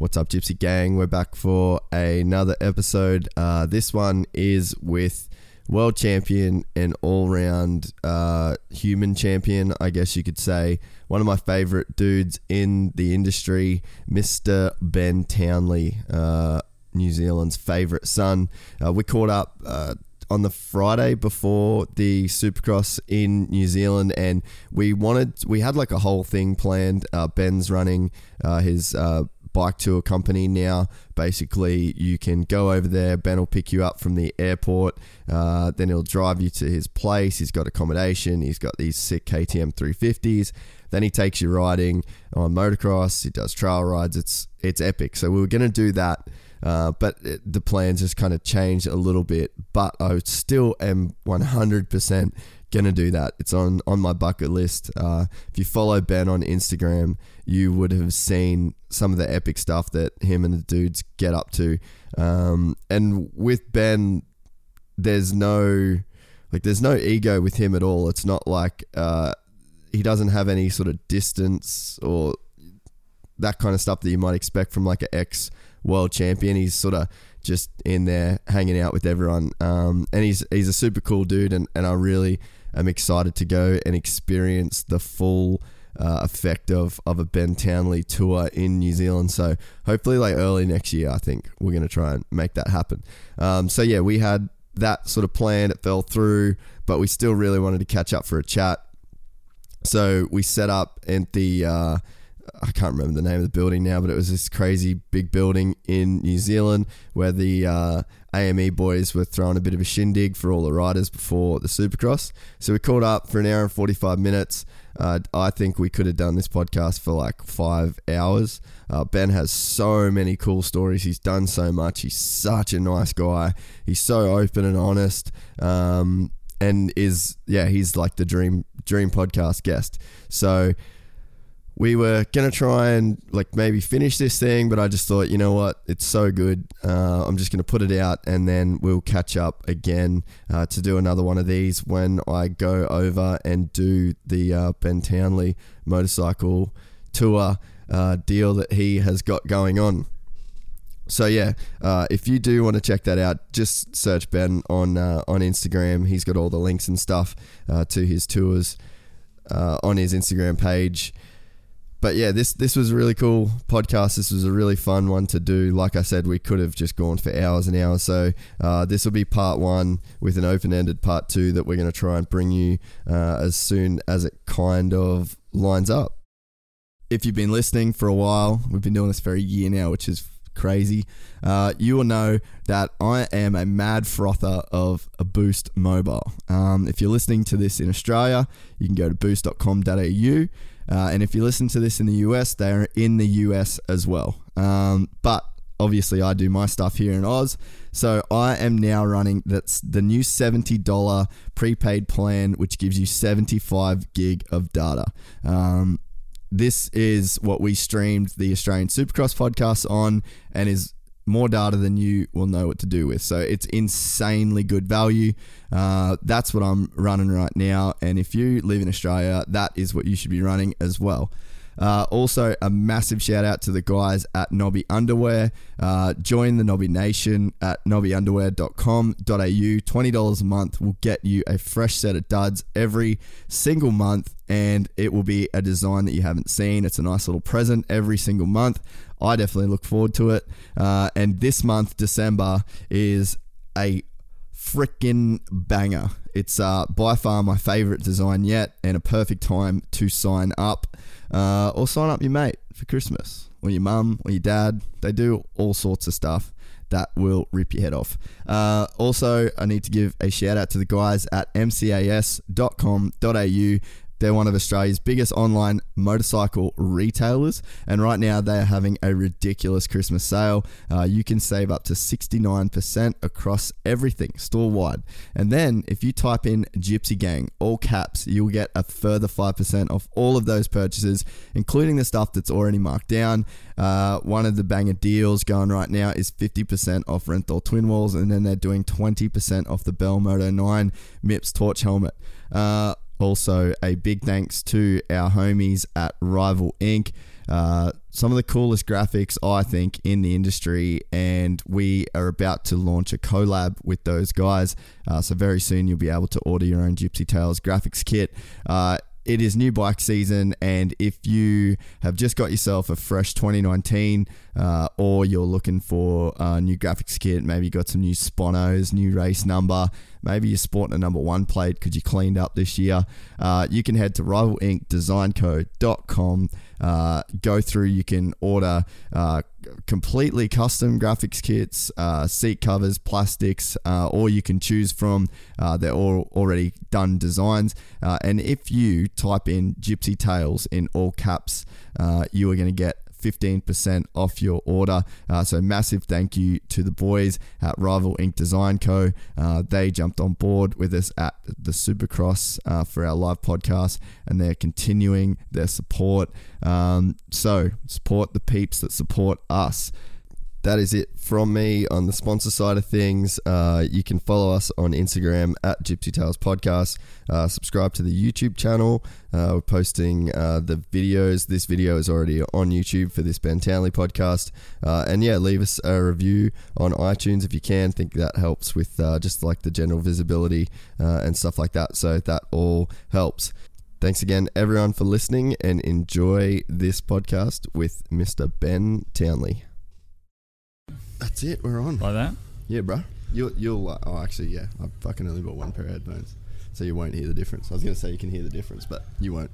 What's up, Gypsy Gang? We're back for another episode. Uh, this one is with world champion and all round uh, human champion, I guess you could say. One of my favorite dudes in the industry, Mr. Ben Townley, uh, New Zealand's favorite son. Uh, we caught up uh, on the Friday before the Supercross in New Zealand, and we wanted we had like a whole thing planned. Uh, Ben's running uh, his uh, bike tour company now. Basically, you can go over there. Ben will pick you up from the airport. Uh, then he'll drive you to his place. He's got accommodation. He's got these sick KTM 350s. Then he takes you riding on motocross. He does trail rides. It's it's epic. So we were gonna do that. Uh, but it, the plans just kind of changed a little bit. But I still am 100% gonna do that. It's on on my bucket list. Uh, if you follow Ben on Instagram, you would have seen some of the epic stuff that him and the dudes get up to. Um, and with Ben, there's no like there's no ego with him at all. It's not like uh, he doesn't have any sort of distance or that kind of stuff that you might expect from like an ex world champion. He's sort of just in there hanging out with everyone. Um, and he's he's a super cool dude, and, and I really am excited to go and experience the full uh, effect of, of a Ben Townley tour in New Zealand. So hopefully, like early next year, I think we're going to try and make that happen. Um, so yeah, we had that sort of plan. It fell through, but we still really wanted to catch up for a chat. So we set up at the uh, I can't remember the name of the building now, but it was this crazy big building in New Zealand where the uh, AME boys were throwing a bit of a shindig for all the riders before the Supercross. So we called up for an hour and 45 minutes. Uh, I think we could have done this podcast for like five hours. Uh, ben has so many cool stories. He's done so much. He's such a nice guy. He's so open and honest. Um, and is yeah, he's like the dream dream podcast guest. So we were gonna try and like maybe finish this thing, but I just thought, you know what, it's so good. Uh, I'm just gonna put it out, and then we'll catch up again uh, to do another one of these when I go over and do the uh, Ben Townley motorcycle tour uh, deal that he has got going on. So yeah, uh, if you do want to check that out, just search Ben on uh, on Instagram. He's got all the links and stuff to his tours on his Instagram page but yeah, this this was a really cool podcast. This was a really fun one to do. Like I said, we could have just gone for hours and hours. So uh, this will be part one with an open ended part two that we're going to try and bring you uh, as soon as it kind of lines up. If you've been listening for a while, we've been doing this for a year now, which is crazy. Uh, you will know that I am a mad frother of a Boost mobile. Um, if you're listening to this in Australia, you can go to boost.com.au. Uh, and if you listen to this in the US, they are in the US as well. Um, but obviously, I do my stuff here in Oz. So I am now running that's the new $70 prepaid plan, which gives you 75 gig of data. Um, this is what we streamed the Australian Supercross podcast on and is more data than you will know what to do with. So it's insanely good value. Uh, that's what I'm running right now. And if you live in Australia, that is what you should be running as well. Uh, also, a massive shout out to the guys at Knobby Underwear. Uh, join the Knobby Nation at knobbyunderwear.com.au. $20 a month will get you a fresh set of duds every single month, and it will be a design that you haven't seen. It's a nice little present every single month. I definitely look forward to it. Uh, and this month, December, is a freaking banger. It's uh, by far my favorite design yet, and a perfect time to sign up uh, or sign up your mate for Christmas or your mum or your dad. They do all sorts of stuff that will rip your head off. Uh, also, I need to give a shout out to the guys at mcas.com.au. They're one of Australia's biggest online motorcycle retailers, and right now they are having a ridiculous Christmas sale. Uh, you can save up to 69% across everything store wide. And then if you type in Gypsy Gang, all caps, you'll get a further 5% off all of those purchases, including the stuff that's already marked down. Uh, one of the banger deals going right now is 50% off Renthal Twin Walls, and then they're doing 20% off the Bell Moto 9 MIPS Torch Helmet. Uh, also, a big thanks to our homies at Rival Ink. Uh, some of the coolest graphics, I think, in the industry, and we are about to launch a collab with those guys. Uh, so, very soon you'll be able to order your own Gypsy Tales graphics kit. Uh, it is new bike season, and if you have just got yourself a fresh 2019, uh, or you're looking for a new graphics kit, maybe you got some new sponos, new race number, maybe you're sporting a number one plate because you cleaned up this year, uh, you can head to rivalinkdesignco.com. Uh, go through, you can order uh, completely custom graphics kits, uh, seat covers, plastics, uh, or you can choose from uh, their all already done designs. And if you type in Gypsy Tales in all caps, you are going to get 15% off your order. Uh, so, massive thank you to the boys at Rival Ink Design Co. Uh, they jumped on board with us at the Supercross uh, for our live podcast and they're continuing their support. Um, so, support the peeps that support us that is it from me on the sponsor side of things. Uh, you can follow us on Instagram at Gypsy Tales Podcast. Uh, subscribe to the YouTube channel. Uh, we're posting uh, the videos. This video is already on YouTube for this Ben Townley podcast. Uh, and yeah, leave us a review on iTunes if you can. think that helps with uh, just like the general visibility and stuff like that. So that all helps. Thanks again, everyone, for listening and enjoy this podcast with Mr. Ben Townley. That's it. We're on. Like that? Yeah, bro. You'll you'll uh, oh actually yeah. I fucking only bought one pair of headphones, so you won't hear the difference. I was gonna say you can hear the difference, but you won't.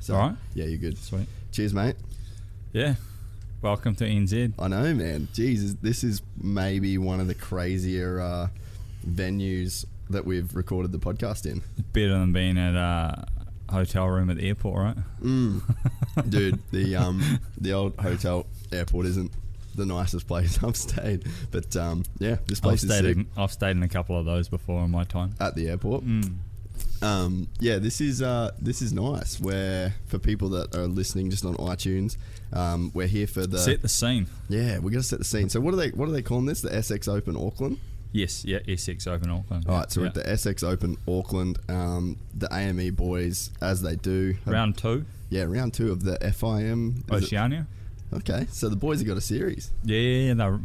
So All right. yeah, you're good. Sweet. Cheers, mate. Yeah. Welcome to NZ. I know, man. Jesus, this is maybe one of the crazier uh, venues that we've recorded the podcast in. Better than being at a hotel room at the airport, right? Mm. Dude, the um the old hotel airport isn't the nicest place I've stayed, but um yeah, this I've place is stayed, in, I've stayed in a couple of those before in my time. at the airport. Mm. Um, yeah, this is uh, this is nice. Where for people that are listening just on iTunes, um, we're here for the Set the scene. yeah. We're gonna set the scene. So what are they what are they calling this? The SX Open Auckland. Yes, yeah, SX Open Auckland. All right, so we're at the SX Open Auckland. Um, the AME boys, as they do, round two, yeah, round two of the FIM. is it- Oceania. Okay, so the boys have got a series. Yeah, yeah,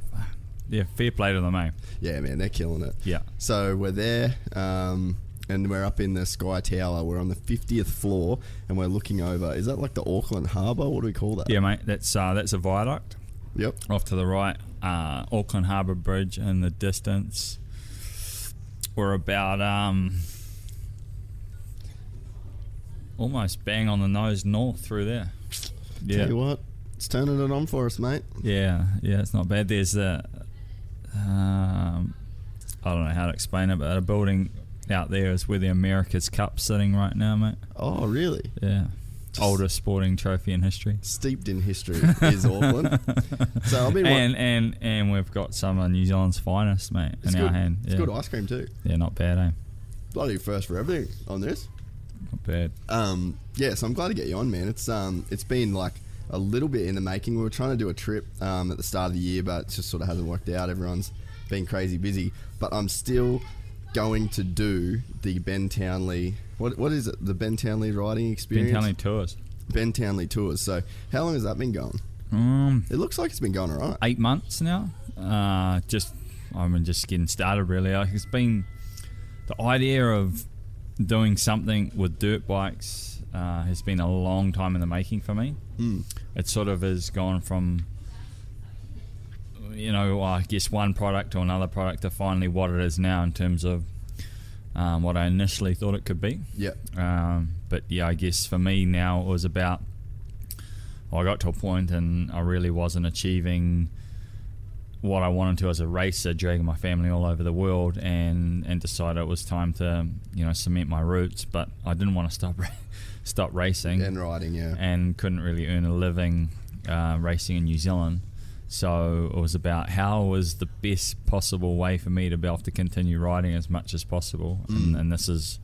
yeah, fair play to them, mate. Yeah, man, they're killing it. Yeah, So we're there, um, and we're up in the Sky Tower. We're on the fiftieth floor, and we're looking over. Is that like the Auckland Harbour? What do we call that? yeah, mate. That's uh, that's a viaduct Yep. off to the right. Uh, Auckland Harbour Bridge in the distance. We're about um, almost bang on the nose north through there. Yeah, Tell you what, it's turning it on for us, mate. Yeah, yeah, it's not bad. There's a, um, I don't know how to explain it, but a building out there is where the America's Cup sitting right now, mate. Oh, really? Yeah, oldest sporting trophy in history. Steeped in history is Auckland. So I've been. And and and we've got some of New Zealand's finest, mate, it's in good. our hand. It's yeah. good ice cream too. yeah, not bad, eh? Bloody first for everything on this. Not bad. Um, yeah, so I'm glad to get you on, man. It's um, it's been like a little bit in the making. We were trying to do a trip um, at the start of the year, but it just sort of hasn't worked out. Everyone's been crazy busy, but I'm still going to do the Ben Townley. What what is it? The Ben Townley riding experience. Ben. Townley tours. Ben Townley Tours. So how long has that been going? Um, It looks like it's been going alright. eight months now. Uh, just I'm just getting started really. Like it's been the idea of doing something with dirt bikes uh, has been a long time in the making for me. Mm. It sort of has gone from you know I guess one product to another product to finally what it is now in terms of um, what I initially thought it could be. Yeah. Um, but yeah, I guess for me now it was about. Well, I got to a point and I really wasn't achieving what I wanted to as a racer, dragging my family all over the world, and and decided it was time to you know cement my roots. But I didn't want to stop ra- stop racing And riding, yeah. and couldn't really earn a living uh, racing in New Zealand. So it was about how was the best possible way for me to be able to continue riding as much as possible, and, and this is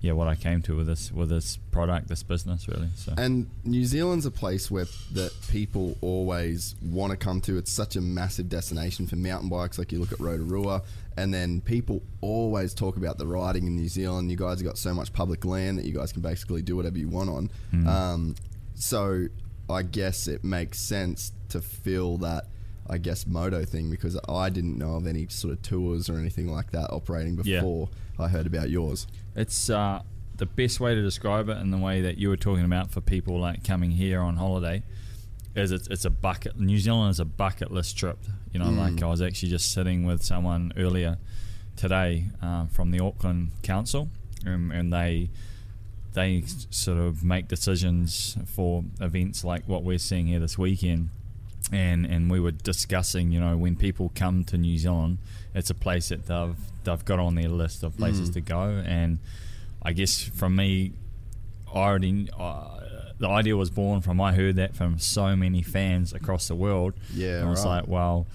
yeah what I came to with this with this product, this business really. So And New Zealand's a place where that people always want to come to. It's such a massive destination for mountain bikes. Like you look at Rotorua, and then people always talk about the riding in New Zealand. You guys have got so much public land that you guys can basically do whatever you want on. Um, so I guess it makes sense to fill that. I guess moto thing because I didn't know of any sort of tours or anything like that operating Yeah. I heard about yours. It's uh, the best way to describe it, in the way that you were talking about for people like coming here on holiday, is it's, it's a bucket. New Zealand is a bucket list trip. You know, like I was actually just sitting with someone earlier today uh, from the Auckland Council, um, and they they sort of make decisions for events like what we're seeing here this weekend. And, and we were discussing, you know, when people come to New Zealand, it's a place that they've they've got on their list of places to go. And I guess from me, I already uh, the idea was born from I heard that from so many fans across the world. Yeah, and I was right. like, well,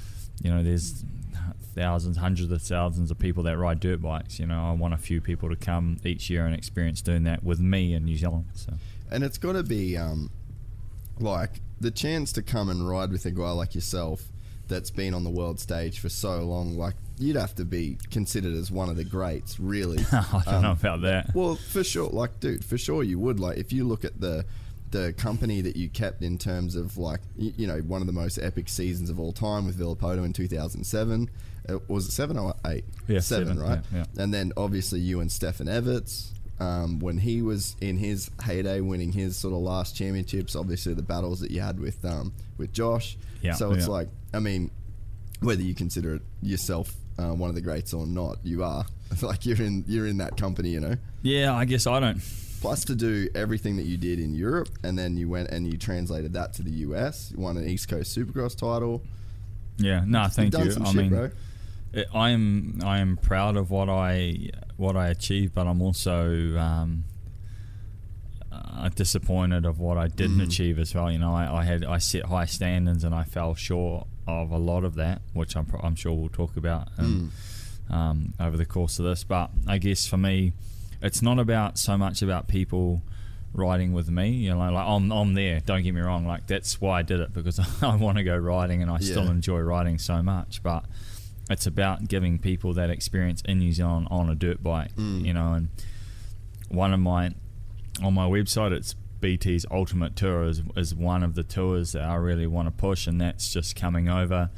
you know, there's thousands, hundreds of thousands of people that ride dirt bikes. You know, I want a few people to come each year and experience doing that with me in New Zealand. So And it's got to be um, like the chance to come and ride with a guy like yourself that's been on the world stage for so long. Like you'd have to be considered as one of the greats, really. I don't Um, know about that. Well, for sure, like, dude, for sure you would. Like, if you look at the the company that you kept in terms of like, you, you know, one of the most epic seasons of all time with Villopoto in 2007. It was it seven or eight? Yeah, seven, seven, right? yeah, And then obviously you and Stefan Everts. Um, when he was in his heyday, winning his sort of last championships, obviously the battles that you had with um, with Josh. Yeah, so it's yeah. like, I mean, whether you consider it yourself uh, one of the greats or not, you are. like you're in you're in that company, you know. Yeah, I guess I don't. Plus to do everything that you did in Europe, and then you went and you translated that to the US. You won an East Coast Supercross title. Yeah, no, thank you. I shit, mean, bro. I am I am proud of what I what I achieved, but I'm also um, uh, disappointed of what I didn't Mm. achieve as well. You know, I, I had I set high standards and I fell short of a lot of that, which I'm I'm sure we'll talk about um, um, over the course of this. But I guess for me, it's not about so much about people riding with me. You know, like I'm I'm there. Don't get me wrong. Like that's why I did it because I want to go riding and I still enjoy riding so much. But it's about giving people that experience in New Zealand on a dirt bike. You know, and one of my on my website it's BT's Ultimate Tour is, is one of the tours that I really want to push, and that's just coming over,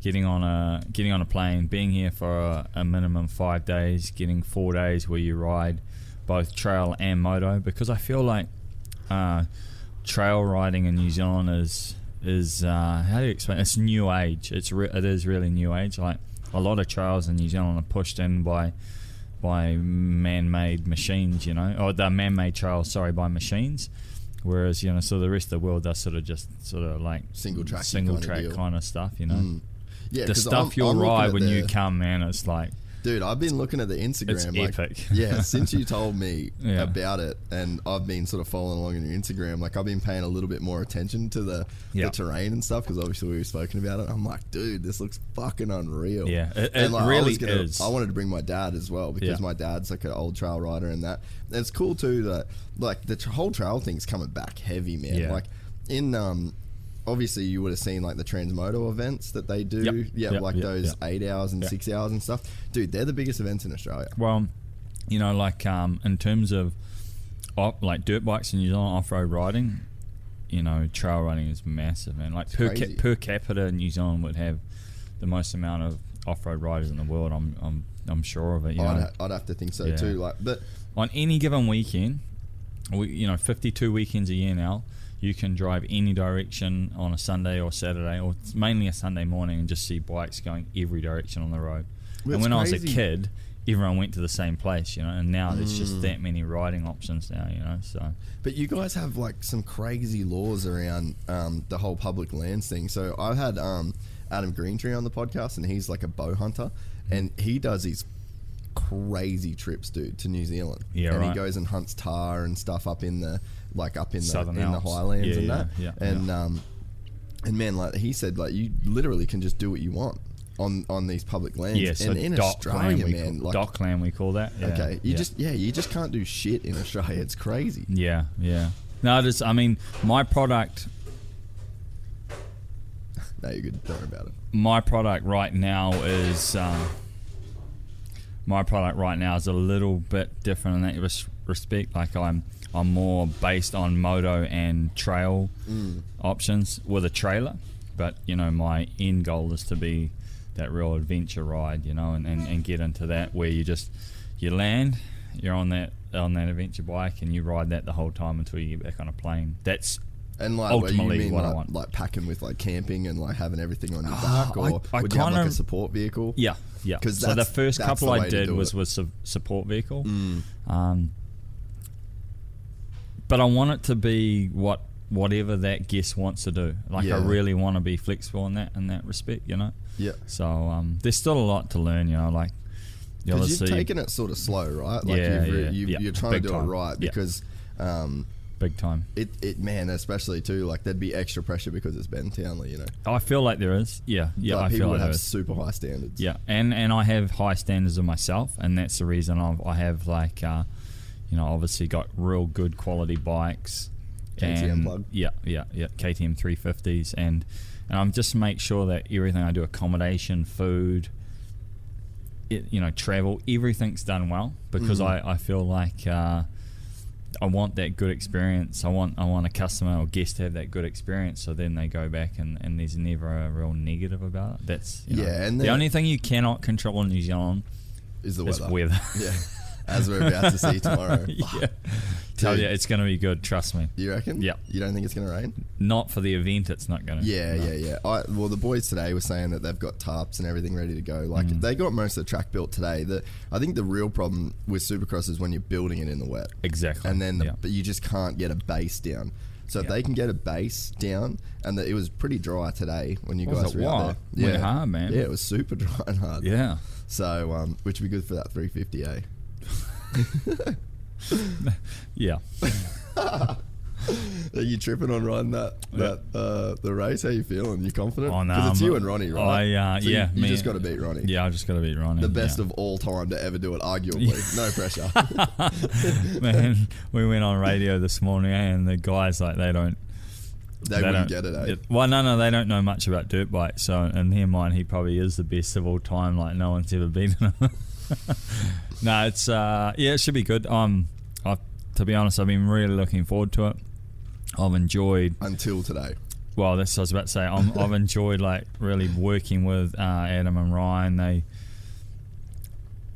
getting on a getting on a plane, being here for a, a minimum five days, getting four days where you ride both trail and moto, because I feel like uh, trail riding in New Zealand is is uh, how do you explain? It's new age. It's re- it is really new age. Like a lot of trails in New Zealand are pushed in by by man-made machines, you know, or the man-made trails, sorry, by machines. Whereas you know, so the rest of the world does sort of just sort of like Single track single kinda track deal. kind of stuff, you know. Mm. Yeah, The stuff I'm- you'll I'm ride when you come, man, it's like Dude, I've been looking at the Instagram. like, epic. yeah, since you told me Yeah. about it, and I've been sort of following along on your Instagram. Like, I've been paying a little bit more attention to the, Yeah. the terrain and stuff because obviously we've spoken about it. I'm like, dude, this looks fucking unreal. Yeah, it- And, like, I really was gonna- is. I wanted to bring my dad as well because Yeah. my dad's like an old trail rider, and that and it's cool too that like the whole trail thing's coming back heavy, man. Yeah. Like in um. Obviously, you would have seen like the Transmoto events that they do. Yep. Yeah, Yep, like yep, those eight hours and six hours and stuff. Dude, they're the biggest events in Australia. Well, you know, like um, in terms of op, like dirt bikes in New Zealand off road riding, you know, trail running is massive, man. Like per, ca- per capita, New Zealand would have the most amount of off-road riders in the world. I'm I'm I'm sure of it. You I'd, know, ha- I'd have to think so Yeah. too. Like, but on any given weekend, we, you know, 52 weekends a year now, you can drive any direction on a Sunday or Saturday, or it's mainly a Sunday morning, and just see bikes going every direction on the road. Well, and when I was a kid, everyone went to the same place, you know, and now there's Mm. just that many riding options now, you know. So But you guys have like some crazy laws around um, the whole public lands thing. So I've had um, Adam Greentree on the podcast, and he's like a bow hunter, and he does these crazy trips, dude, to New Zealand. Yeah, and he goes and hunts tahr and stuff up in the like up in the Southern in Alps. the highlands Yeah, and yeah, that. yeah, and um, and man, like he said, like you literally can just do what you want on on these public lands. yeah, so and in Australia, land, man, call, like DOC land we call that. Yeah, okay, you yeah. just yeah, you just can't do shit in Australia. It's crazy. yeah, yeah. No, just I mean, my product No, you're good. Don't worry about it. my product right now is um, my product right now is a little bit different in that respect. Like I'm I'm more based on moto and trail options with a trailer, but you know my end goal is to be that real adventure ride, you know, and, and, and get into that where you just you land, you're on that on that adventure bike and you ride that the whole time until you get back on a plane. That's And like, Ultimately, what you mean what I want. like packing with like camping and like having everything on your Ah, back, or I- I would you have like a support vehicle? Yeah, yeah. 'Cause so the first couple the I did was it. Mm. with su- support vehicle. Um, but I want it to be what whatever that guest wants to do. Like Yeah. I really want to be flexible in that in that respect, you know. Yeah. So um, there's still a lot to learn, you know. Like you Because you've taken it sort of slow, right? Like Yeah, you've, yeah, you've, yeah. you're trying Big to do time. it right Yeah. because um, big time. it, it, man, especially too, like there'd be extra pressure because it's Ben Townley, you know. I feel like there is. Yeah, yeah. like I people feel would like there have is. super high standards. Yeah, and and I have high standards of myself, and that's the reason I've, I have like, uh, you know, obviously got real good quality bikes. KTM and, plug. Yeah, yeah, yeah. KTM 350s, and and I'm just make sure that everything I do, accommodation, food, it, you know, travel, everything's done well because Mm-hmm. I I feel like. Uh, I want that good experience. I want I want a customer or guest to have that good experience, so then they go back and, and there's never a real negative about it. That's you know, Yeah, and the only thing you cannot control in New Zealand Is the is weather. weather. Yeah. As we're about to see tomorrow. yeah, tell you it's going to be good. Trust me. You reckon? Yeah. You don't think it's going to rain? Not for the event, it's not going to. Yeah, yeah, yeah. I, well, the boys today were saying that they've got tarps and everything ready to go. Like Mm. they got most of the track built today. The I think the real problem with Supercross is when you're building it in the wet, exactly. and then the, yeah. but you just can't get a base down. So if Yeah. they can get a base down, and the, it was pretty dry today when you guys were out there. Went hard, man. Yeah, it was super dry and hard. yeah. So um, which would be good for that 350A. Yeah. Are you tripping on riding that that uh, the race? How you feeling? You confident? Oh, no, Because it's I'm- you and Ronnie, right? I, uh, So you- yeah, You, me- just got to beat Ronnie. Yeah, I just got to beat Ronnie. The best yeah. of all time to ever do it, arguably. No pressure. Man, we went on radio this morning, and the guys like they don't. they, wouldn't don't- get it, eh? well, no, no, they don't know much about dirt bikes. So, in their mind, he probably is the best of all time. Like no one's ever beaten him. no, it's uh, yeah, it should be good. Um, I, to be honest, I've been really looking forward to it. I've enjoyed. Until today. Well, that's what I was about to say. I'm, I've enjoyed like really working with uh, Adam and Ryan. They,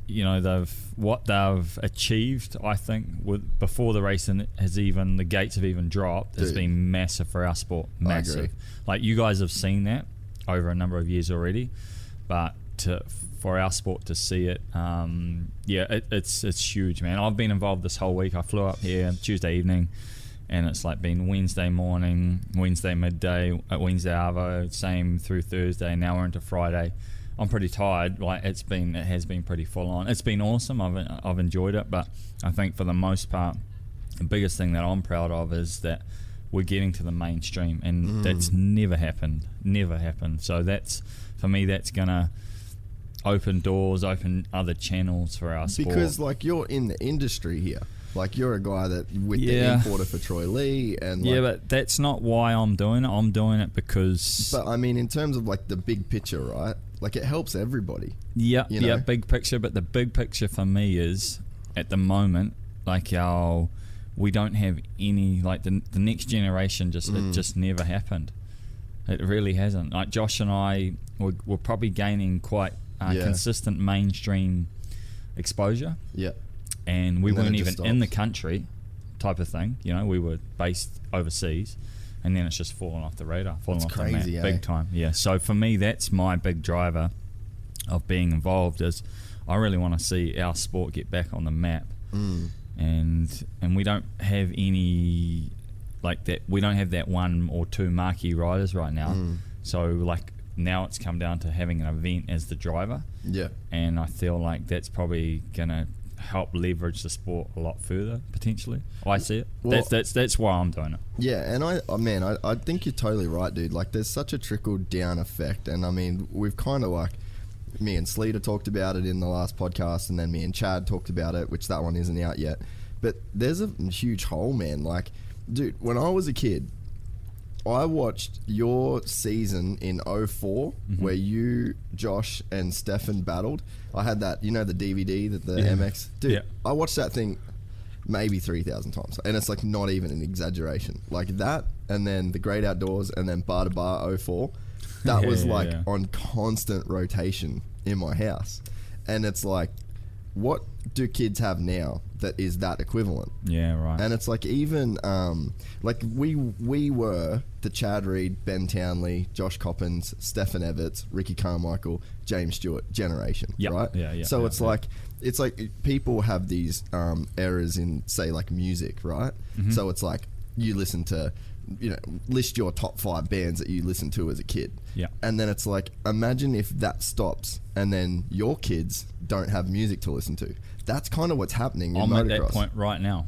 you know, they've what they've achieved. I think with before the race and has even the gates have even dropped has been massive for our sport. I Massive. Like you guys have seen that over a number of years already, but to, for our sport to see it, um, yeah, it, it's it's huge, man. I've been involved this whole week. I flew up here Tuesday evening and it's like been Wednesday morning, Wednesday midday, at Wednesday Arvo, same through Thursday. Now we're into Friday. I'm pretty tired. Like it's been, it has been pretty full on. It's been awesome. I've I've enjoyed it, but I think for the most part, the biggest thing that I'm proud of is that we're getting to the mainstream, and that's never happened. Never happened. So that's for me. That's gonna open doors, open other channels for our sport. Because, like, you're in the industry here. Like, you're a guy that, with the importer for Troy Lee. and like, yeah, but that's not why I'm doing it. I'm doing it because But, I mean, in terms of, like, the big picture, right? Like, it helps everybody. Yeah, you yeah, big picture. But the big picture for me is at the moment, like our we don't have any like the the next generation. Just Mm. it just never happened. It really hasn't. Like Josh and I, we're, we're probably gaining quite uh, Yeah. consistent mainstream exposure, Yeah. and we And weren't even in the country, type of thing. You know, we were based overseas, and then it's just fallen off the radar, fallen That's off the crazy, map, eh? big time. Yeah. So for me, that's my big driver of being involved. Is I really want to see our sport get back on the map, Mm. and and we don't have any like that. We don't have that one or two marquee riders right now. Mm. So like now it's come down to having an event as the driver Yeah. and I feel like that's probably gonna help leverage the sport a lot further potentially. I see it. Well- that's that's that's why I'm doing it. Yeah, and I, oh man, I, I think you're totally right, dude. Like, there's such a trickle down effect, and I mean, we've kind of like, me and Sleater talked about it in the last podcast, and then me and Chad talked about it, which that one isn't out yet. But there's a huge hole, man. Like, dude, when I was a kid, I watched your season in 4 Mm-hmm. where you, Josh, and Stefan battled. I had that, you know, the DVD that the Yeah. MX. Dude, Yeah. I watched that thing maybe 3,000 times. And it's like not even an exaggeration. Like that, and then The Great Outdoors, and then Bar to Bar 04. That Yeah, was like on constant rotation in my house. And it's like, what do kids have now that is that equivalent? Yeah, right. And it's like even um, like we we were the Chad Reed, Ben Townley, Josh Coppins, Stefan Everts, Ricky Carmichael, James Stewart generation, Yep. right? Yeah, yeah, So yeah, it's yeah. like it's like people have these um, errors in say like music, right? Mm-hmm. So it's like you listen to you know list your top five bands that you listened to as a kid. Yeah. And then it's like imagine if that stops and then your kids don't have music to listen to. That's kind of what's happening in I'm at that point right now,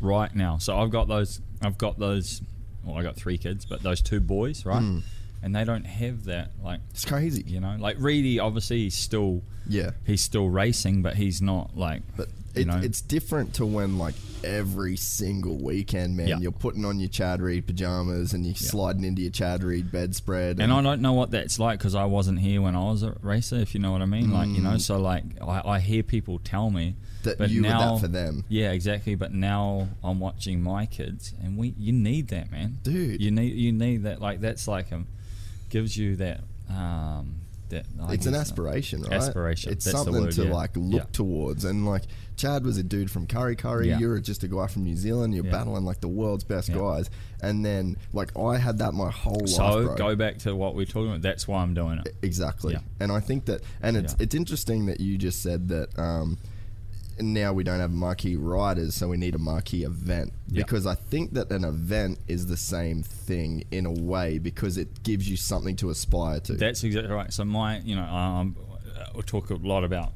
right now. So I've got those. I've got those. Well, I got three kids, but those two boys, right? Hmm. And they don't have that. Like It's crazy. you know, like Reedy. Obviously, he's still Yeah. he's still racing, but he's not like. But it, it's different to when like every single weekend, man, Yeah. you're putting on your Chad Reed pajamas and you're sliding into your Chad Reed bedspread. And I don't know what that's like because I wasn't here when I was a racer, if you know what I mean. Like, you know, so like I, I hear people tell me Mm. That but you were that now, for them. Yeah, exactly. But now I'm watching my kids, and we you need that, man, Dude. You need you need that. Like that's like um, gives you that um that. I it's an uh, aspiration, right? Aspiration, It's that's the something word, to yeah. like look Yeah. towards. And like Chad was a dude from Kurri Kurri. Yeah. You're just a guy from New Zealand. You're Yeah. battling like the world's best guys. And then like I had that my whole life. So go back to what we're talking about. That's why I'm doing it. Exactly. And I think that, and it's it's interesting that you just said that. Um, now we don't have marquee riders, so we need a marquee event because I think that an event is the same thing in a way because it gives you something to aspire to. That's exactly right. So my, you know, um, we talk a lot about.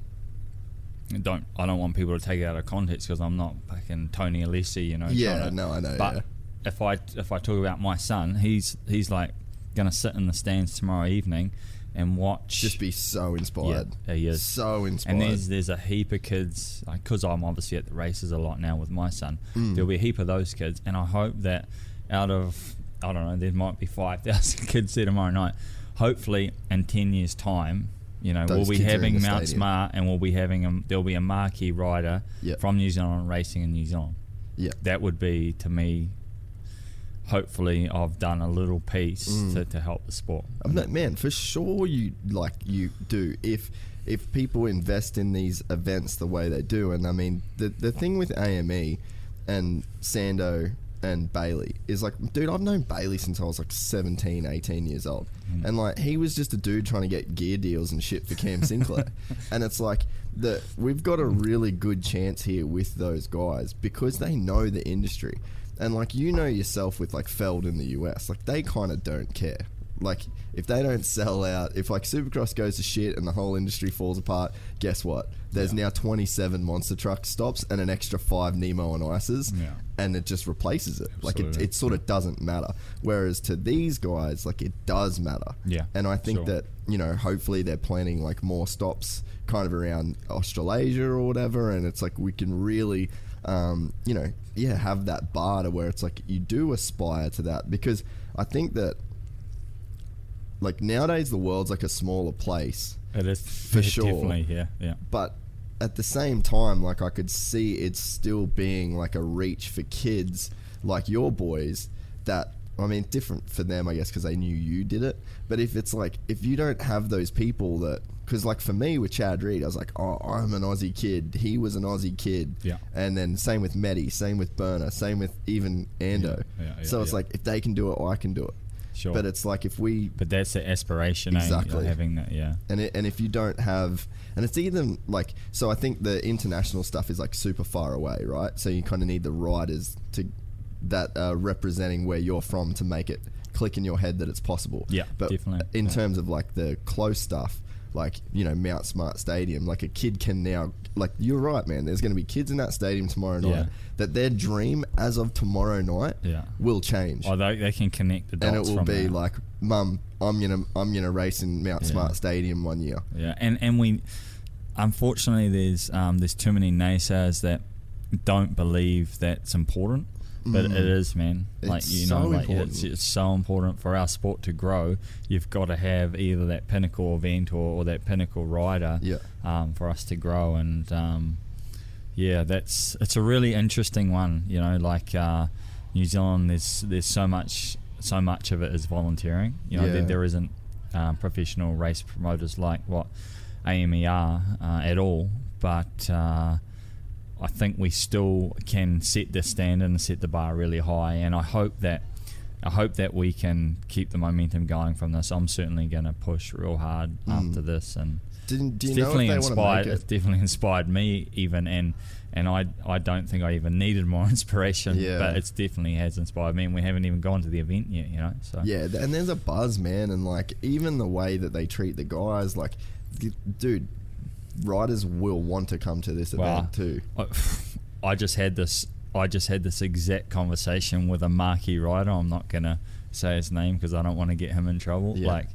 Don't I don't want people to take it out of context because I'm not fucking Tony Alessi, you know. Yeah, to- no, I know, But yeah. if I if I talk about my son, he's he's like gonna sit in the stands tomorrow evening and watch. just be so inspired. Yeah, he is. So inspired. and there's there's a heap of kids because I'm obviously at the races a lot now with my son. Mm. There'll be a heap of those kids, and I hope that out of I don't know, there might be five thousand kids there tomorrow night. Hopefully, in ten years' time, you know, Those we'll be kids are in having Mount stadium. Smart, and we'll be having a, there'll be a marquee rider Yep. from New Zealand racing in New Zealand. yeah. That would be to me. Hopefully, I've done a little piece Mm. to, to help the sport. I'm not, man, for sure you like you do if if people invest in these events the way they do. And I mean, the the thing with AME and Sando and Bailey is like, dude, I've known Bailey since I was like 17, 18 years old. Mm. And like, he was just a dude trying to get gear deals and shit for Cam Sinclair. and it's like, the, we've got a really good chance here with those guys because they know the industry. And like, you know yourself with like Feld in the US, like, they kind of don't care. Like, if they don't sell out, if like Supercross goes to shit and the whole industry falls apart, guess what? There's now 27 monster truck stops and an extra five Nemo and Ices, Yeah. and it just replaces it. Like, it, it sort of doesn't matter. Whereas to these guys, like, it does matter. Yeah, And I think sure. that, you know, hopefully they're planning like more stops kind of around Australasia or whatever, and it's like we can really. Um, you know, yeah, have that bar to where it's like you do aspire to that because I think that like nowadays the world's like a smaller place It is For sure. definitely, yeah, yeah. but at the same time, like I could see it still being like a reach for kids like your boys that. I mean, different for them, I guess, because they knew you did it. But if it's like, if you don't have those people that, because like for me with Chad Reed, I was like, oh, I'm an Aussie kid. He was an Aussie kid. Yeah. And then same with Medi, same with Burner, same with even Ando. Yeah, yeah, so it's yeah. like, if they can do it, I can do it. Sure. But it's like if we But that's the aspiration, eh, Exactly. exactly. having that, yeah. and it, and if you don't have and it's even like so I think the international stuff is like super far away, right? So you kind of need the riders to that are representing where you're from to make it click in your head that it's possible. Yeah, but definitely. in Yeah. terms of like the close stuff, like you know Mount Smart Stadium, like a kid can now like you're right, man. There's going to be kids in that stadium tomorrow night Yeah. that their dream as of tomorrow night Yeah. will change Or they, they can connect the dots and it will be that. like, Mum, I'm gonna I'm gonna race in Mount Yeah. Smart Stadium one year. Yeah, and and we, unfortunately, there's um, there's too many naysayers that don't believe that's important, but it is, man. Like Mm. It's you so know, like it's it's so important for our sport to grow. You've got to have either that pinnacle event or, or that pinnacle rider, Yeah. um, for us to grow. And um, yeah, that's it's a really interesting one. You know, like uh, New Zealand, there's there's so much so much of it is volunteering. You know, Yeah. there, there isn't um, professional race promoters like what AME are uh, at all, but. Uh, I think we still can set the standard and set the bar really high, and I hope that I hope that we can keep the momentum going from this. I'm certainly going to push real hard hmm. after this, and Didn't, do you it's know if definitely inspired. make It's definitely inspired me even, and and I I don't think I even needed more inspiration, Yeah. but it's definitely has inspired me, and we haven't even gone to the event yet, you know. So Yeah, and there's a buzz, man, and like even the way that they treat the guys, like, dude, riders will want to come to this Wow. event too. I, I just had this. I just had this exact conversation with a marquee rider. I'm not gonna say his name because I don't want to get him in trouble. Yeah. Like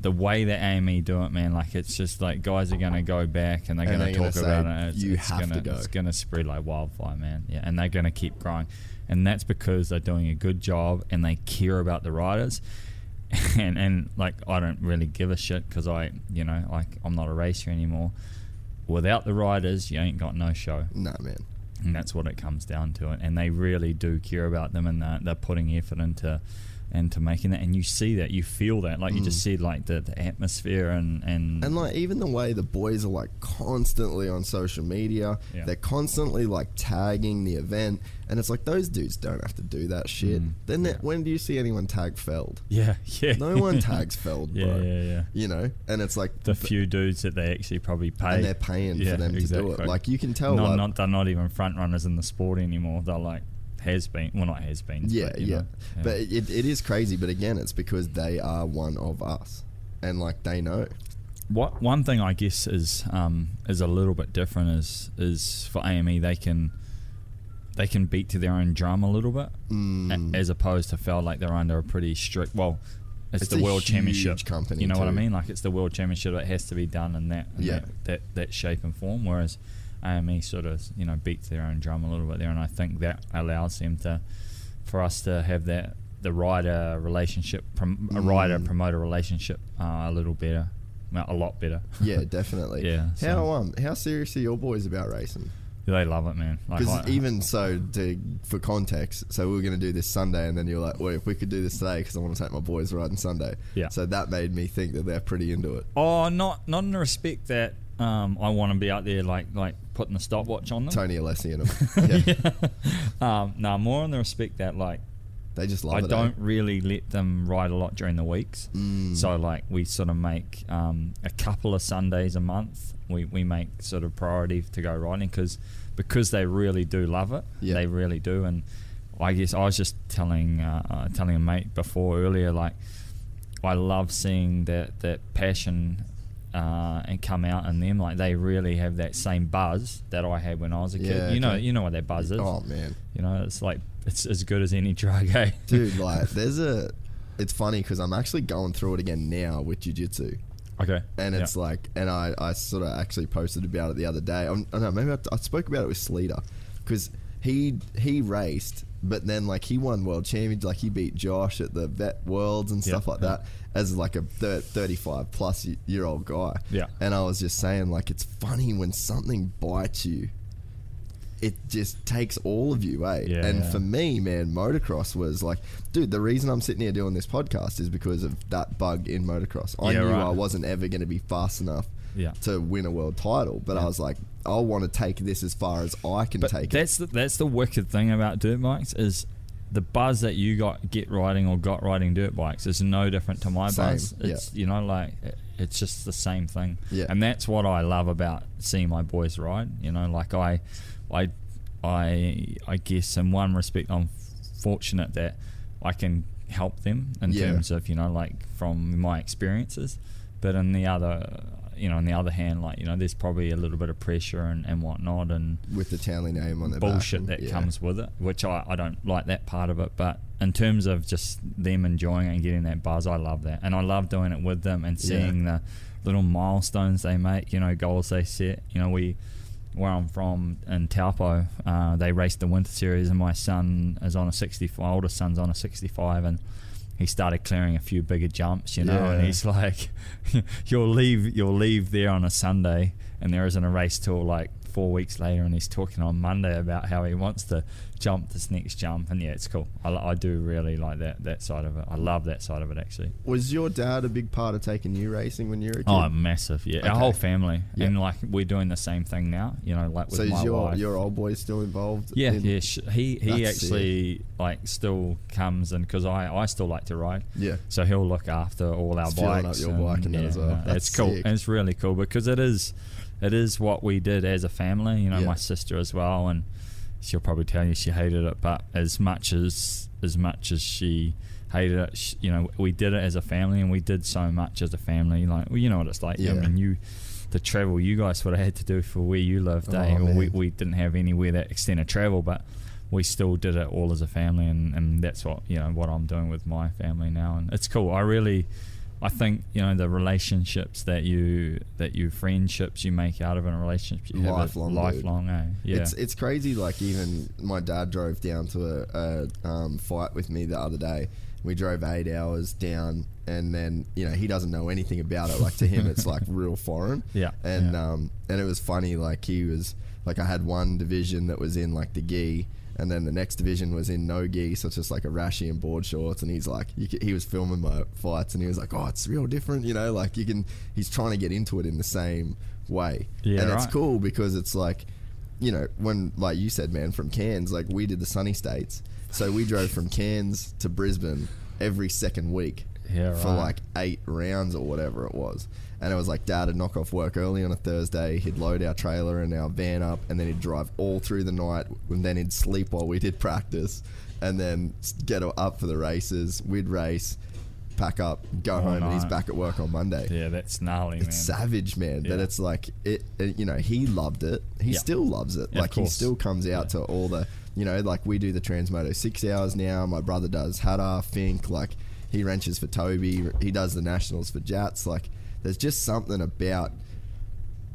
the way that AME do it, man. Like it's just like guys are gonna go back and they're And gonna they're gonna talk say, about it. It's, "You it's have gonna, to go." It's gonna spread like wildfire, man. Yeah, and they're gonna keep growing, and that's because they're doing a good job and they care about the riders. And, and like I don't really give a shit because I you know like I'm not a racer anymore. Without the riders, you ain't got no show Nah, man. and that's what it comes down to. And they really do care about them, and they're, they're putting effort into into making that. And you see that, you feel that, like you just see like the, the atmosphere and and, And like even the way the boys are like constantly on social media, Yeah. they're constantly like tagging the event, and it's like those dudes don't have to do that shit. Mm, then that- when do you see anyone tag Feld? yeah, yeah, No one tags Feld, yeah, bro. yeah, yeah. You know, and it's like The few dudes that they actually probably pay, and they're paying Yeah, for them to do it. Like you can tell, Not, like, not they're not even front runners in the sport anymore. They're like has been, well, not has been. Yeah, but, yeah. know, But it, it is crazy. But again, it's because they are one of us, and like they know. What one thing I guess is um, is a little bit different is is for AME they can they can beat to their own drum a little bit Mm. a- as opposed to feel like they're under a pretty strict well it's, It's the world championship company you know what I mean like it's the world championship it has to be done in that in Yeah. that, that that shape and form whereas AME sort of you know beats their own drum a little bit there and I think that allows them to for us to have that the rider relationship prom, a rider Mm. promoter relationship uh, a little better well, a lot better Yeah, definitely. Yeah, How so- um how serious are your boys about racing? they love it man Because I- even so, to, for context, so we were going to do this Sunday, and then you're like, "Well, if we could do this today, because I want to take my boys riding Sunday." Yeah. So that made me think that they're pretty into it. Oh, not not in the respect that um, I want to be out there like like putting the stopwatch on them. Tony Alessi and them. Yeah. Um, no, more on the respect that like They just love I it. eh? don't really let them ride a lot during the weeks. Mm. So like we sort of make um, a couple of Sundays a month. We, we make sort of priority to go riding because because they really do love it. Yeah. They really do. And I guess I was just telling uh, uh, telling a mate before earlier like I love seeing that that passion. Uh, and come out in them like they really have that same buzz that I had when I was a kid. Yeah, you know, you know what that buzz is. Oh man, You know, it's like it's as good as any drug, eh? dude, like there's a. It's funny because I'm actually going through it again now with jujitsu. Okay. and it's Yeah. like, and I, I sort of actually posted about it the other day. I'm, I don't know, maybe I, I spoke about it with Sleater because he he raced but then like he won world champions, like he beat Josh at the Vet Worlds and stuff Yeah, like yeah. that as like a thir- 35 plus year old guy. Yeah. And I was just saying, like, it's funny when something bites you, it just takes all of you, eh? Yeah, and for me, man, motocross was like, dude, the reason I'm sitting here doing this podcast is because of that bug in motocross. I knew right. I wasn't ever going to be fast enough Yeah. to win a world title, but I was like, I want to take this as far as I can But take it. that's the, that's the wicked thing about dirt bikes is the buzz that you got get riding or got riding dirt bikes is no different to my Same, buzz. It's you know like it- it's just the same thing. Yeah. And that's what I love about seeing my boys ride. You know, like I, I, I, I guess in one respect I'm fortunate that I can help them in Yeah. terms of you know like from my experiences, but in the other. You know, on the other hand, like you know, there's probably a little bit of pressure and, and whatnot, and with the Townley name on the bullshit that Yeah. comes with it, which I, I don't like that part of it. But in terms of just them enjoying it and getting that buzz, I love that. And I love doing it with them and seeing the little milestones they make, you know, goals they set. You know, we, where I'm from in Taupo, uh, they raced the Winter Series and my son is on a 65, my oldest son's on a 65 and he started clearing a few bigger jumps, you know, and he's like, you'll leave, you'll leave there on a Sunday, and there isn't a race till like four weeks later, and he's talking on Monday about how he wants to jump this next jump, and yeah, it's cool. I, I do really like that that side of it. I love that side of it actually. Was your dad a big part of taking you racing when you were a kid? Oh, massive, yeah. Our whole family, Yeah. and like we're doing the same thing now. You know, like with so my is your wife. your old boy still involved? Yeah, in- yeah. He he actually like still comes and because I I still like to ride. Yeah. So he'll look after all our filling bikes. up your bike and that as well. no, it's cool. sick. And it's really cool because it is it is what we did as a family. You know, Yeah. my sister as well, and she'll probably tell you she hated it, but as much as as much as she hated it, sh you know, we did it as a family, and we did so much as a family. Like, well, you know what it's like. I Yeah. mean, you. The travel you guys would have had to do for where you lived, Oh, eh? We, we didn't have anywhere that extent of travel, but we still did it all as a family, and, and that's what you know what I'm doing with my family now, and it's cool. I really, I think you know the relationships that you that you friendships you make out of in a relationship, you have Lifelong, dude. lifelong, eh? Yeah, It's it's crazy. Like even my dad drove down to a, a um, fight with me the other day. We drove eight hours down, and then you know he doesn't know anything about it. Like to him, it's like real foreign. Yeah, And yeah. um and it was funny. Like he was like I had one division that was in like the gi. And then the next division was in no gi, so it's just like a rashi and board shorts. And he's like, he was filming my fights, and he was like, "Oh, it's real different," you know. Like you can, he's trying to get into it in the same way, Yeah, and it's cool because it's like you know, when like you said, man, from Cairns, like we did the sunny states, so we drove from Cairns to Brisbane every second week Yeah, for like eight rounds or whatever it was. And it was like dad would knock off work early on a Thursday, he'd load our trailer and our van up, and then he'd drive all through the night, and then he'd sleep while we did practice, and then get up for the races. We'd race, pack up, go All home, and he's back at work on Monday yeah, that's gnarly, it's man. savage, man. But it's like it, it- You know, he loved it. He Yeah. still loves it. Yeah, like he still comes out to all the. You know, like we do the Transmoto six hours now. My brother does Hadar, Fink. Like he wrenches for Toby. He does the nationals for Jats. Like there's just something about,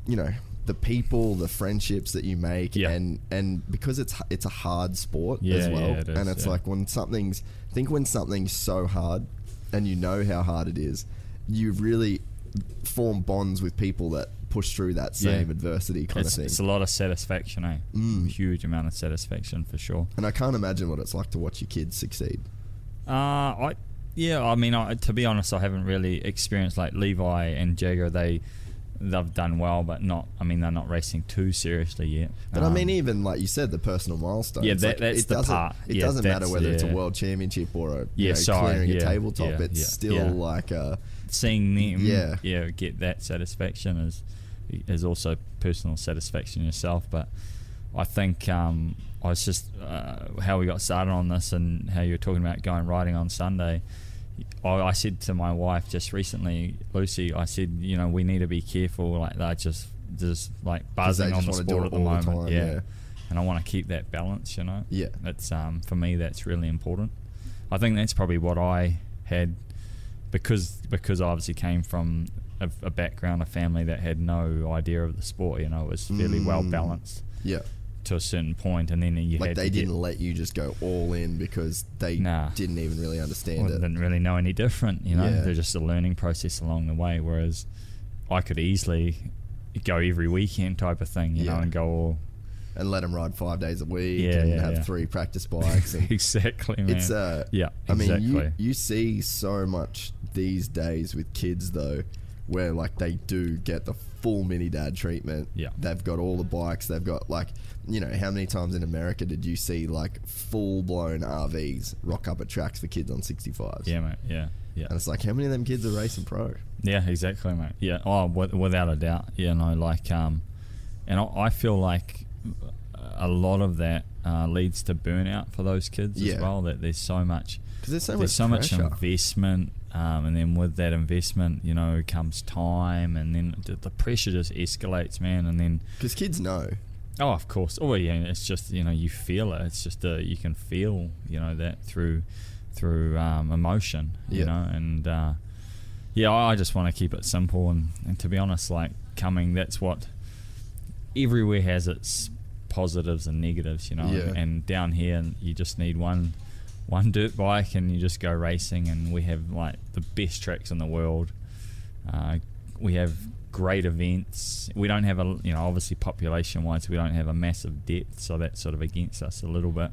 you know, the people, the friendships that you make, Yeah. and and because it's it's a hard sport Yeah, as well, yeah, it is, and it's like when something's think when something's so hard and you know how hard it is you really form bonds with people that push through that same adversity kind It's, of thing it's a lot of satisfaction, eh? Mm. Huge amount of satisfaction for sure. and i can't imagine what it's like to watch your kids succeed Uh, I yeah, I mean, I, to be honest, I haven't really experienced like Levi and Jagger. They they've done well, but not. I mean, they're not racing too seriously yet. but i mean Um, even like you said the personal milestone Yeah, that- like, that's it the part. it Yeah, doesn't matter whether it's a world championship or a Yeah, know, sorry, clearing a tabletop yeah, it's yeah, still yeah. like a seeing them, Yeah. yeah, get that satisfaction is is also personal satisfaction yourself. But I think um, I was just uh, how we got started on this and how you were talking about going riding on Sunday. I, I said to my wife just recently, Lucy, I said, you know, we need to be careful. Like they're just just like buzzing on the sport at the all the moment. time, yeah. yeah. and I want to keep that balance. You know, Yeah. It's um for me that's really important. I think that's probably what I had because because I obviously came from a, a background, a family that had no idea of the sport. You know, it was fairly well Mm. balanced. yeah to a certain point, and then you Like had they didn't let you just go all in because they Nah. didn't even really understand well, it. didn't really know any different. You know, Yeah. they're just a learning process along the way. Whereas I could easily go every weekend type of thing, you know, and go all and let them ride five days a week Yeah, and yeah, have yeah. three practice bikes. Exactly. Man. it's uh, yeah, I mean, you you see so much these days with kids though, where like they do get the full mini dad treatment. Yeah. they've got all the bikes. They've got like, you know, how many times in America did you see like full blown RVs rock up at tracks for kids on sixty fives? yeah, mate. Yeah, yeah. and it's like, how many of them kids are racing pro? Yeah, exactly, mate. Yeah, oh, wi- without a doubt. You know, like, um, and I, I feel like a lot of that uh, leads to burnout for those kids Yeah. as well. That there's so much, Because there's so there's much so much investment, um, and then with that investment, you know, comes time, and then the, pressure just escalates, man. And then, Because kids know. oh, of course, oh yeah, it's just you know you feel it. It's just uh, you can feel you know that through through um, emotion, you know, and uh, yeah, I I just want to keep it simple and, and to be honest, like coming, that's what everywhere has its positives and negatives, you know. Yeah. And down here, you just need one one dirt bike, and you just go racing. And we have like the best tracks in the world. Uh, we have great events. We don't have a you know obviously population wise, we don't have a massive depth, so that's sort of against us a little bit.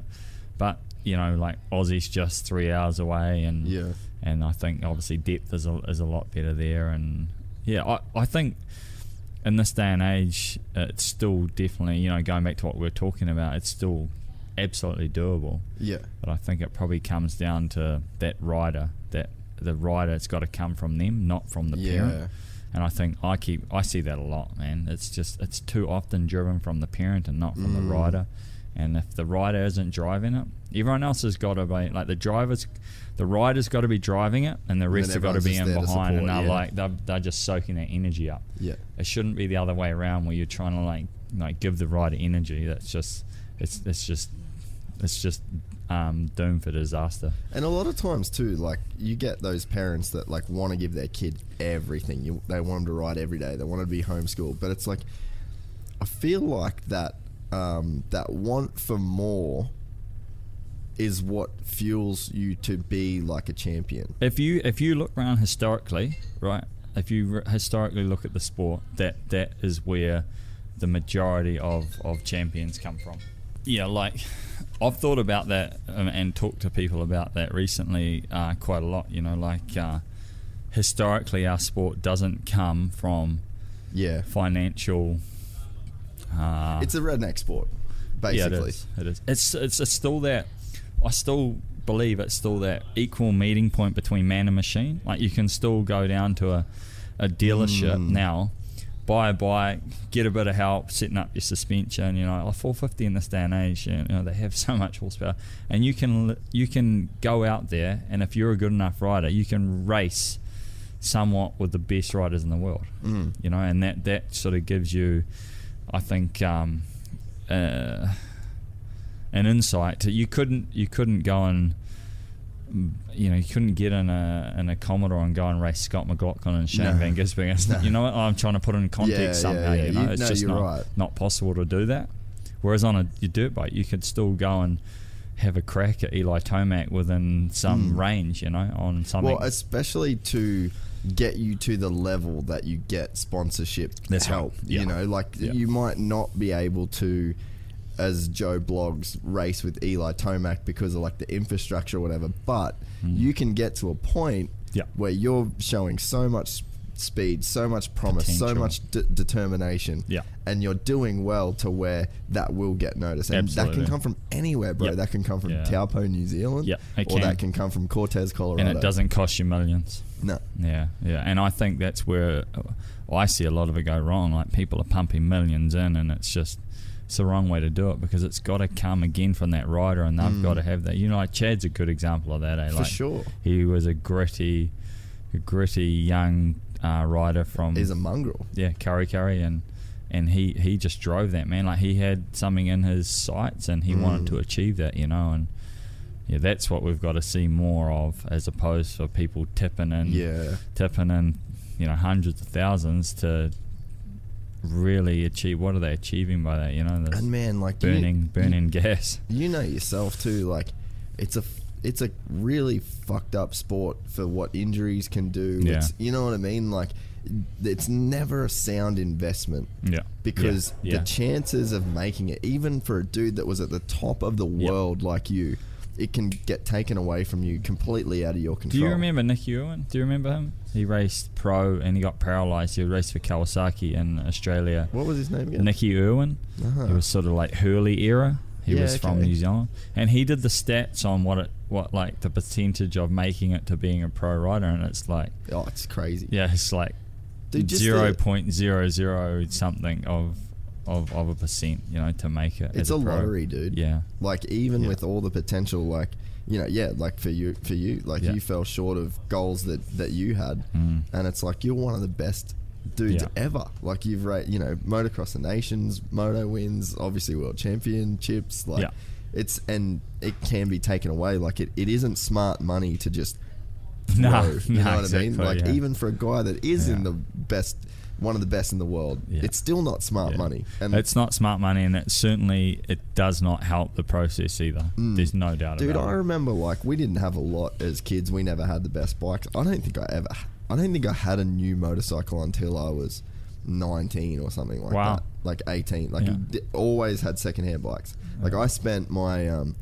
But you know, like Aussie's just three hours away, and Yeah. and I think obviously depth is a, is a lot better there. And yeah, I, I think in this day and age, it's still definitely you know going back to what we are talking about, it's still absolutely doable. Yeah. But I think it probably comes down to that rider that the rider it's got to come from them, not from the Yeah. parent. And I think I keep I see that a lot, man. It's just it's too often driven from the parent and not from the Mm. rider. And if the rider isn't driving it, everyone else has got to be like the drivers, the rider's got to be driving it, and the rest have got to be in behind, and they're yeah. like they're, they're just soaking that energy up. Yeah. It shouldn't be the other way around where you're trying to like like give the rider energy. That's just it's it's just it's just um, doomed for disaster. And a lot of times too, like you get those parents that like want to give their kid everything. You, they want them to ride every day. They want to be homeschooled, but it's like I feel like that um, that want for more is what fuels you to be like a champion. If you if you look around historically, right? If you r- historically look at the sport, that that is where the majority of of champions come from. Yeah, like I've thought about that um, and talked to people about that recently uh, quite a lot. You know, like uh, historically, our sport doesn't come from Yeah, financial. Uh, it's a redneck sport, yeah, basically. it is. It is. It's, it's it's still that. I still believe it's still that equal meeting point between man and machine. Like you can still go down to a, a dealership Mm. now, buy a bike, get a bit of help setting up your suspension. You know, a 450 in this day and age, you know, they have so much horsepower, and you can you can go out there, and if you're a good enough rider, you can race somewhat with the best riders in the world. Mm. You know, and that that sort of gives you, I think. Um, uh, an insight. You couldn't you couldn't go and you know you couldn't get in a in a Commodore and go and race Scott McLaughlin and Shane No. Van Gisbergen. It's not- You know what I'm trying to put it in context Yeah, yeah, somehow. yeah. You know, You- it's no, just not right. not possible to do that. Whereas on a your dirt bike, you could still go and have a crack at Eli Tomac within some Mm. range. You know, on something. Well, especially to get you to the level that you get sponsorship That's help. right. Yeah. You know, like Yeah. you might not be able to, as Joe blogs, race with Eli Tomac because of like the infrastructure or whatever, but mm. you can get to a point. Yeah. where you're showing so much speed, so much promise, so much d- determination, Yeah. and you're doing well to where that will get noticed. And that can come from anywhere, bro. Yeah. That can come from Yeah. Taupo, New Zealand, it or that can. come from Cortez, Colorado. and it doesn't cost you millions. No. Yeah, yeah, and I think that's where I see a lot of it go wrong. Like people are pumping millions in, and it's just it's the wrong way to do it because it's got to come again from that rider, and they've got to have that. You know, like Chad's a good example of that. Eh? Mm. For sure. he was a gritty, a gritty young uh, rider from He's a mongrel. yeah Kurri Kurri, and and he he just drove that man. Like he had something in his sights, and he Mm. wanted to achieve that. You know, and yeah, that's what we've got to see more of, as opposed to people tipping in Yeah. tipping in, you know, hundreds of thousands to really achieve. What are they achieving by that? You know, And man, like you- burning burning gas. you know yourself too like it's a it's a really fucked up sport for what injuries can do Yeah. it's, you know what i mean like it's never a sound investment Yeah, because yeah, yeah. the chances of making it even for a dude that was at the top of the Yep. world like you it can get taken away from you completely out of your control. Do you remember Nicky Irwin? Do you remember him? He raced pro and he got paralysed. He raced for Kawasaki in Australia. what was his name again Nicky Irwin. Uh-huh. He was sort of like Hurley era. He Yeah, was from okay. New Zealand, and he did the stats on what it, what like the percentage of making it to being a pro rider, and it's like, oh it's crazy yeah, it's like zero point zero zero something of of of a percent, you know, to make it. it's a, a, lottery dude Yeah, like even Yeah. with all the potential like you know yeah like for you for you like Yeah. you fell short of goals that that you had Mm. and it's like you're one of the best dudes Yeah. ever like you've ra you know motocross the nations moto wins obviously world championships like Yeah. it's and it can be taken away like it, it isn't smart money to just Nah, throw, you nah, know what I mean like even for a guy that is in the best one of the best in the world Yeah. it's still not smart Yeah. money and it's not smart money, and it certainly it does not help the process either. There's no doubt Mm. Dude, I it. remember like we didn't have a lot as kids. We never had the best bikes. I don't think I ever. I don't think I had a new motorcycle until I was nineteen or something like Wow. that. Like eighteen. Like Yeah. always had secondhand bikes. Like I spent my. um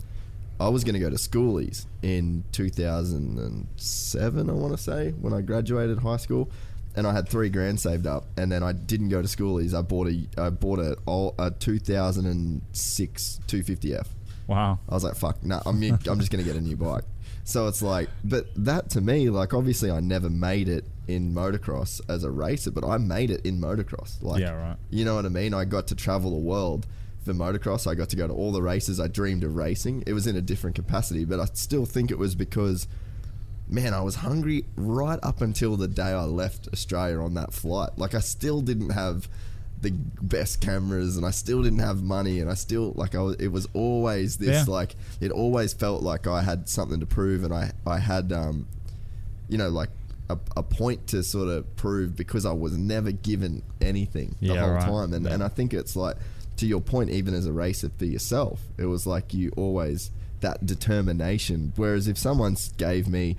I was going to go to schoolies in 2007, I want to say, when I graduated high school, and I had three grand saved up, and then I didn't go to schoolies. I bought a I bought a, a 2006 250F. Wow. I was like, fuck, nah, I'm, I'm just going to get a new bike. So it's like, but that to me, like, obviously I never made it in motocross as a racer, but I made it in motocross. Like, Yeah, right. You know what I mean? I got to travel the world for motocross. I got to go to all the races I dreamed of racing. It was in a different capacity, but I still think it was because, man, I was hungry right up until the day I left Australia on that flight. Like, I still didn't have the best cameras and I still didn't have money and I still like I was, it was always this Yeah. like it always felt like I had something to prove and I I had um you know like a, a point to sort of prove because I was never given anything the Yeah, whole right. time and Yeah. and I think it's like to your point even as a racer for yourself it was like you always that determination whereas if someone gave me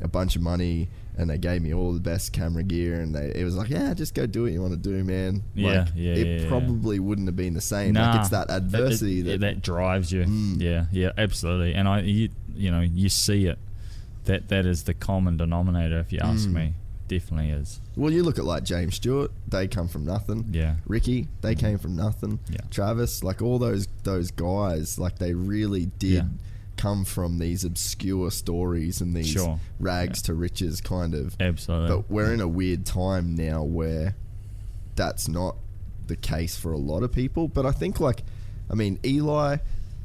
a bunch of money and they gave me all the best camera gear and they, it was like yeah just go do what you want to do man Yeah, like, yeah, it yeah, yeah. probably wouldn't have been the same Nah, like it's that adversity it- that, that drives you. Mm. Yeah, yeah, absolutely. And I, you, you know, you see it. That that is the common denominator. If you ask Mm. me, definitely is. well you look at like James Stewart they come from nothing Yeah, Ricky, they came from nothing. Yeah. Travis, like all those those guys, like they really did Yeah. Come from these obscure stories and these Sure. rags to riches kind of. absolutely. But we're in a weird time now where that's not the case for a lot of people. But I think like, I mean, Eli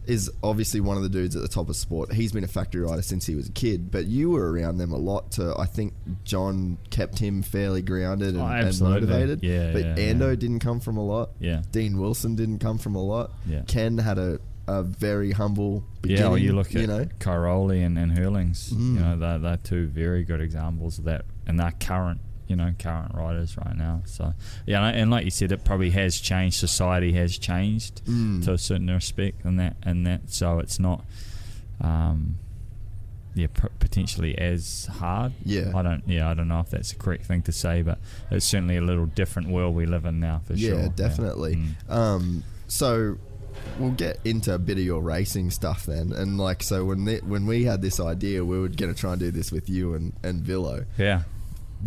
is obviously one of the dudes at the top of sport. He's been a factory rider since he was a kid, but you were around them a lot. To I think John kept him fairly grounded and, Oh, and motivated. Yeah, but yeah, Ando yeah. didn't come from a lot. Yeah. Dean Wilson didn't come from a lot. Yeah. Ken had a, a very humble beginning. yeah, or you look at you know. Cairoli and, and Herlings. Mm. You know, they're, they're two very good examples of that, and they're current. You know, current riders right now. So yeah, and, like you said, it probably has changed. Society has changed Mm. to a certain respect, and that and that. So it's not. Um, yeah, p- potentially as hard. Yeah. I don't. Yeah, I don't know if that's the correct thing to say, but it's certainly a little different world we live in now for sure. yeah, definitely. Mm. Um, so we'll get into a bit of your racing stuff then, and like so when the, when we had this idea, we were going to try and do this with you and and Villo. Yeah.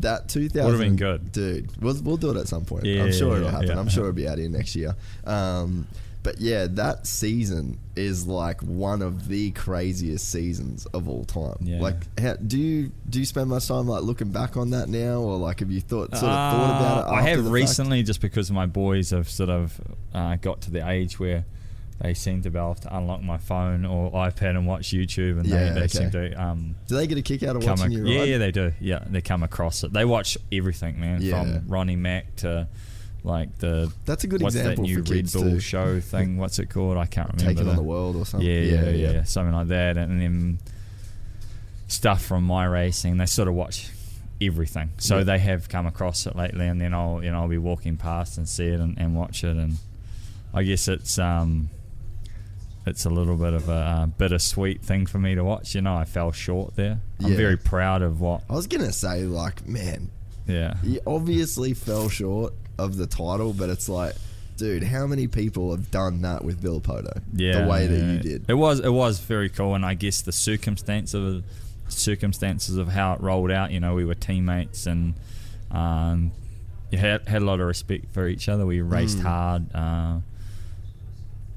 That 2000 Would've been good. dude. We'll we'll do it at some point. Yeah, I'm sure it'll happen. yeah. I'm sure it'll be out here next year. Um, but yeah, that season is like one of the craziest seasons of all time. Yeah. Like, how, do you do you spend much time like looking back on that now, or like have you thought sort of thought about it? Uh, I have the fact? recently, just because my boys have sort of uh, got to the age where they seem to be able to unlock my phone or iPad and watch YouTube, and Yeah, they, they okay. seem to um, Do they get a kick out of watching ac- you yeah, ride? yeah, they do. Yeah, they come across it. They watch everything, man, Yeah. from Ronnie Mac to like the That's a good what's example that new for Red Bull too. show thing? What's it called? I can't remember. Taking on the- world or something. yeah, yeah, yeah, something like that, and then stuff from my racing. They sort of watch everything. So Yeah. they have come across it lately, and then I'll you know I'll be walking past and see it and, and watch it, and I guess it's um it's a little bit of a uh, bittersweet thing for me to watch. You know, I fell short there. I'm Yeah. very proud of what. I was gonna say like, man, Yeah. you obviously fell short of the title, but it's like, dude, how many people have done that with Villopoto? yeah, the way that yeah. you did. It was it was very cool, and I guess the circumstance of circumstances of how it rolled out. You know, we were teammates, and um, you had had a lot of respect for each other. We raced Mm. hard. Uh,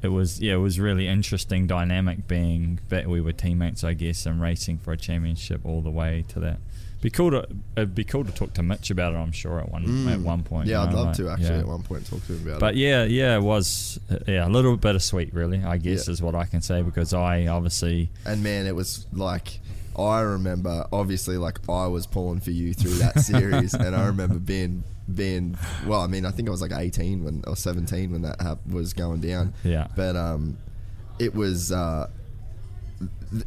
it was yeah, it was really interesting dynamic being that we were teammates, I guess, and racing for a championship all the way to that. Be cool to it'd be cool to talk to Mitch about it. I'm sure at one Mm. at one point. Yeah, you I'd love like, to actually yeah. at one point talk to him about But it. But yeah, yeah, it was yeah a little bittersweet, really. I guess Yeah. is what I can say because I obviously And man, it was like I remember obviously like I was pulling for you through that series, and I remember being being well. I mean, I think I was like eighteen when or seventeen when that hap- was going down. Yeah. But um, it was uh,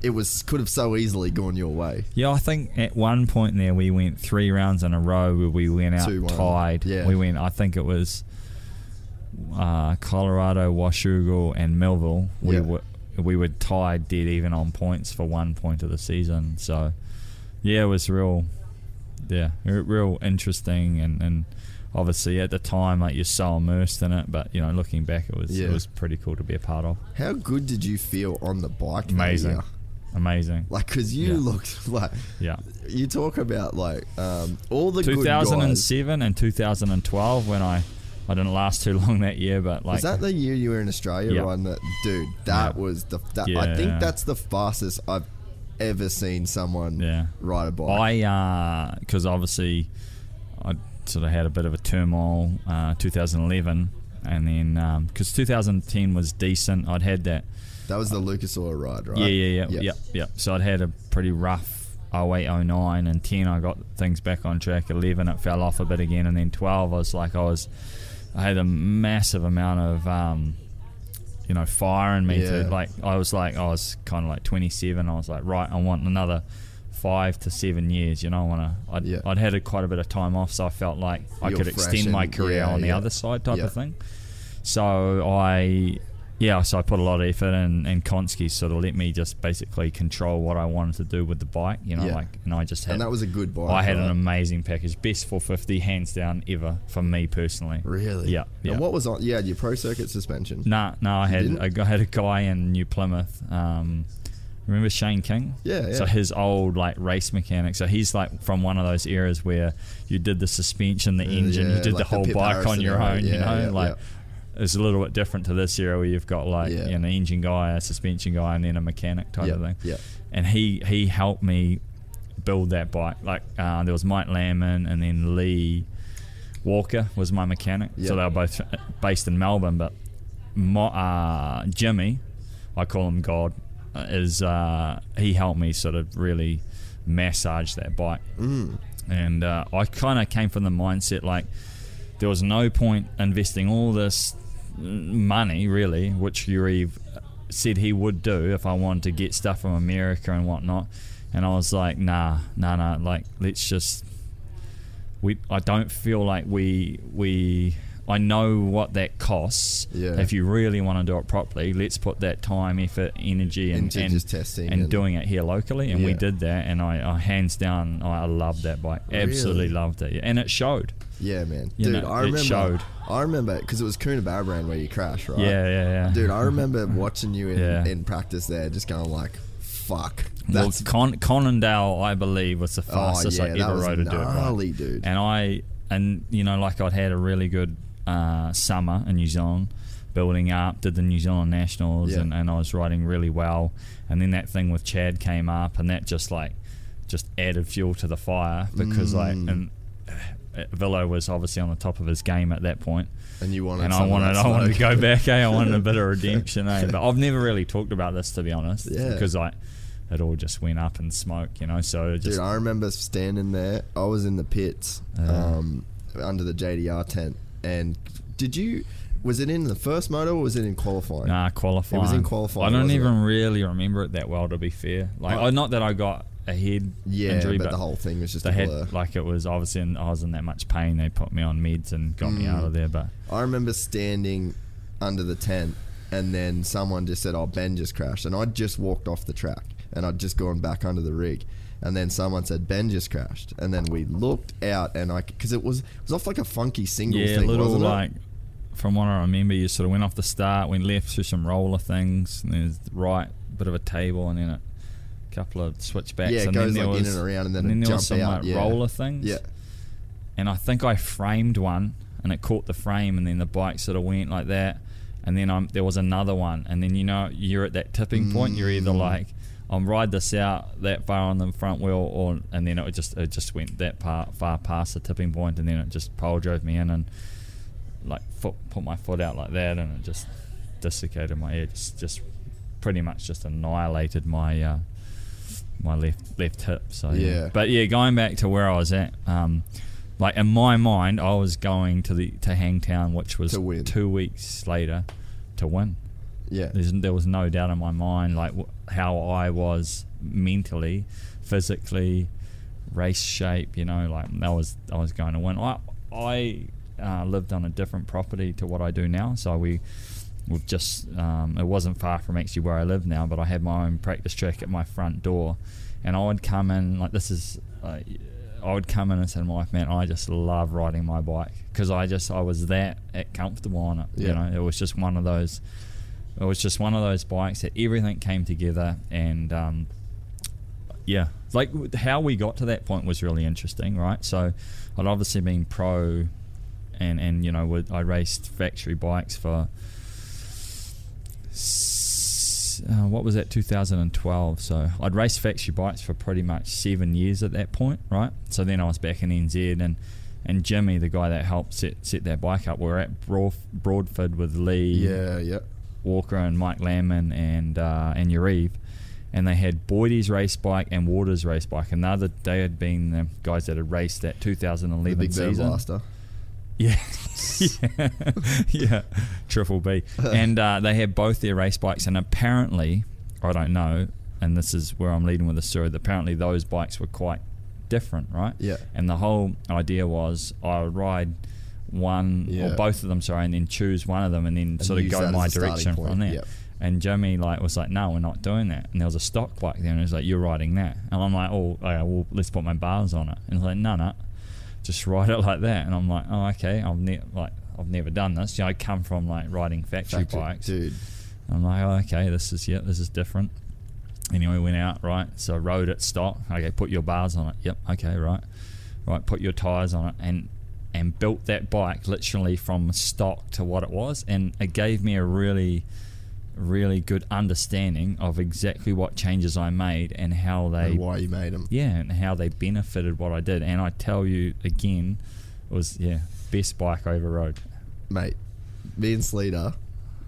it was could have so easily gone your way. yeah I think at one point there we went three rounds in a row where we went out 2-1. tied. Yeah. We went. I think it was uh, Colorado, Washougal, and Millville. We Yeah. were we were tied dead even on points for one point of the season. So yeah, it was real. Yeah, real interesting and and. Obviously, at the time, like you're so immersed in it, but you know, looking back, it was Yeah. it was pretty cool to be a part of. How good did you feel on the bike? Amazing, amazing. Like, cause you Yeah. looked like Yeah. you talk about like um, all the good guys. 2007 and 2012 when I I didn't last too long that year, but like was that the year you were in Australia? Yeah. Riding that, dude. That Yeah. was the. That, I think that's the fastest I've ever seen someone Yeah. ride a bike. I because obviously I sort of had a bit of a turmoil uh, 2011, and then because 2010 was decent, I'd had that. that was the Lucas Oil ride, right? Yeah, yeah, yeah, Yep. yep, yep. So I'd had a pretty rough 08, 09, and 10 I got things back on track. 11 it fell off a bit again, and then 12 I was like I was I had a massive amount of um, you know firing me Yeah. to like I was like I was kind of like 27. I was like right, I want another five to seven years. You know, I want to. I'd, Yeah. I'd had a, quite a bit of time off, so I felt like I You're could extend my career yeah, on the other side type of thing. So I, yeah, so I put a lot of effort in, and Konsky sort of let me just basically control what I wanted to do with the bike. You know, Yeah. like, and I just had. And that was a good bike. I had an amazing package, best 450 hands down ever for me personally. Really? Yeah, yeah. And what was on? You had your pro circuit suspension. Nah, no, I had? I had a guy in New Plymouth. Um, remember Shane King? Yeah, yeah. So his old like race mechanic. So he's like from one of those eras where you did the suspension, the engine, yeah, you did like the the whole Pip bike on your own. you know, yeah, like it's a little bit different to this era where you've got like Yeah. you know, an engine guy, a suspension guy, and then a mechanic type Yeah, of thing. yeah. And he he helped me build that bike. Like uh, there was Mike Lamon and then Lee Walker was my mechanic. Yeah. So they were both based in Melbourne, but my, uh, Jimmy, I call him God, uh, is uh, he helped me sort of really massage that bike. Mm. And uh, I kind of came from the mindset like there was no point investing all this money, really, which Yuri said he would do if I wanted to get stuff from America and whatnot. And I was like, nah, nah, nah. Like, let's just. We. I don't feel like we we. I know what that costs. Yeah. If you really want to do it properly, let's put that time, effort, energy, and, and and, and- doing it here locally. And we did that, and I, I hands down, I loved that bike. Absolutely Really? loved it, and it showed. Yeah, man. You Dude, know, I it remember. showed. I remember because it was Coonabarabran where you crashed, right? Yeah, yeah, yeah. Dude, I remember watching you in, Yeah. in practice there, just going like, "Fuck." Well, That's Con- Conondale, I believe, was the oh fastest yeah, I ever rode a dirt bike. dude. And I, and you know, like I'd had a really good uh, summer in New Zealand, building up, did the New Zealand Nationals, Yeah. and, and I was riding really well. And then that thing with Chad came up, and that just like, just added fuel to the fire because like, Mm. and uh, Villo was obviously on the top of his game at that point. And you wanted, and I wanted, I wanted to go back. Eh? I wanted a bit of redemption. Eh? But I've never really talked about this to be honest, Yeah. because I, it all just went up in smoke, you know. So just Dude, I remember standing there. I was in the pits, um, under the JDR tent, and did you? Was it in the first moto or was it in qualifying? Nah, qualifying. It was in qualifying, I don't even it? really remember it that well, to be fair. Like, oh, not that I got a head Yeah, injury, but the whole thing was just they a had blur. like it was obviously in, I was in that much pain. They put me on meds and got me Mm. out of there. But I remember standing under the tent, and then someone just said, "Oh, Ben just crashed," and I'd just walked off the track, and I'd just gone back under the rig, and then someone said, "Ben just crashed," and then we looked out, and I because it was it was off like a funky single yeah, thing, little wasn't like from what I remember, you sort of went off the start, went left through some roller things, and there's right bit of a table, and then a couple of switchbacks. Yeah, and goes then there like in was, and around and then then it there was some out, like yeah. roller things. Yeah, and I think I framed one, and it caught the frame, and then the bike sort of went like that, and then I'm, there was another one, and then you know you're at that tipping point. You're either Mm. like I'm ride this out that far on the front wheel, or and then it just it just went that far far past the tipping point, and then it just pole drove me in and like foot, put my foot out like that, and it just dislocated my ear, just just pretty much just annihilated my. Uh, my left left hip. So yeah. Yeah. But yeah, going back to where I was at, um, like in my mind, I was going to the to Hangtown, which was two weeks later, to win. yeah, There's, there was no doubt in my mind, like wh- how I was mentally, physically, race shape. You know, like I was I was going to win. I I uh, lived on a different property to what I do now, so we. We've just, um, it wasn't far from actually where I live now, but I had my own practice track at my front door. And I would come in, like, this is, uh, I would come in and say to my wife, man, I just love riding my bike because I just, I was that comfortable on it. You know, it was just one of those, it was just one of those bikes that everything came together and, um, yeah, like how we got to that point was really interesting, right? So, I'd obviously been pro, and and you know, I raced factory bikes for uh, what was that 2012 so i'd raced factory bikes for pretty much seven years at that point right so then i was back in nz and and jimmy the guy that helped set set that bike up we were at Broad, broadford with lee yeah, yeah. walker and mike lamman and uh, and Yarrive, and they had Boydie's race bike and Waters race bike. Another they had been the guys that had raced that The 2011 Big Bear season. Blaster. Yeah, yeah, yeah, triple B. And uh, they had both their race bikes, and apparently, I don't know, and this is where I'm leading with the story. That apparently those bikes were quite different, right? Yeah. And the whole idea was I would ride one Yeah. or both of them, sorry, and then choose one of them, and then sort of go my direction from there. Yep. And Jimmy like was like, no, we're not doing that. And there was a stock bike there, and he was like, you're riding that. And I'm like, oh, okay, well, let's put my bars on it. And he's like, no, no, just ride it like that. And I'm like, oh, okay. I've ne- like I've never done this. You know, I come from like riding factory, Factory- bikes. dude. I'm like, oh, okay, this is yeah, this is different. Anyway, went out right. So rode it stock. Okay, put your bars on it. Yep. Okay, right, right. Put your tires on it, and and built that bike literally from stock to what it was, and it gave me a really, really good understanding of exactly what changes I made and how they And why you made them? yeah, and how they benefited what I did. And I tell you again, it was yeah, best bike I ever rode. mate, me and Sleater,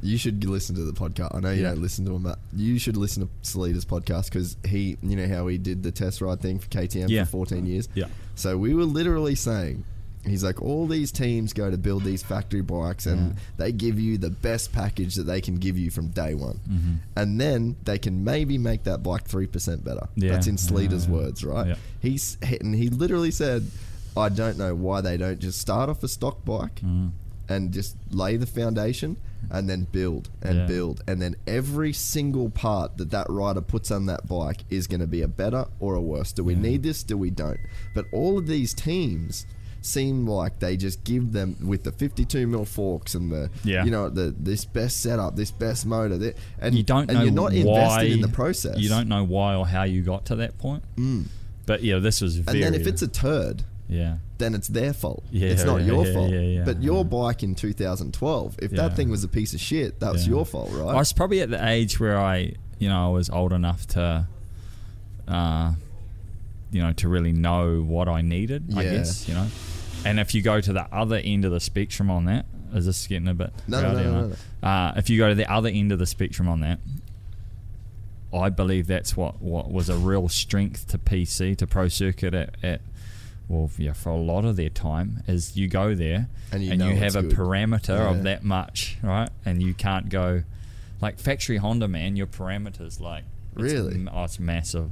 you should listen to the podcast. I know you Yeah. don't listen to him, but you should listen to Sleater's podcast because he, you know, how he did the test ride thing for KTM Yeah. for 14 years. Yeah. So we were literally saying, he's like, all these teams go to build these factory bikes and Yeah. they give you the best package that they can give you from day one. Mm-hmm. And then they can maybe make that bike 3% better. Yeah. That's in Sleater's Yeah, words, right? He's, and he literally said, I don't know why they don't just start off a stock bike Mm. and just lay the foundation and then build and build and then every single part that that rider puts on that bike is going to be a better or a worse do we need this do we don't but all of these teams seem like they just give them with the 52 mil forks and the Yeah. you know the this best setup this best motor that, and you don't and know you're not why invested in the process You don't know why or how you got to that point. Mm. But yeah, this was and then if it's a turd yeah, then it's their fault. Yeah, it's not yeah, your yeah, fault. yeah, yeah, but your bike in 2012, if that thing was a piece of shit, that was your fault, right? I was probably at the age where I, you know, I was old enough to, uh, you know, to really know what I needed. I guess you know. And if you go to the other end of the spectrum on that, is this getting a bit? No, no, no, no. Uh, if you go to the other end of the spectrum on that, I believe that's what, what was a real strength to PC to Pro Circuit at, at well, yeah, for a lot of their time is you go there And and you you, have a good. parameter Yeah. of that much, right? And you can't go like factory Honda, man. Your parameters like Really? m- oh, it's massive.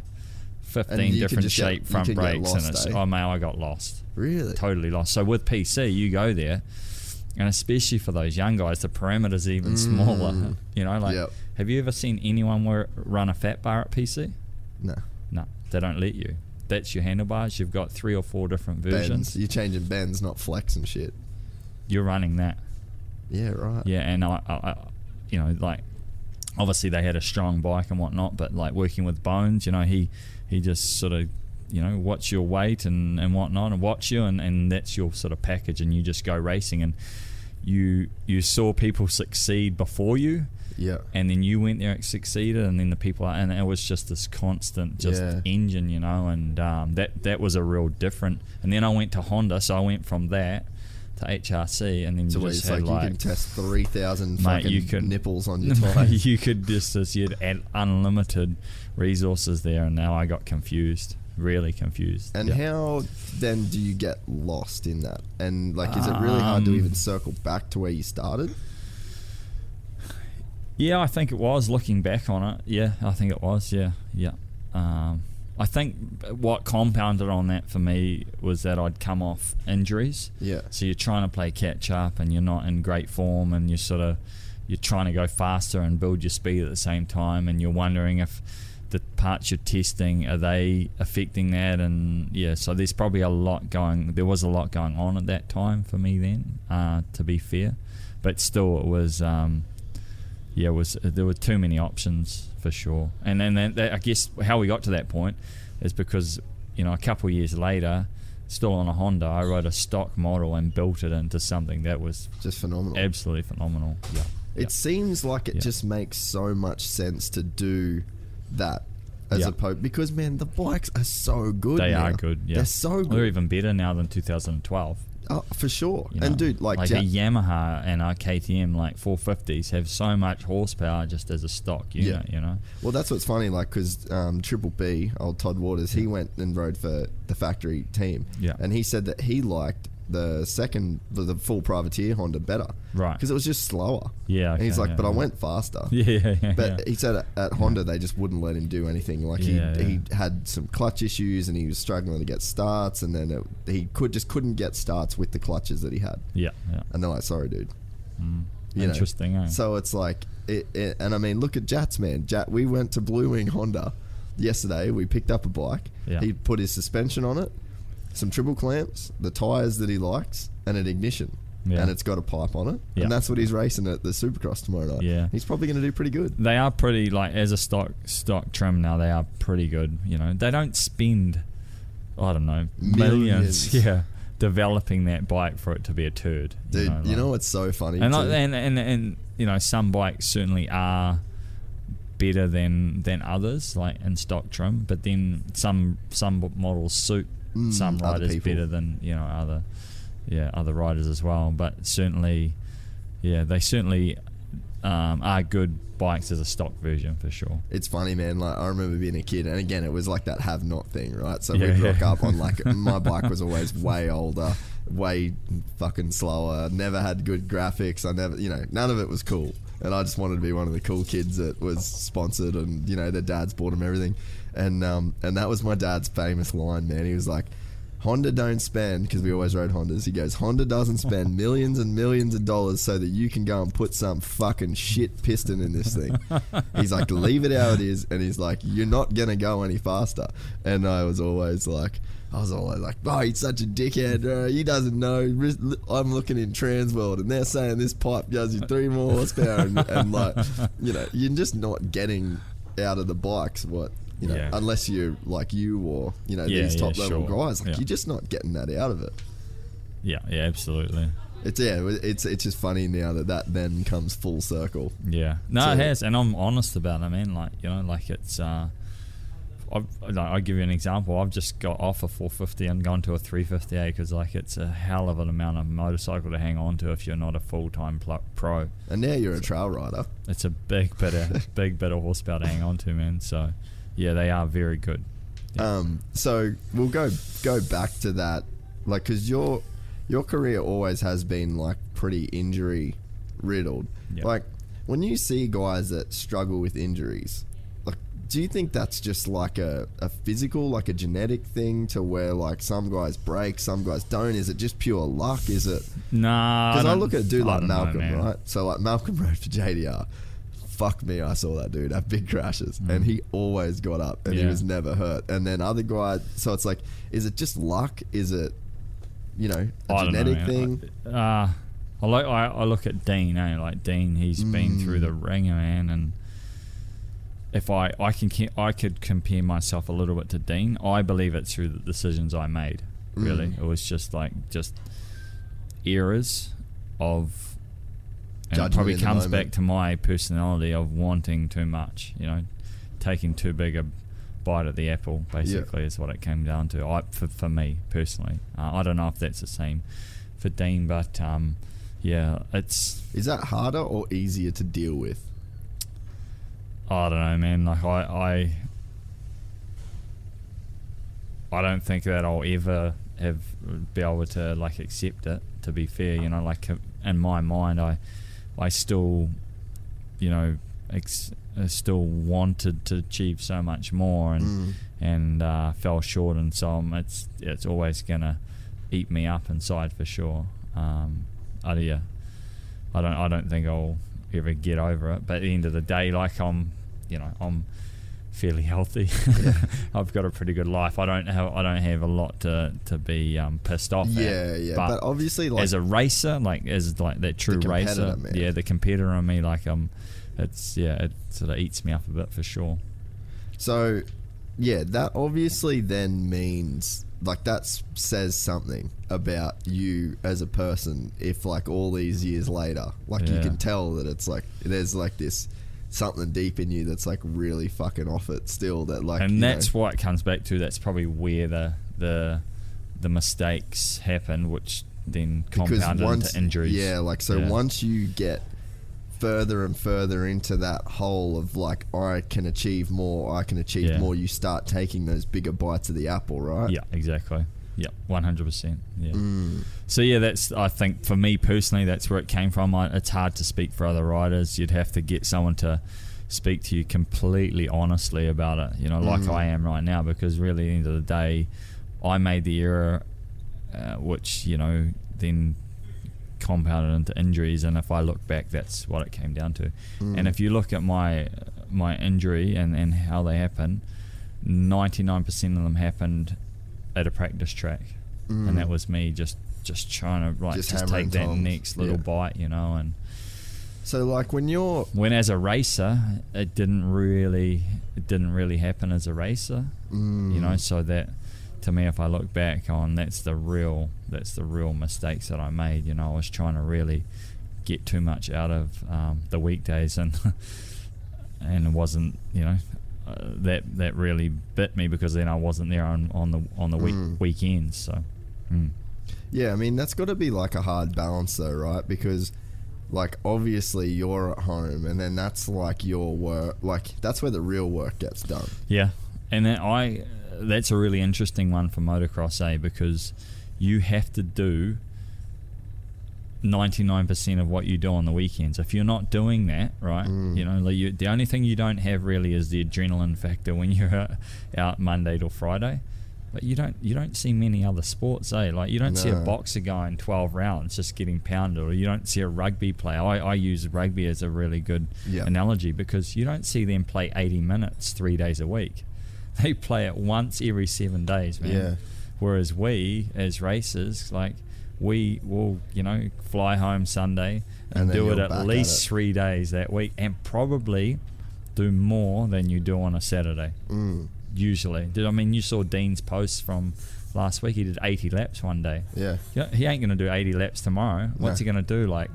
And fifteen different just get- shape front brakes, lost, and it's eh? oh man, I got lost. Really? totally lost. So with PC, you go there, and especially for those young guys, the parameter's even smaller. You know, like Mm. Yep. have you ever seen anyone wear, run a fat bar at PC? No. No, they don't let you. That's your handlebars. You've got three or four different versions. Bends. You're changing bends, not flex and shit. You're running that. Yeah, right. Yeah, and I, I, I, you know, like obviously they had a strong bike and whatnot, but like working with Bones, you know, he he just sort of, you know, watch your weight and and whatnot, and watch you, and and that's your sort of package, and you just go racing, and you you saw people succeed before you. Yeah. And then you went there and succeeded, and then the people, and it was just this constant, just Yeah. engine, you know, and um, that that was a real different. And then I went to Honda, so I went from that to HRC, and then So you just had like, like you can test three thousand Mate, fucking you could- nipples on your tires. you could just just you'd add unlimited resources there, and now I got confused, really confused. And Yeah. how then do you get lost in that? And like, is it really hard to Um, even circle back to where you started? Yeah, I think it was. Looking back on it, yeah, I think it was. Yeah, yeah. Um, I think what compounded on that for me was that I'd come off injuries. Yeah. So you're trying to play catch up, and you're not in great form, and you're sort of you're trying to go faster and build your speed at the same time, and you're wondering if the parts you're testing are they affecting that, and yeah. So there's probably a lot going. There was a lot going on at that time for me then. Uh, to be fair, but still, it was. Um, yeah, it was there were too many options for sure. And then that, that, I guess how we got to that point is because you know a couple of years later, still on a Honda, I wrote a stock model and built it into something that was Just phenomenal. absolutely phenomenal. Yeah, It seems like it Yeah. just makes so much sense to do that as Yeah. opposed because man, the bikes are so good. they now. are good. Yeah, they're so They're even better now than 2012. Oh, for sure. you know? and dude, like, like Ja- a Yamaha and our KTM like 450s have so much horsepower just as a stock unit. You know. Well, that's what's funny, like, because um, Triple B, old Todd Waters, he went and rode for the factory team. Yeah. And he said that he liked the second, the, the full privateer Honda better. Right. Because it was just slower. Yeah, And he's like, yeah, but I went faster. Yeah, yeah, yeah. But yeah. he said at, at Honda they just wouldn't let him do anything. Like Yeah, he yeah. he had some clutch issues and he was struggling to get starts, and then it, he could just couldn't get starts with the clutches that he had. yeah, yeah. And they're like, "Sorry, dude." You know? Interesting, eh? So it's like, it, it, and I mean, look at Jats, man. Jat, we went to Blue Wing Honda yesterday. We picked up a bike. Yeah. He put his suspension on it, some triple clamps, the tires that he likes, and an ignition. Yeah. And it's got a pipe on it, Yeah. and that's what he's racing at the Supercross tomorrow night. Yeah. he's probably going to do pretty good. they are pretty like as a stock stock trim now they are pretty good you know they don't spend i don't know millions, Millions. yeah developing that bike for it to be a turd Dude, you know, like- what's so funny? and, like, and and and you know some bikes certainly are better than than others like in stock trim but then some some models suit Mm, other riders better than you know other yeah other riders as well but certainly yeah they certainly um, are good bikes as a stock version for sure It's funny, man. Like I remember being a kid, and again, it was like that have not thing, right? So Yeah, we'd rock up on like my bike was always way older, way fucking slower. Never had good graphics. I never, you know, none of it was cool. And I just wanted to be one of the cool kids that was sponsored, and you know, their dads bought them everything. And um, and that was my dad's famous line, man. He was like. Honda don't spend because we always rode Hondas. He goes, Honda doesn't spend millions and millions of dollars so that you can go and put some fucking shit piston in this thing. He's like, leave it how it is, and he's like, you're not gonna go any faster. And I was always like, I was always like, oh, he's such a dickhead. Uh, he doesn't know. I'm looking in Transworld, and they're saying this pipe gives you three more horsepower, and, and like, you know, you're just not getting out of the bikes what. You know, Yeah. unless you're like you or you know Yeah, these top yeah, level sure. guys, like you're just not getting that out of it. yeah yeah absolutely It's yeah, it's it's just funny now that that then comes full circle. Yeah, no, So- it has, and I'm honest about it, I mean, Like you know, like it's. Uh, I've, like, I'll give you an example. I've just got off a 450 and gone to a 350A because like it's a hell of an amount of motorcycle to hang on to if you're not a full time pl- pro. And now you're a trail rider. It's a big bit of big bit of horsepower to hang on to, man. So yeah, they are very good. Yeah. Um, so we'll go go back to that, like, because your your career always has been like pretty injury riddled. Yeah. Like when you see guys that struggle with injuries, like, do you think that's just like a, a physical, like a genetic thing to where like some guys break, some guys don't? Is it just pure luck? Is it Nah, because I, don't- look at a dude I like don't know, Malcolm, right? So like Malcolm rode for JDR. Fuck me, I saw that dude have big crashes, and he always got up, and he Mm. Was never hurt. And then other guys, so it's like, is it just luck? Is it, you know, a I know, genetic man. thing? Uh, I like I, I look at Dean. Eh? Like Dean, he's been through the Mm. ringer, man. And if I I can I could compare myself a little bit to Dean. I believe it's through the decisions I made. Really, Mm. it was just like just errors of. And it probably comes moment. back to my personality of wanting too much. You know, taking too big a bite at the apple. Basically, is what it came down to. I for, for me personally, uh, I don't know if that's the same for Dean, but um, yeah, it's Is that harder or easier to deal with? I don't know, man. Like I, I, I don't think that I'll ever have be able to like accept it. To be fair, you know, like in my mind, I, I still, you know, ex- still wanted to achieve so much more and Mm. and uh, fell short, and so it's it's always gonna eat me up inside for sure. Um, I, yeah, I don't I don't think I'll ever get over it. But at the end of the day, like I'm, you know, I'm fairly healthy. I've got a pretty good life. I don't have I don't have a lot to to be um, pissed off. Yeah, at. yeah. But, But, obviously, like, as a racer, like as like that true racer, man. yeah, the competitor in me, like um, it's yeah, it sort of eats me up a bit for sure. So, yeah, that obviously then means like that says something about you as a person. If like all these years later, like you can tell that it's like there's like this something deep in you that's like really fucking off it still. That like, and that's know, what it comes back to. That's probably where the the the mistakes happen, which then compounded into injuries. Yeah, like so Yeah. once you get further and further into that hole of like I can achieve more, I can achieve Yeah. more, you start taking those bigger bites of the apple, right? Yeah, exactly. Yeah, one hundred percent. Yeah. Mm. So yeah, that's I think for me personally, that's where it came from. I, it's hard to speak for other riders. You'd have to get someone to speak to you completely honestly about it. You know, like Mm. I am right now, because really, at the end of the day, I made the error, uh, which you know then compounded into injuries. And if I look back, that's what it came down to. Mm. And if you look at my my injury and and how they happen, ninety nine percent of them happened at a practice track, and that was me just just trying to like Mm. Just just, take that next little yeah. bite, you know. And So like when you're when as a racer, it didn't really it didn't really happen as a racer, Mm. you know. So that to me, if I look back on, that's the real that's the real mistakes that I made. You know, I was trying to really get too much out of um, the weekdays and and it wasn't you know uh, that that really bit me because then I wasn't there on, on the on the week Mm. weekends. So mm. Yeah, I mean that's got to be like a hard balance though, right? Because like obviously you're at home and then that's like your work like that's where the real work gets done. Yeah, and then I that's a really interesting one for motocross, eh? Because you have to do ninety nine percent of what you do on the weekends. If you're not doing that, right, you know, like you, the only thing you don't have really is the adrenaline factor when you're out- Monday till Friday. But you don't you don't see many other sports, eh? Like you don't see a boxer going twelve rounds just getting pounded, or you don't see a rugby player. I, I use rugby as a really good analogy because you don't see them play eighty minutes three days a week. They play it once every seven days, man. Yeah. Whereas we, as racers, like we will, you know, fly home Sunday And and, do it at back at least it. three days that week, and probably do more than you do on a Saturday. Mm. Usually, Did I mean you saw Dean's posts from last week? He did eighty laps one day. Yeah. He ain't gonna do eighty laps tomorrow. What's No. he gonna do? Like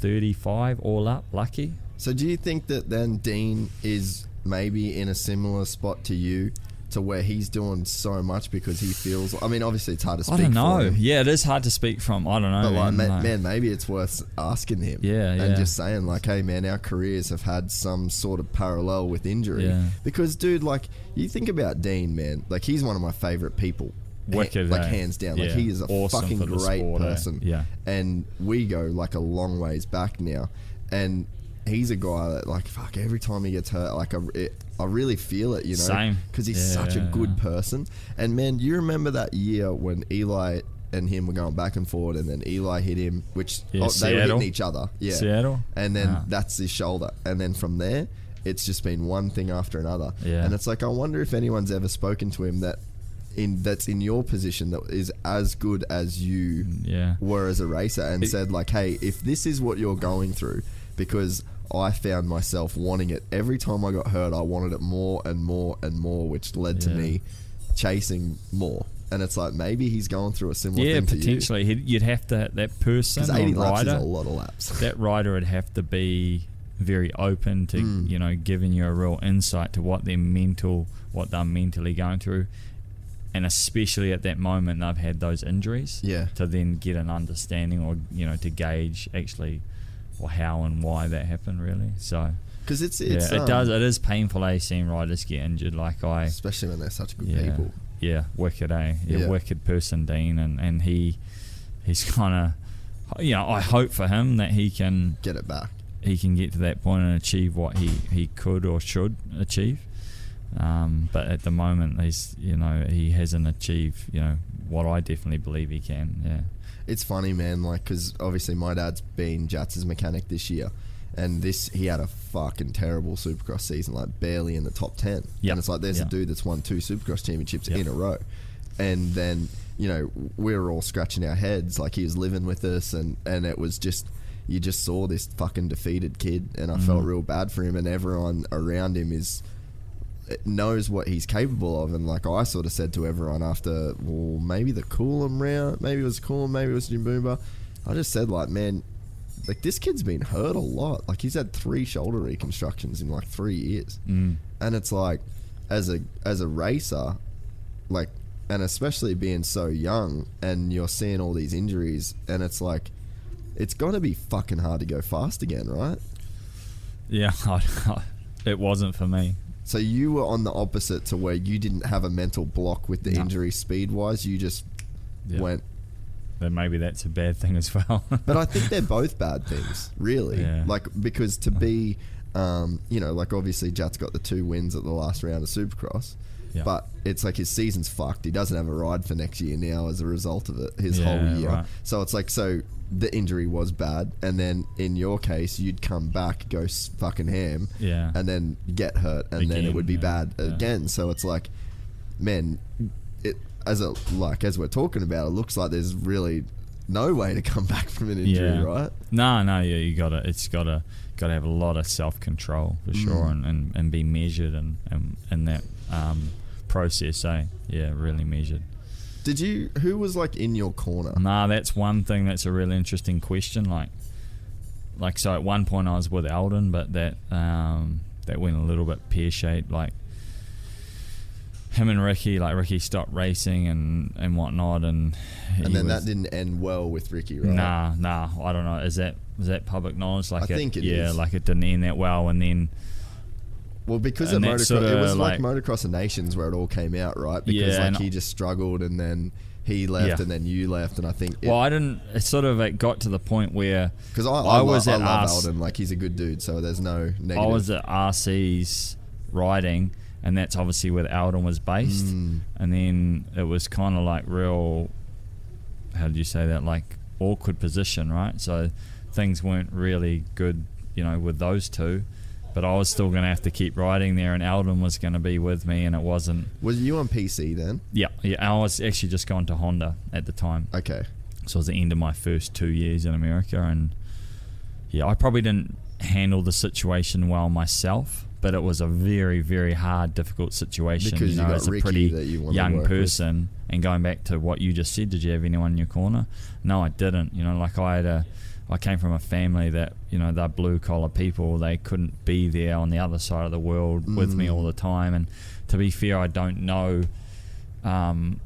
thirty-five all up? Lucky. So do you think that then Dean is maybe in a similar spot to you to where he's doing so much because he feels I mean obviously it's hard to speak from. I don't know. him. Yeah, it is hard to speak from. I don't know. But like, man. man, man, maybe it's worth asking him. Yeah, And yeah. just saying, like, hey, man, our careers have had some sort of parallel with injury. Yeah. Because, dude, like, you think about Dean, man. Like, he's one of my favorite people. Wicked, like, eh? hands down. Like, he is a Awesome fucking great sport, eh? person. Yeah. And we go, like, a long ways back now. And he's a guy that like fuck every time he gets hurt, like I, it, I really feel it, you know, Same. because he's such a Yeah. good person. And man, you remember that year when Eli and him were going back and forward, and then Eli hit him, which Yeah, oh, they were hitting each other, yeah, Seattle? and then Ah. that's his shoulder, and then from there. It's just been one thing after another, Yeah. and it's like I wonder if anyone's ever spoken to him that, in that's in your position that is as good as you Yeah. were as a racer and It- said like hey if this is what you're going through because i found myself wanting it every time i got hurt i wanted it more and more and more which led to me chasing more and it's like maybe he's going through a similar Yeah, thing to potentially. He'd, you'd have to that person because 80 laps rider. is a lot of laps that rider would have to be very open to Mm. you know giving you a real insight to what their mental what they're mentally going through and especially at that moment they've had those injuries Yeah. to then get an understanding or you know to gauge actually how and why that happened really so because it's, yeah it's it um, does it is painful eh seeing riders get injured like I especially when they're such good yeah people yeah wicked eh yeah, Yeah. wicked person Dean and and he he's kind of you know I hope for him that he can get it back he can get to that point and achieve what he, he could or should achieve. Um, but at the moment, he's you know he hasn't achieved you know what I definitely believe he can. Yeah, it's funny, man. Like, because obviously my dad's been Jatz's mechanic this year, and this he had a fucking terrible Supercross season, like barely in the top ten. Yep. And it's like there's Yeah. a dude that's won two Supercross championships Yep. in a row, and then you know we were all scratching our heads, like he was living with us, and and it was just. You just saw this fucking defeated kid, and I felt Mm-hmm. real bad for him. And everyone around him is knows what he's capable of, and like I sort of said to everyone after, well, maybe the Coolum round, maybe it was Coolum, maybe it was Jimboomba. I just said like, man, like this kid's been hurt a lot. Like he's had three shoulder reconstructions in like three years, mm. and it's like, as a as a racer, like, and especially being so young, and you're seeing all these injuries, and it's like, it's gonna be fucking hard to go fast again, right? yeah. it wasn't for me. So you were on the opposite to where you didn't have a mental block with the No. injury speed wise. You just Yeah. went. Then maybe that's a bad thing as well. But I think they're both bad things, really. Yeah. Like because to be, um, you know, like obviously Jat's got the two wins at the last round of Supercross, Yeah. but it's like his season's fucked. He doesn't have a ride for next year now as a result of it. His Yeah, whole year. right. So it's like so the injury was bad, and then in your case, you'd come back, go s- fucking ham, Yeah. and then get hurt, and then it would be yeah, bad again. So it's like, man, it as a like as we're talking about, it looks like there's really no way to come back from an injury, right? No, no, yeah, you gotta. It's gotta gotta have a lot of self control for sure, Mm. and, and, and be measured and and, and that um, process. Eh? Yeah, really measured. Did you? Who was like in your corner? Nah, that's one thing that's a really interesting question. Like, like so at one point I was with Aldon, but that um, that went a little bit pear shaped. Like him and Ricky, like Ricky stopped racing and and whatnot, and And then was- that didn't end well with Ricky, right? Nah, nah, I don't know. Is that is that public knowledge? Like, I think it yeah, is. like it didn't end that well, and then Well, because of motocross, sorta it was like, like- motocross of nations where it all came out, right? Because Yeah, like he just struggled, and then he left, Yeah. and then you left, and I think well, I didn't. It sort of it got to the point where because I, I, I was lo- at I love RC Aldon, like he's a good dude, so there's no negative. I was at RC's riding, and that's obviously where Aldon was based. Mm. And then it was kind of like real, how did you say that? Like awkward position, right? So things weren't really good, you know, with those two. But I was still going to have to keep riding there, and Aldon was going to be with me, and it wasn't. Was you on PC then? Yeah, yeah. I was actually just going to Honda at the time. Okay. So it was the end of my first two years in America, and yeah, I probably didn't handle the situation well myself. But it was a very, very hard, difficult situation. Because you you know, got as a Ricky pretty you young work with. person, and going back to what you just said, did you have anyone in your corner? No, I didn't. You know, like I had a, I came from a family that you know they're blue collar people. They couldn't be there on the other side of the world with me Mm. all the time. And to be fair, I don't know. Um,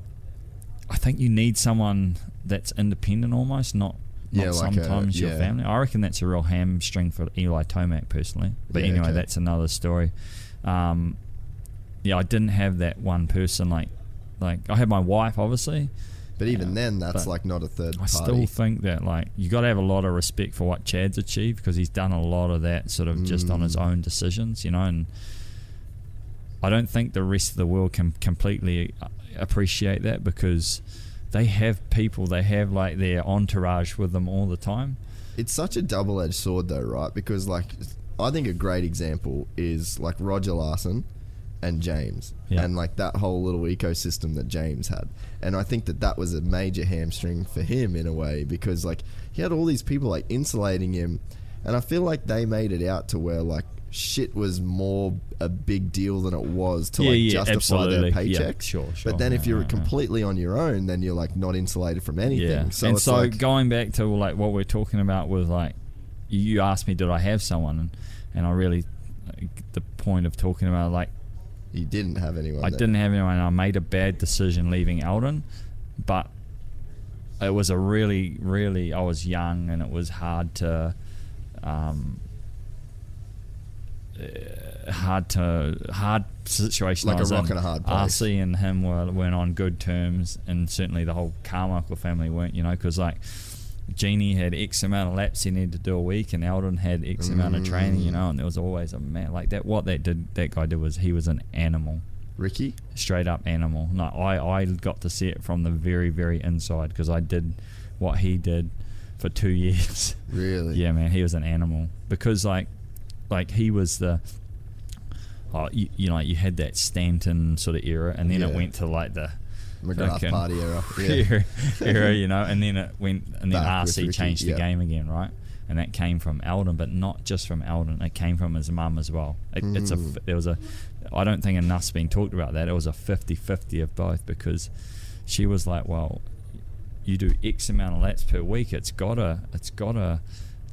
I think you need someone that's independent almost, not not Yeah, like a- sometimes your yeah. family. I reckon that's a real hamstring for Eli Tomac personally. But Yeah, anyway, okay. that's another story. Um, yeah, I didn't have that one person like like I had my wife obviously, But even Yeah. then, that's like not a third I party. still think that like you got to have a lot of respect for what Chad's achieved because he's done a lot of that sort of just on his Mm. own decisions, you know. And I don't think the rest of the world can completely uh, appreciate that because they have people, they have like their entourage with them all the time. it's such a double-edged sword though right because like i think a great example is like roger larson and james Yeah. and like that whole little ecosystem that james had and i think that that was a major hamstring for him in a way because like he had all these people like insulating him and i feel like they made it out to where like shit was more a big deal than it was to Yeah, like yeah, justify absolutely. their Yeah, paychecks sure, sure. but then if you're yeah, yeah. completely on your own then you're like not insulated from anything Yeah. so and so like going back to like what we're talking about with like you asked me did I have someone and, and I really the point of talking about like you didn't have anyone I that- didn't have anyone. I made a bad decision leaving Aldon, but it was a really, really. I was young, and it was hard to, um, uh, hard to hard situation. Like I a rock in. and a hard place. RC and him were weren't on good terms, and certainly the whole Carmichael family weren't. You know, because like. Jeannie had X amount of laps he needed to do a week, and Aldon had X amount of training, you mm. know, and there was always a man like that. What that did, that guy did was he was an animal ricky straight up animal. No, I, I got to see it from the very, very inside because I did what he did for two years. really yeah, man, he was an animal because like, like he was the. Oh, you, you know, you had that Stanton sort of era, and then it went to like the McGrath fucking party era. Yeah. era, you know, and then it went, and then Back RC changed the yeah. game again, right? And that came from Aldon, but not just from Aldon. It came from his mum as well. It, It's a Mm. there was a, I don't think enough's been talked about that. It was a 50-50 of both because she was like, well, you do X amount of laps per week. It's gotta, it's gotta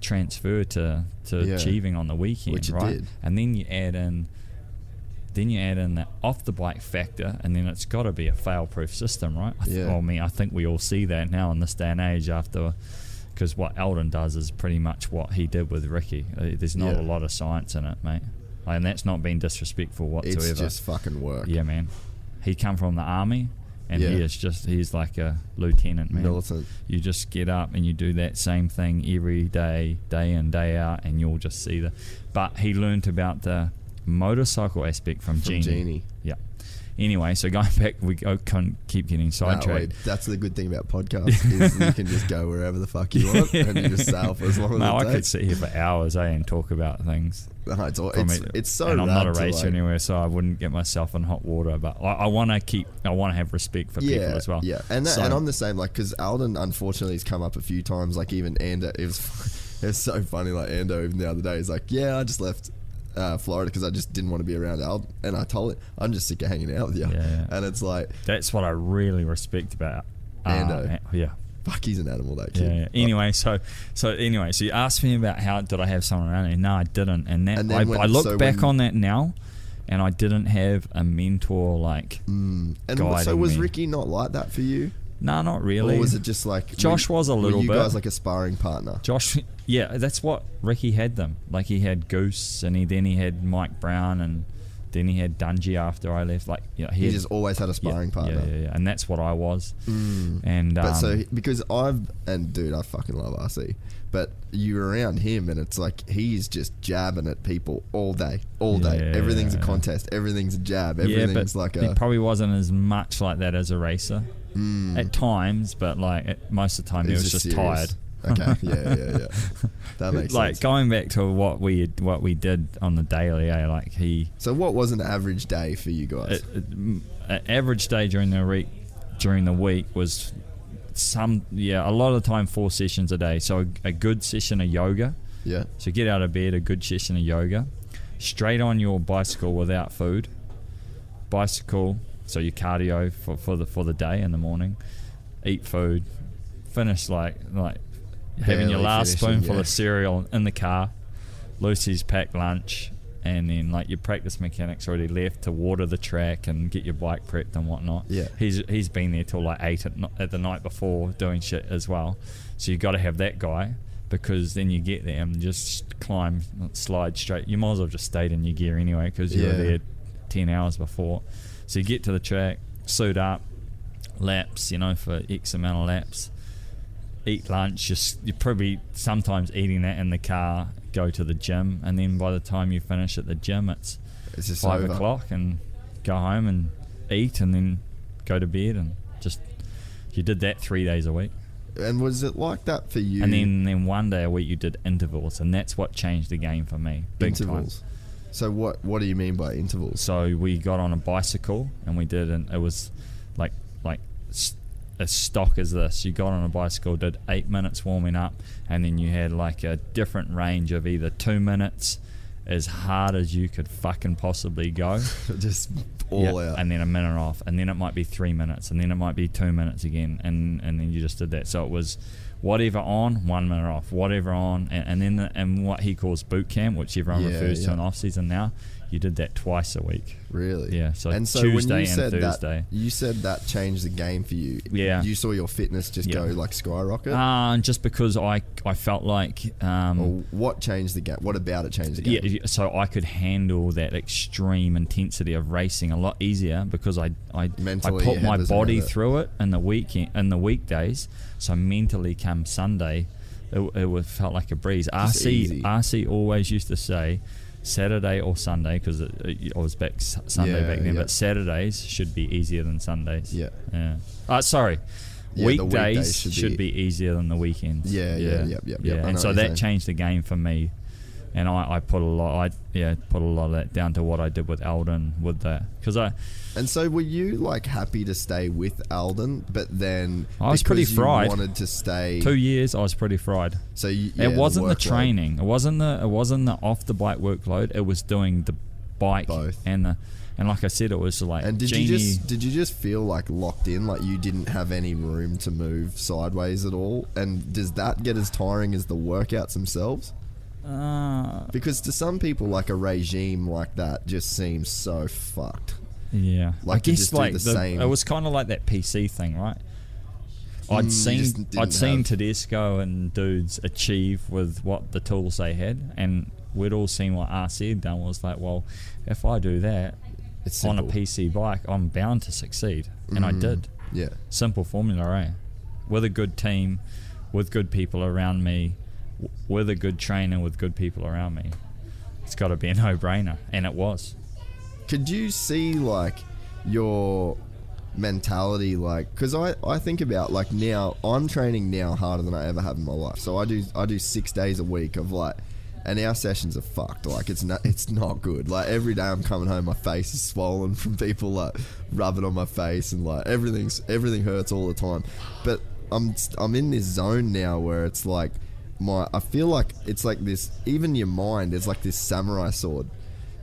transfer to to Yeah. achieving on the weekend, Which right? And then you add in then you add in that off the bike factor, and then it's got to be a fail-proof system, right? I th- Yeah. well, I mean, I think we all see that now in this day and age. After, because what Aldon does is pretty much what he did with Ricky. Uh, There's not Yeah. a lot of science in it, mate, and that's not being disrespectful whatsoever. It's just fucking work. yeah, man. He come from the army, and he is just he's like a lieutenant, man. Militant. You just get up and you do that same thing every day, day in, day out, and you'll just see the. But he learnt about the motorcycle aspect from, From Genie. Genie. Yeah. Anyway, so going back, we go, can't keep getting sidetracked. wait, that's the good thing about podcasts is you can just go wherever the fuck you want and you just sail for as long as no, I could sit here for hours, eh, and talk about things. No, it's, all, it's, it. it's so and I'm not a racer like- anywhere, so I wouldn't get myself in hot water. But I, I want to keep, I want to have respect for yeah, people as well. Yeah, and that, So- and I'm the same. Like, because Aldon unfortunately has come up a few times. Like even Ando, it was it was so funny. Like Ando even the other day, he's like, "Yeah, I just left uh, Florida because I just didn't want to be around Aldon." And I told it, "I'm just sick of hanging out with you." Yeah. And it's like, That's what I really respect about uh, Ando. An- yeah. fuck, he's an animal. That kid. Yeah, yeah. Anyway, so so anyway, so you asked me about how did I have someone around me? No, I didn't, and that And I, when- I look so back on that now, and I didn't have a mentor like. Mm. And so was me. Ricky not like that for you, No, not really. or was it just like Josh was a were little you bit. guys like a sparring partner? Josh? Yeah, that's what Ricky had them. Like he had Goose, and he then he had Mike Brown, and then he had Dungey after I left. Like you know, he, He had, just always had a yeah, sparring partner. Yeah, yeah, yeah, and that's what I was. Mm. And But um, so because I've and dude, I fucking love RC. But you're around him, and it's like he's just jabbing at people all day, all day. Yeah, Everything's a yeah. contest. Everything's a jab. yeah, Everything's but like he a. probably wasn't as much like that as a racer. Mm, At times, but like at, most of the time, he it's was just tired. Okay, yeah, yeah, yeah. That makes sense. like sense. going back to what we what we did on the daily, eh? Like he, So, what was an average day for you guys? it, it, an average day during the week during the week was some yeah a lot of the time four sessions a day. So a, a good session of yoga. yeah, So get out of bed, a good session of yoga, straight on your bicycle without food. Bicycle, so your cardio for, for the for the day in the morning. Eat food, finish like like having your last finishing, spoonful yeah. of cereal in the car. Lucy's packed lunch, and then like your practice mechanics already left to water the track and get your bike prepped and whatnot. Yeah. he's he's been there till like eight at, at the night before doing shit as well. So you got to have that guy because then you get there and just climb, slide straight. You might as well just stayed in your gear anyway because you were there ten hours before. So you get to the track, suit up, laps, you know, for X amount of laps. Eat lunch, just you're probably sometimes eating that in the car, go to the gym, and then by the time you finish at the gym, it's It's just five over. o'clock, and go home and eat, and then go to bed, and just you did that three days a week, And was it like that for you? and then then one day a week you did intervals, and that's what changed the game for me, big time. So what what do you mean by intervals? So we got on a bicycle and we did, and it was like like as stock as this. You got on a bicycle, did eight minutes warming up, and then you had like a different range of either two minutes, as hard as you could fucking possibly go, just all Yeah, out. and then a minute off, and then it might be three minutes, and then it might be two minutes again, and and then you just did that. So it was whatever on, one minute off, whatever on, and, and then the, and what he calls boot camp, which everyone Yeah, refers to yeah. in off season now. You did that twice a week. Really? Yeah, so and so Tuesday when you and said Thursday. that, you said that changed the game for you. Yeah. You saw your fitness just Yeah. go like skyrocket. Uh, just because I I felt like um, or what changed the game? What about it changed the game? yeah, so I could handle that extreme intensity of racing a lot easier because I I, Mentally, I put my body through it in the weekend in the weekdays. So mentally, come Sunday, it, it felt like a breeze. Just RC easy. RC always used to say. Saturday or Sunday, because I was back Sunday Yeah, back then, yeah. but Saturdays should be easier than Sundays. Yeah. Yeah. Uh, sorry. Yeah, weekdays, weekdays should, should be, be- easier than the weekends. Yeah, yeah, yeah, yep. I know And so that changed the game for me. And I, I put a lot, I yeah, put a lot of that down to what I did with Aldon with that, because I, And so were you like happy to stay with Aldon, but then I was pretty fried. wanted to stay. two years I was pretty fried. So you, yeah, it wasn't the, workload. training, it wasn't the, it wasn't the off the bike workload. It was doing the bike Both. and the, and like I said, it was like And did Genie, you just did you just feel like locked in, like you didn't have any room to move sideways at all? And does that get as tiring as the workouts themselves? Uh, Because to some people, like a regime like that just seems so fucked. Yeah, Like I guess just do like the the, same- it was kind of like that PC thing, right? Mm, I'd seen I'd seen have- Tedesco and dudes achieve with what the tools they had, and we'd all seen what RC had done. Was like, well, if I do that on a. PC bike, I'm bound to succeed, and I Mm. did. Yeah, Simple formula, eh? With a good team, with good people around me, with a good trainer, with good people around me, it's got to be a no-brainer, and it was. could you see like your mentality like because I, I think about like now i'm training now harder than i ever have in my life. So i do i do six days a week of like and our sessions are fucked. Like it's not it's not good. Like every day i'm coming home my face is swollen from people like rubbing on my face and like everything's everything hurts all the time. But i'm i'm in this zone now where it's like my i feel like it's like this even your mind is like this samurai sword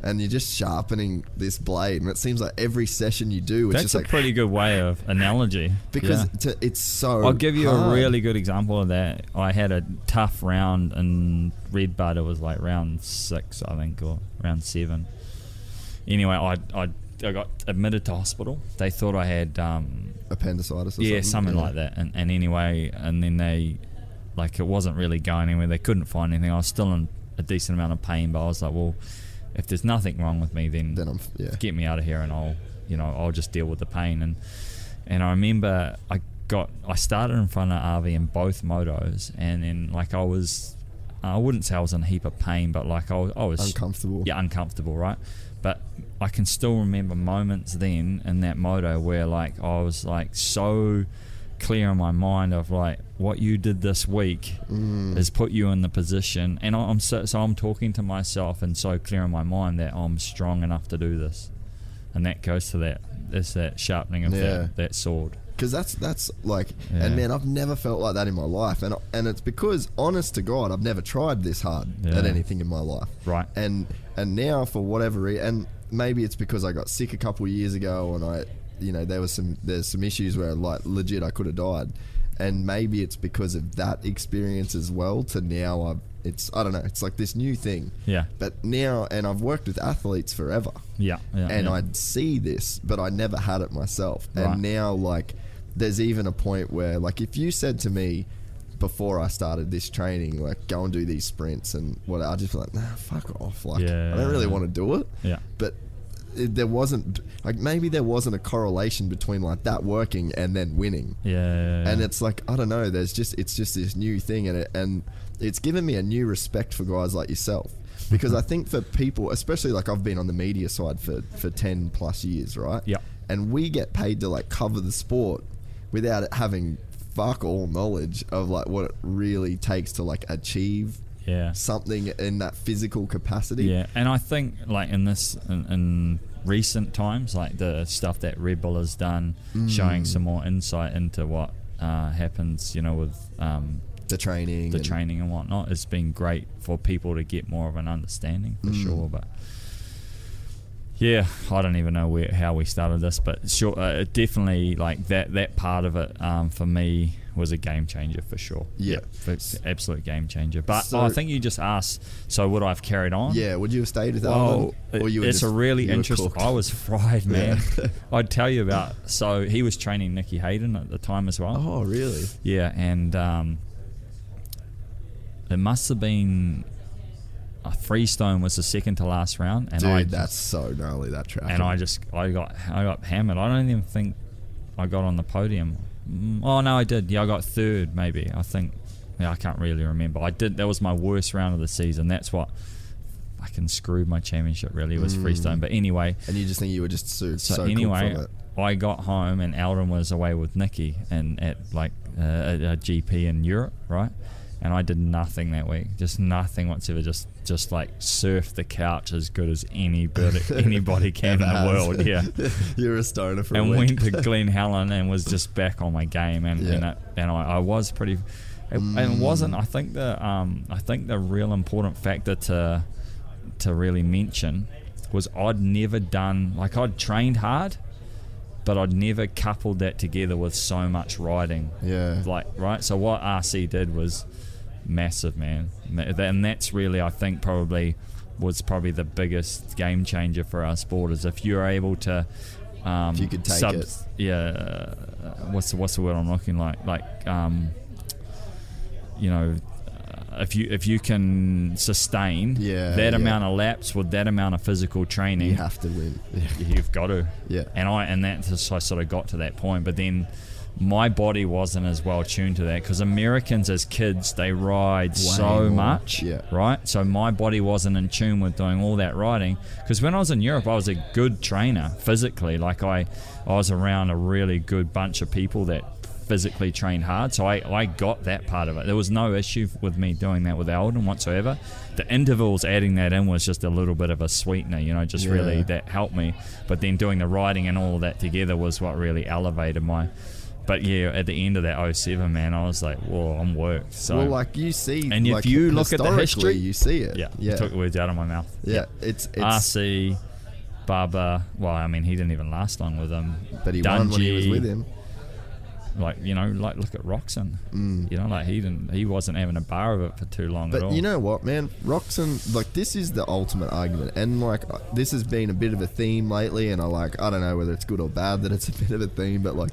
and you're just sharpening this blade, and it seems like every session you do, it's That's just a like pretty good way of analogy. because Yeah. to, it's so. I'll give you hard. a really good example of that. I had a tough round in Red Bud. It was like round six, I think, or round seven. Anyway, I I, I got admitted to hospital. They thought I had um, appendicitis. Or yeah, something, something yeah. like that. And, and anyway, and then they, like, it wasn't really going anywhere. They couldn't find anything. I was still in a decent amount of pain, but I was like, well, if there's nothing wrong with me, then, Then I'm yeah. get me out of here, and I'll, you know, I'll just deal with the pain. And and I remember I got, I started in front of RV in both motos, and then like I was, I wouldn't say I was in a heap of pain, but like I was, I was Uncomfortable. yeah, uncomfortable, right? But I can still remember moments then in that moto where like I was like so clear in my mind of like what you did this week Mm. has put you in the position, and I'm so, so I'm talking to myself and so clear in my mind that I'm strong enough to do this, and that goes to that. It's that sharpening of Yeah. that, that sword. because that's that's like Yeah. and man i've never felt like that in my life and and it's because honest to god i've never tried this hard at anything in my life Right. and and now for whatever reason and maybe it's because i got sick a couple of years ago and i you know there was some there's some issues where like legit i could have died and maybe it's because of that experience as well to now i've it's i don't know it's like this new thing Yeah. but now and i've worked with athletes forever Yeah, yeah, and yeah. I'd see this, but I never had it myself. Right. And now, like, there's even a point where, like, if you said to me before I started this training, like, go and do these sprints and what, I'd just be like, nah, fuck off. Like, Yeah. I don't really want to do it. Yeah. But there wasn't like maybe there wasn't a correlation between like that working and then winning. Yeah, yeah, yeah. And it's like I don't know. There's just it's just this new thing, and it and it's given me a new respect for guys like yourself. Because I think for people, especially like I've been on the media side for, for ten plus years, right? Yeah. And we get paid to like cover the sport without it having fuck all knowledge of like what it really takes to like achieve yeah. something in that physical capacity. Yeah, and I think like in this in, in recent times, like the stuff that Red Bull has done, Mm. showing some more insight into what uh, happens, you know, with um, The training. the and- training and whatnot, it's been great for people to get more of an understanding for Mm. sure. But yeah, I don't even know where how we started this, but sure, uh, definitely like that that part of it um, for me was a game changer for sure. Yeah. it's absolute game changer. But So- I think you just asked, so would I have carried on? Yeah, would you have stayed with Well, Alvin? Or you it's just- a really interesting. I was fried, man. I'd tell you about. So he was training Nicky Hayden at the time as well. Oh, really? Yeah, and um, it must have been a freestone was the second to last round, and Dude, I that's so gnarly, that track. and I just I got I got hammered. I don't even think I got on the podium. Mm, Oh no, I did. Yeah, I got third maybe. I think. Yeah, I can't really remember. I did. That was my worst round of the season. That's what fucking screwed my championship. Really was freestone. But anyway, And you just think you were just so, so, anyway, from it. I got home and Aldon was away with Nicky and at like uh, a, a GP in Europe, right? And I did nothing that week, just nothing whatsoever. Just just like surfed the couch as good as anybody anybody can in the world, yeah. You're a stoner for and a week. went to Glen Helen and was just back on my game, and Yeah. and, it, and I, I was pretty. It, And it wasn't. I think the um I think the real important factor to to really mention was I'd never done like I'd trained hard, but I'd never coupled that together with so much riding. Yeah. Like right. So what RC did was massive, man, and that's really I think probably was probably the biggest game changer for our sport is if you're able to. Um, If you could take sub- it. yeah. uh, What's the, what's the word I'm looking like? Like um, you know, uh, if you if you can sustain Yeah, that yeah. amount of laps with that amount of physical training, You have to win. you've got to. Yeah. And I and that's I sort of got to that point, but then my body wasn't as well tuned to that because Americans as kids they ride so more, much, yeah. right? So my body wasn't in tune with doing all that riding because when I was in Europe, I was a good trainer physically. Like I, I was around a really good bunch of people that physically trained hard, so I, I got that part of it. There was no issue with me doing that with Aldon whatsoever. The intervals, adding that in was just a little bit of a sweetener, you know, just really that helped me. But then doing the riding and all that together was what really elevated my. But yeah, at the end of that 07, man, I was like, whoa, I'm worked. So well, like you see, And if like, you look at the history- you see it. yeah, yeah, you took the words out of my mouth. yeah. It's it's RC, Baba. Well, I mean, he didn't even last long with him. but he won when he was with him. Like you know, like look at Roczen. You know, like he didn't, he wasn't having a bar of it for too long at Mm. But all. you know what, man? Roczen, like this is the ultimate argument, and like this has been a bit of a theme lately. And I like, I don't know whether it's good or bad that it's a bit of a theme, but like,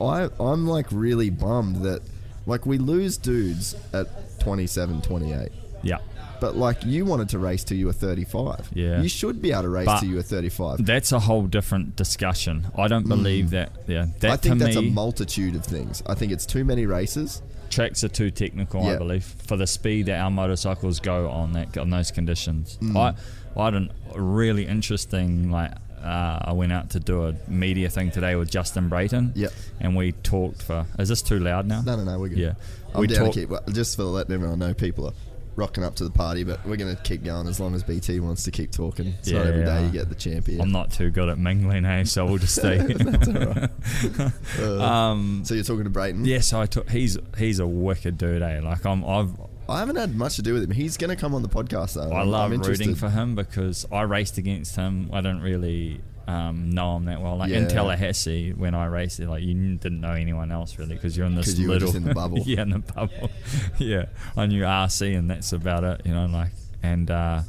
I I'm like really bummed that like we lose dudes at 27, 28. yeah, But like you wanted to race till you were 35. Yeah. You should be able to race But- till you were 35. that's a whole different discussion. I don't believe that. Yeah, that Mm. I think that's me, a multitude of things. I think it's too many races. tracks are too technical. I believe for the speed that our motorcycles go on that on those conditions. Mm. I I had a really interesting like. Uh, I went out to do a media thing today with Justin Brayton. Yep. And we talked for. Is this too loud now? No, no, no, we're good. Yeah. I'm We down talk- to keep, well, just for letting everyone know people are rocking up to the party, but we're going to keep going as long as BT wants to keep talking. It's not Yeah, every day you get the champion. I'm not too good at mingling, hey, so we'll just stay. um, so you're talking to Brayton? yeah, so I took. He's he's a wicked dude, eh? Like I'm, I've I haven't had much to do with him. He's going to come on the podcast, though. I I'm- love I'm rooting for him because I raced against him. I didn't really um, know him that well. Like in Tallahassee, when I raced, like you didn't know anyone else really because you're in this you were little just in the bubble. yeah, in the bubble. yeah, I knew RC, and that's about it. You know, like and. uh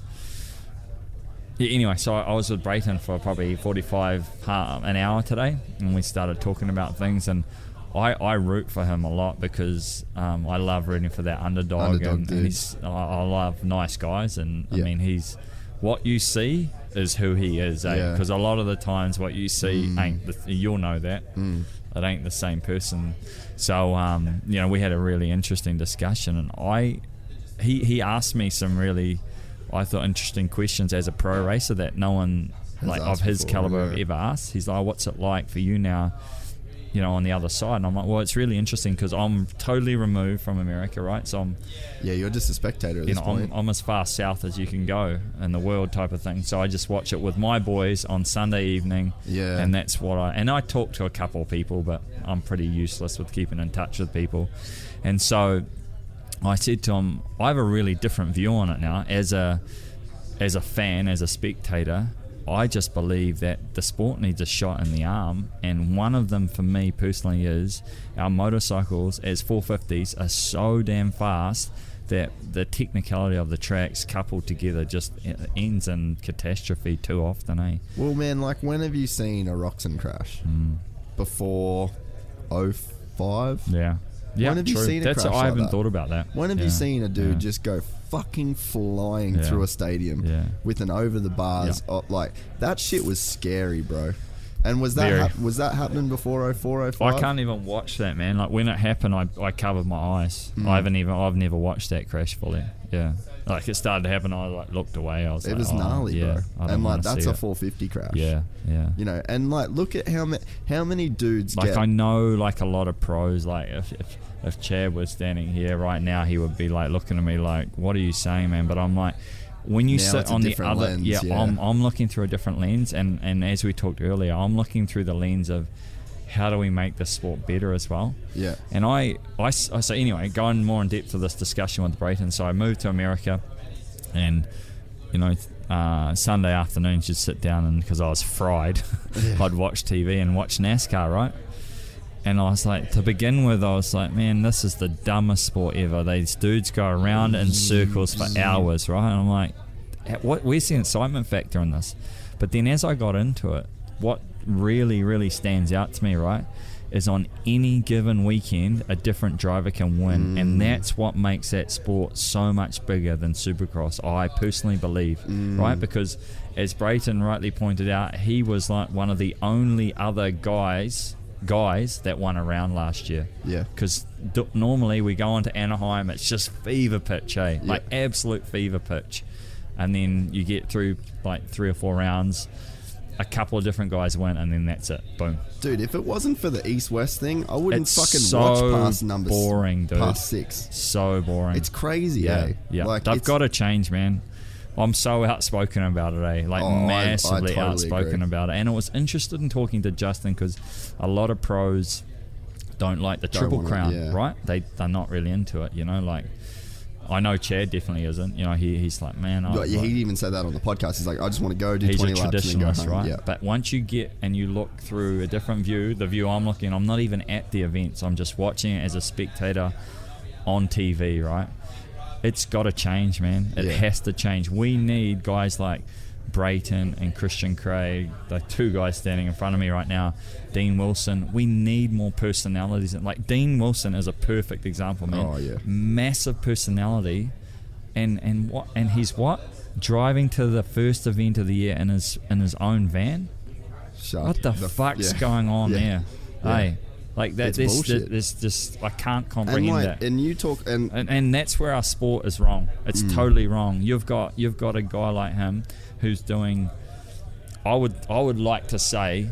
yeah, anyway, so I, was with Brayton for probably 45 ha- an hour today, and we started talking about things. And I, I root for him a lot because um, I love rooting for that underdog, Underdog and, he's, I, I love nice guys, and I mean he's what you see is who he is, eh? Yeah. Because a lot of the times, what you see Mm. ain't. The, you'll know that it ain't the same person. So um, you know, we had a really interesting discussion, and I, he he asked me some really, I thought interesting questions as a pro racer that no one like of his before, caliber yeah. ever asked. He's like, "What's it like for you now?" You know, on the other side, and I'm like, "Well, it's really interesting because I'm totally removed from America, right? So I'm Yeah, you're just a spectator at you this know, I'm. I'm as far south as you can go in the world type of thing. So I just watch it with my boys on Sunday evening. Yeah. And that's what I and I talk to a couple of people, but I'm pretty useless with keeping in touch with people. And so I said to him, I have a really different view on it now as a as a fan, as a spectator. I just believe that the sport needs a shot in the arm, and one of them for me personally is our motorcycles as 450s are so damn fast that the technicality of the tracks coupled together just ends in catastrophe too often, eh? well, man, like when have you seen a Roczen crash? Mm. Before 05? Yeah. Yeah, When have you true. seen a That's crash I haven't that? thought about that. When have Yeah, you seen a dude yeah. just go fucking flying through a stadium with an over the bars? Uh, like that shit was scary, bro. And was that hap- was that happening before 04, 05? I can't even watch that, man. Like when it happened, I, I covered my eyes. Mm. I haven't even I've never watched that crash fully. Yeah, like it started to happen. I like looked away. I was It like, was oh, gnarly, yeah, bro. And like that's a 450 crash. Yeah, yeah. You know, and like look at how many how many dudes Like get I know, like a lot of pros. Like if, if if Chad was standing here right now, he would be like looking at me like, "What are you saying, man?" But I'm like. When you Now sit on the other, lens, yeah, yeah. I'm, I'm looking through a different lens, and, and as we talked earlier, I'm looking through the lens of how do we make the sport better as well. Yeah. And I I so anyway, going more in depth of this discussion with Brayton. So I moved to America, and you know, uh, Sunday afternoons you'd sit down and because I was fried, I'd watch TV and watch NASCAR, right? And I was like, to begin with, I was like, man, this is the dumbest sport ever. These dudes go around in circles for hours, right? And I'm like, "Eh, what? Where's the excitement factor in this? But then as I got into it, what really, really stands out to me, right, is on any given weekend, a different driver can win, and that's what makes that sport so much bigger than Supercross. I personally believe, right, because as Brayton rightly pointed out, he was like one of the only other guys guys that won around last year. Yeah. Because d- normally we go into Anaheim, it's just fever pitch, eh? Like absolute fever pitch. And then you get through like three or four rounds, a couple of different guys win, and then that's it. Boom. Dude, if it wasn't for the East West thing, I wouldn't It's fucking so watch past number s- boring, dude. past six. So boring. It's crazy, yeah, eh? yeah. Like They've got to change, man. I'm so outspoken about it, eh? Like Oh, I- I massively totally outspoken agree. about it. And I was interested in talking to Justin because a lot of pros don't like the Don't triple want it, crown, yeah. right? They they're not really into it, you know. Like I know Chad definitely isn't. You know, he, he's like, man, I Like, he even said that on the podcast. He's like, I just want to go do he's a 20 laps and go home. right? Yeah. But once you get and you look through a different view, the view I'm looking, I'm not even at the events. I'm just watching it as a spectator on TV, right? It's got to change, man. It Yeah. has to change. We need guys like Brayton and Christian Craig, the two guys standing in front of me right now, Dean Wilson. We need more personalities. And like Dean Wilson is a perfect example, man. Oh, yeah. Massive personality and and what and he's what driving to the first event of the year in his in his own van. Shut What the, f- fuck's yeah. going on Yeah. there? Yeah. Hey, like that. This, bullshit. this just I can't And comprehend like, that. and you talk, and and, and that's where our sport is wrong. It's Mm. totally wrong. You've got you've got a guy like him who's doing. I would I would like to say.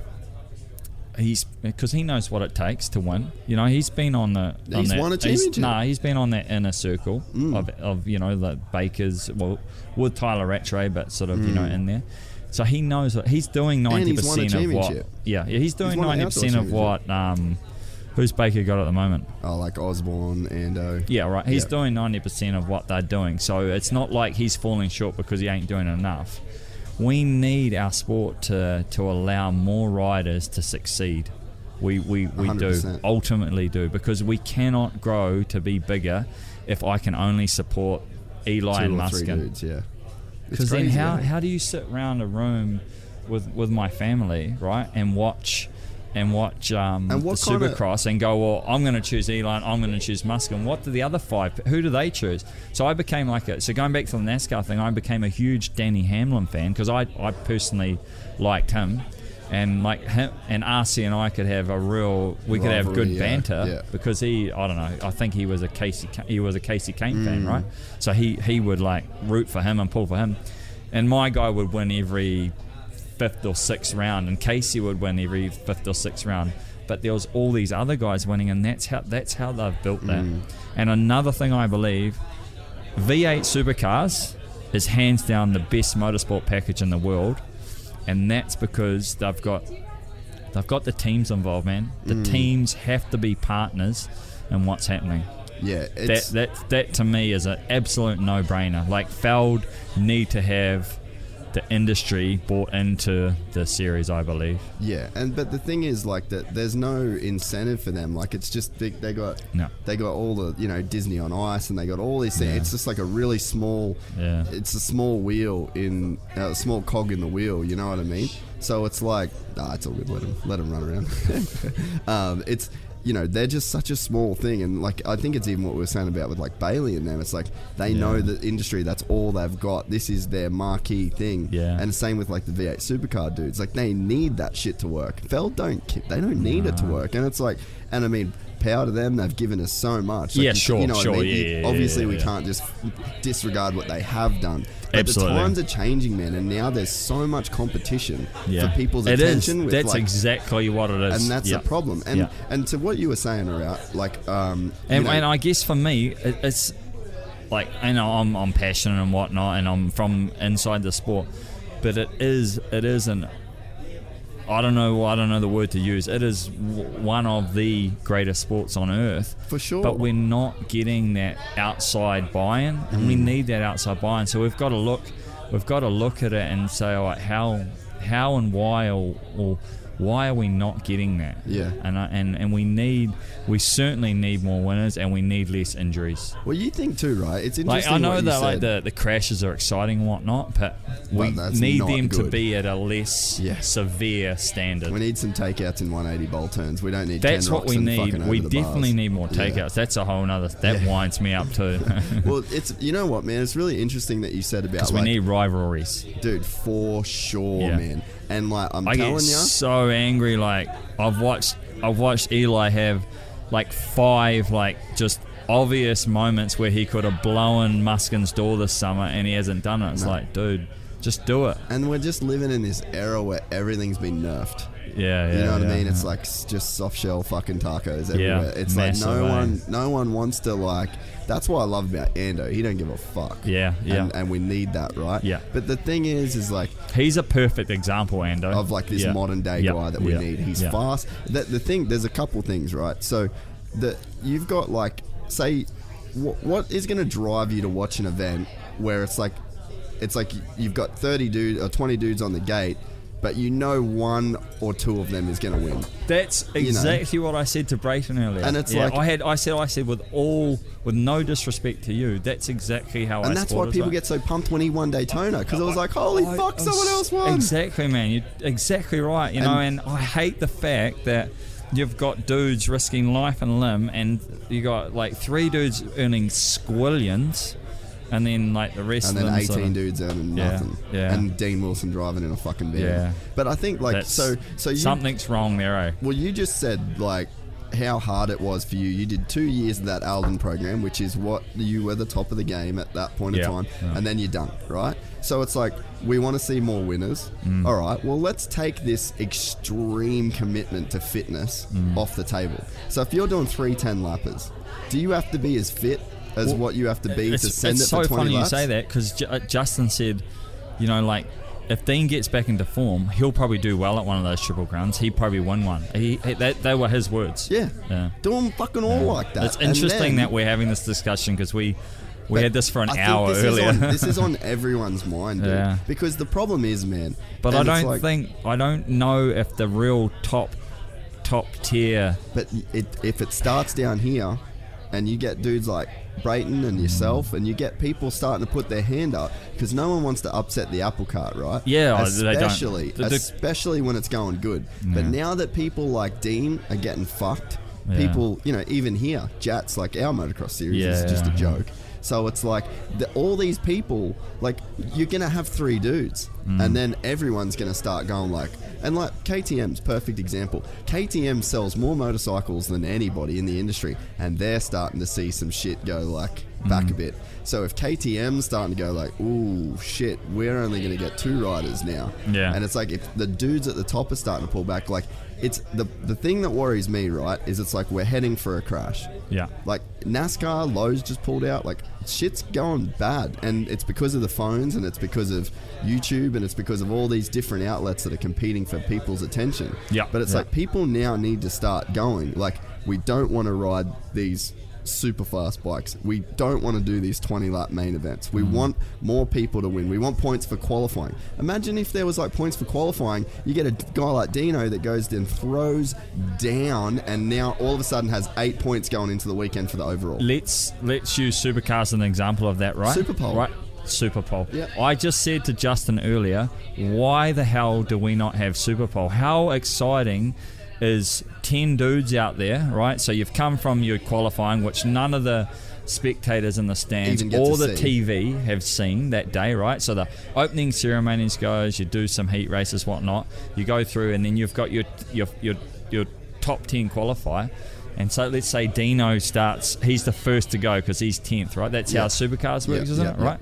He's because he knows what it takes to win. You know, he's been on the. on He's that, won a he's- championship. Nah, he's been on that inner circle Mm. of, of you know the Bakers. Well, with Tyla Rattray, but sort of you know in there. So he knows what he's doing. Mm. Ninety he's percent of what. Yeah, yeah, he's doing ninety percent of what. Um, who's Baker got at the moment? oh, like Osborne and uh, Yeah, right. He's doing ninety percent of what they're doing, so it's not like he's falling short because he ain't doing enough. We need our sport to to allow more riders to succeed. We we, we do 100%. ultimately do because we cannot grow to be bigger if I can only support Eli two and or three Musquin. Yeah. Because then how how do you sit around a room with with my family right and watch and watch um, And the Supercross and go, well, I'm going to choose Elon, I'm going to choose Musk. And What do the other five? Who do they choose? So I became like a. So going back to the NASCAR thing, I became a huge Denny Hamlin fan because I I personally liked him. And like him and RC and I could have a real, we could have good yeah, banter yeah. because he, I don't know, I think he was a Casey, he was a Kasey Kahne Mm. fan, right? So he he would like root for him and pull for him, and my guy would win every fifth or sixth round, and Casey would win every fifth or sixth round. But there was all these other guys winning, and that's how that's how they've built that. Mm. And another thing I believe, V8 supercars is hands down the best motorsport package in the world, and that's because they've got they've got the teams involved, man. The Mm. teams have to be partners in what's happening. Yeah, That that that to me is an absolute no-brainer. Like Feld need to have the industry bought into the series, I believe. yeah, and but the thing is, like that, there's no incentive for them. Like it's just they, they got No. they got all the you know Disney on Ice, and they got all these things. Yeah. It's just like a really small. Yeah. It's a small wheel in uh, a small cog in the wheel. You know what I mean? So it's like, ah, it's all good. Let them let them run around. um, it's you know they're just such a small thing, and like I think it's even what we were saying about with like Bailey and them. It's like they know the industry. That's all they've got. This is their marquee thing. Yeah. And same with like the V8 supercar dudes. Like they need that shit to work. Feld don't. They don't need it to work. And it's like, and I mean. Power to them, they've given us so much. Like, Yeah, you- sure, you know what I sure, mean? yeah, You- yeah, yeah, obviously, yeah, we can't just disregard what they have done. But Absolutely. the times are changing, man, and now there's so much competition for people's It is. attention. With That's like, exactly what it is, and that's the problem. And and to what you were saying about like, um, And, know- and I guess for me, it, it's like I know I'm, I'm passionate and whatnot, and I'm from inside the sport, but it is it is an I don't know I don't know the word to use. It is w- one of the greatest sports on earth For sure. But we're not getting that outside buy-in, and Mm. we need that outside buy-in. So we've got to look we've got to look at it and say, all right, how how and why or, or why are we not getting that? Yeah. and I, and and we need we certainly need more winners, and we need less injuries. well, you think too, right? It's Like interesting. I know that like the, the crashes are exciting and whatnot, but we But need them to be at a less Yeah. severe standard. we need some takeouts in 180 bowl turns. We don't need. That's 10 what we need. We definitely bars. need more Yeah. takeouts. That's a whole nother. That Yeah. winds me up too. well, it's you know what, man. It's really interesting that you said about Because like, we need rivalries. dude, for sure, Yeah. man. And like I'm I telling get you, so angry. Like I've watched, I've watched Eli have like five like just obvious moments where he could have blown Musquin's door this summer and he hasn't done it. It's No. like, dude, just do it. and we're just living in this era where everything's been nerfed. Yeah, yeah. You know what yeah, I mean? It's like just soft shell fucking tacos everywhere. it's like massive, no eh? one, no one wants to like. That's what I love about Ando. He don't give a fuck. Yeah, yeah. And, and we need that, right? Yeah. But the thing is, is like He's a perfect example, Ando. of like this Yeah. modern day Yeah. guy that we Yeah. need. He's fast. The, the thing, there's a couple things, right? So, the you've got like, say, what, what is going to drive you to watch an event where it's like, it's like you've got 30 dudes or 20 dudes on the gate, but you know one or two of them is going to win. That's know. exactly what I said to Brayton earlier. And it's Yeah, like- I had, I said, I said with all, with no disrespect to you, that's exactly how I. And that's why people well. get so pumped when he won Daytona because it was like, holy I- fuck, I'm someone else won. Exactly, man. You're exactly right. You know, And- and I hate the fact that you've got dudes risking life and limb, and you got like three dudes earning squillions, and then like the rest And of then 18 sort of- dudes earning Yeah, nothing. yeah. And Dean Wilson driving in a fucking van. Yeah. But I think like That's- so so you something's wrong there, eh? Well, you just said like how hard it was for you. You did two years of that Aldon program, which is what you were the top of the game at that point Yeah, in time, yeah. and then you're done, right? So it's like we want to see more winners. Mm. All right, well let's take this extreme commitment to fitness Mm. off the table. So if you're doing three ten lappers, do you have to be as fit as Well, what you have to be to it's, send it's it so for 20 funny you say that because J- uh, Justin said, you know, like if Dean gets back into form, he'll probably do well at one of those triple crowns. He'd probably win one. He, he that, they were his words. Yeah. yeah. Do them fucking all like that. It's interesting then- that we're having this discussion because we we had this for an I hour this earlier. Is on, this is on everyone's mind, dude. Yeah. Because the problem is, man. but I don't like- think I don't know if the real top top tier. But it, if it starts down here, and you get dudes like Brayton and yourself, and you get people starting to put their hand up because no one wants to upset the apple cart, right? Yeah, oh, they don't. especially especially when it's going good. But now that people like Dean are getting fucked, Yeah. people, you know, even here, Jats like our motocross series is Yeah, just a joke. So it's like the, all these people, like you're gonna have three dudes, Mm. and then everyone's gonna start going like, and like KTM's perfect example. KTM sells more motorcycles than anybody in the industry, and they're starting to see some shit go like back Mm. a bit. So if KTM's starting to go like, ooh shit, we're only gonna get two riders now, Yeah. and it's like if the dudes at the top are starting to pull back, like it's the the thing that worries me, right, is it's like we're heading for a crash. Yeah. Like NASCAR, Lowe's just pulled out. Like shit's going bad, and it's because of the phones, and it's because of YouTube, and it's because of all these different outlets that are competing for people's attention. Yeah, But it's yeah. like people now need to start going. Like we don't want to ride these super fast bikes. We don't want to do these 20 lap main events. Mm. We want more people to win. We want points for qualifying. Imagine if there was like points for qualifying, you get a guy like Dino that goes and throws down and now all of a sudden has 8 points going into the weekend for the overall. Let's let's use supercars as an example of that, right? Superpole. right? Super Superpole. Yeah. I just said to Justin earlier, why the hell do we not have Super Superpole? How exciting is ten dudes out there, right? So you've come from your qualifying, which none of the spectators in the stands or the see. TV have seen that day, right? So the opening ceremonies goes, you do some heat races, whatnot. You go through, and then you've got your your your, your top ten qualifier. And so let's say Dino starts, he's the first to go because he's 10th, right? That's Yeah. how supercars works, isn't yeah, it? Right?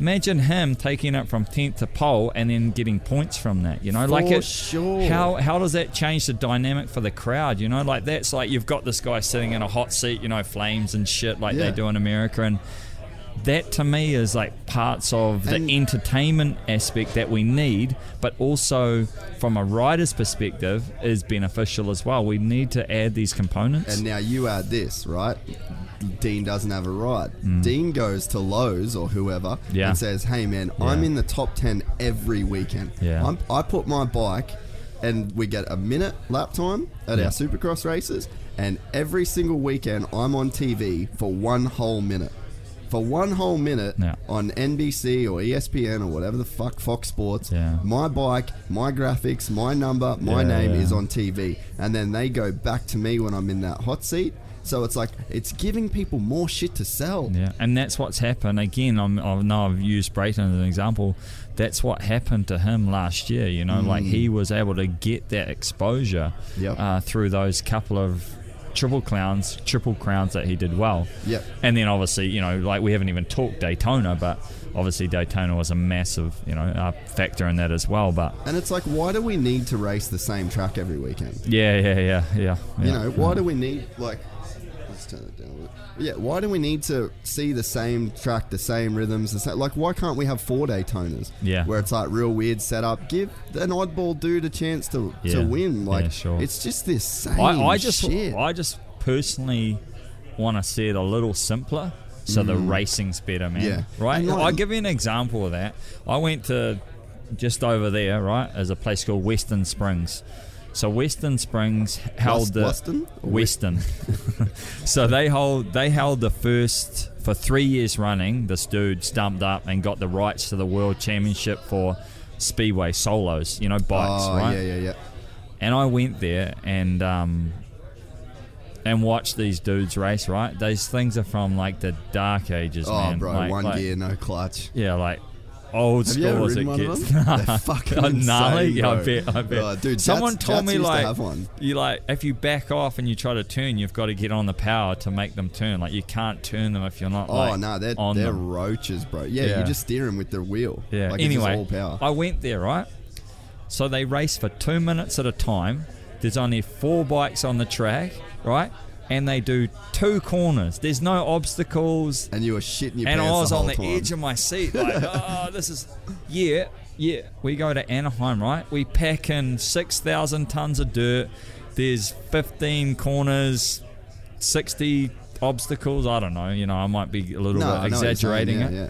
Imagine him taking it from 10th to pole and then getting points from that, you know? like it, sure. How, how does that change the dynamic for the crowd, you know? Like that's like you've got this guy sitting in a hot seat, you know, flames and shit like Yeah. they do in America. And that to me is like parts of the And- entertainment aspect that we need, but also from a rider's perspective is beneficial as well. We need to add these components. And now you add this, right? Dean doesn't have a ride. Dean goes to Lowe's or whoever Mm. Yeah. and says, "Hey man, I'm in the top ten every weekend. Yeah. I'm, I put my bike, and we get a minute lap time at Yeah. our Supercross races, and every single weekend I'm on TV for one whole minute." For one whole minute Yeah. on NBC or ESPN or whatever the fuck Fox Sports, Yeah. my bike, my graphics, my number, my Yeah, name yeah. is on TV, and then they go back to me when I'm in that hot seat. So it's like it's giving people more shit to sell. Yeah, and that's what's happened. Again, I'm, I know I've used Brayton as an example. That's what happened to him last year. You know, like he was able to get that exposure Yep. uh, through those couple of triple clowns, triple crowns that he did well. Yep. And then obviously, you know, like we haven't even talked Daytona, but obviously Daytona was a massive, you know, uh, factor in that as well. But And it's like, why do we need to race the same track every weekend? yeah, yeah, yeah, yeah. You yeah. know, why do we need like? Yeah, why do we need to see the same track, the same rhythms, the same? Like, why can't we have four Daytonas? Yeah. where it's like real weird setup. Give an oddball dude a chance to Yeah. to win. Like, Yeah, sure. it's just this same I, I just shit. I just personally want to see it a little simpler so the racing's better, man. Mm. Yeah. Right? Like- I'll give you an example of that. I went to just over there, right, as a place called Western Springs. So Western Springs held West- the Weston or Western. so they hold they held the first for three years running. This dude stumped up and got the rights to the world championship for speedway solos. You know, bikes, oh right? yeah, yeah, yeah. and I went there and um and watched these dudes race. Right, These things are from like the dark ages, Oh, man. bro, Like- one like- gear, no clutch. Yeah, like old Have school as one gets. them? They're fucking gnarly. insane, Yeah, I bet. I bet. Oh, dude, someone Jats- told Jats me used to like you like if you back off and you try to turn, you've got to get on the power to make them turn. Like you can't turn them if you're not. Oh like, no, they're they're them. roaches, bro. Yeah, Yeah. you just steer them with the wheel. Yeah. like anyway, all power. I went there, right? So they race for two minutes at a time. There's only four bikes on the track, right? And they do two corners. There's no obstacles. and you were shitting your pants and I was the on the time. edge of my seat, like, oh, this is, yeah, yeah. We go to Anaheim, right? We pack in 6,000 tons of dirt. There's 15 corners, 60 obstacles. I don't know, you know, I might be a little no, bit know saying, exaggerating yeah, it Yeah.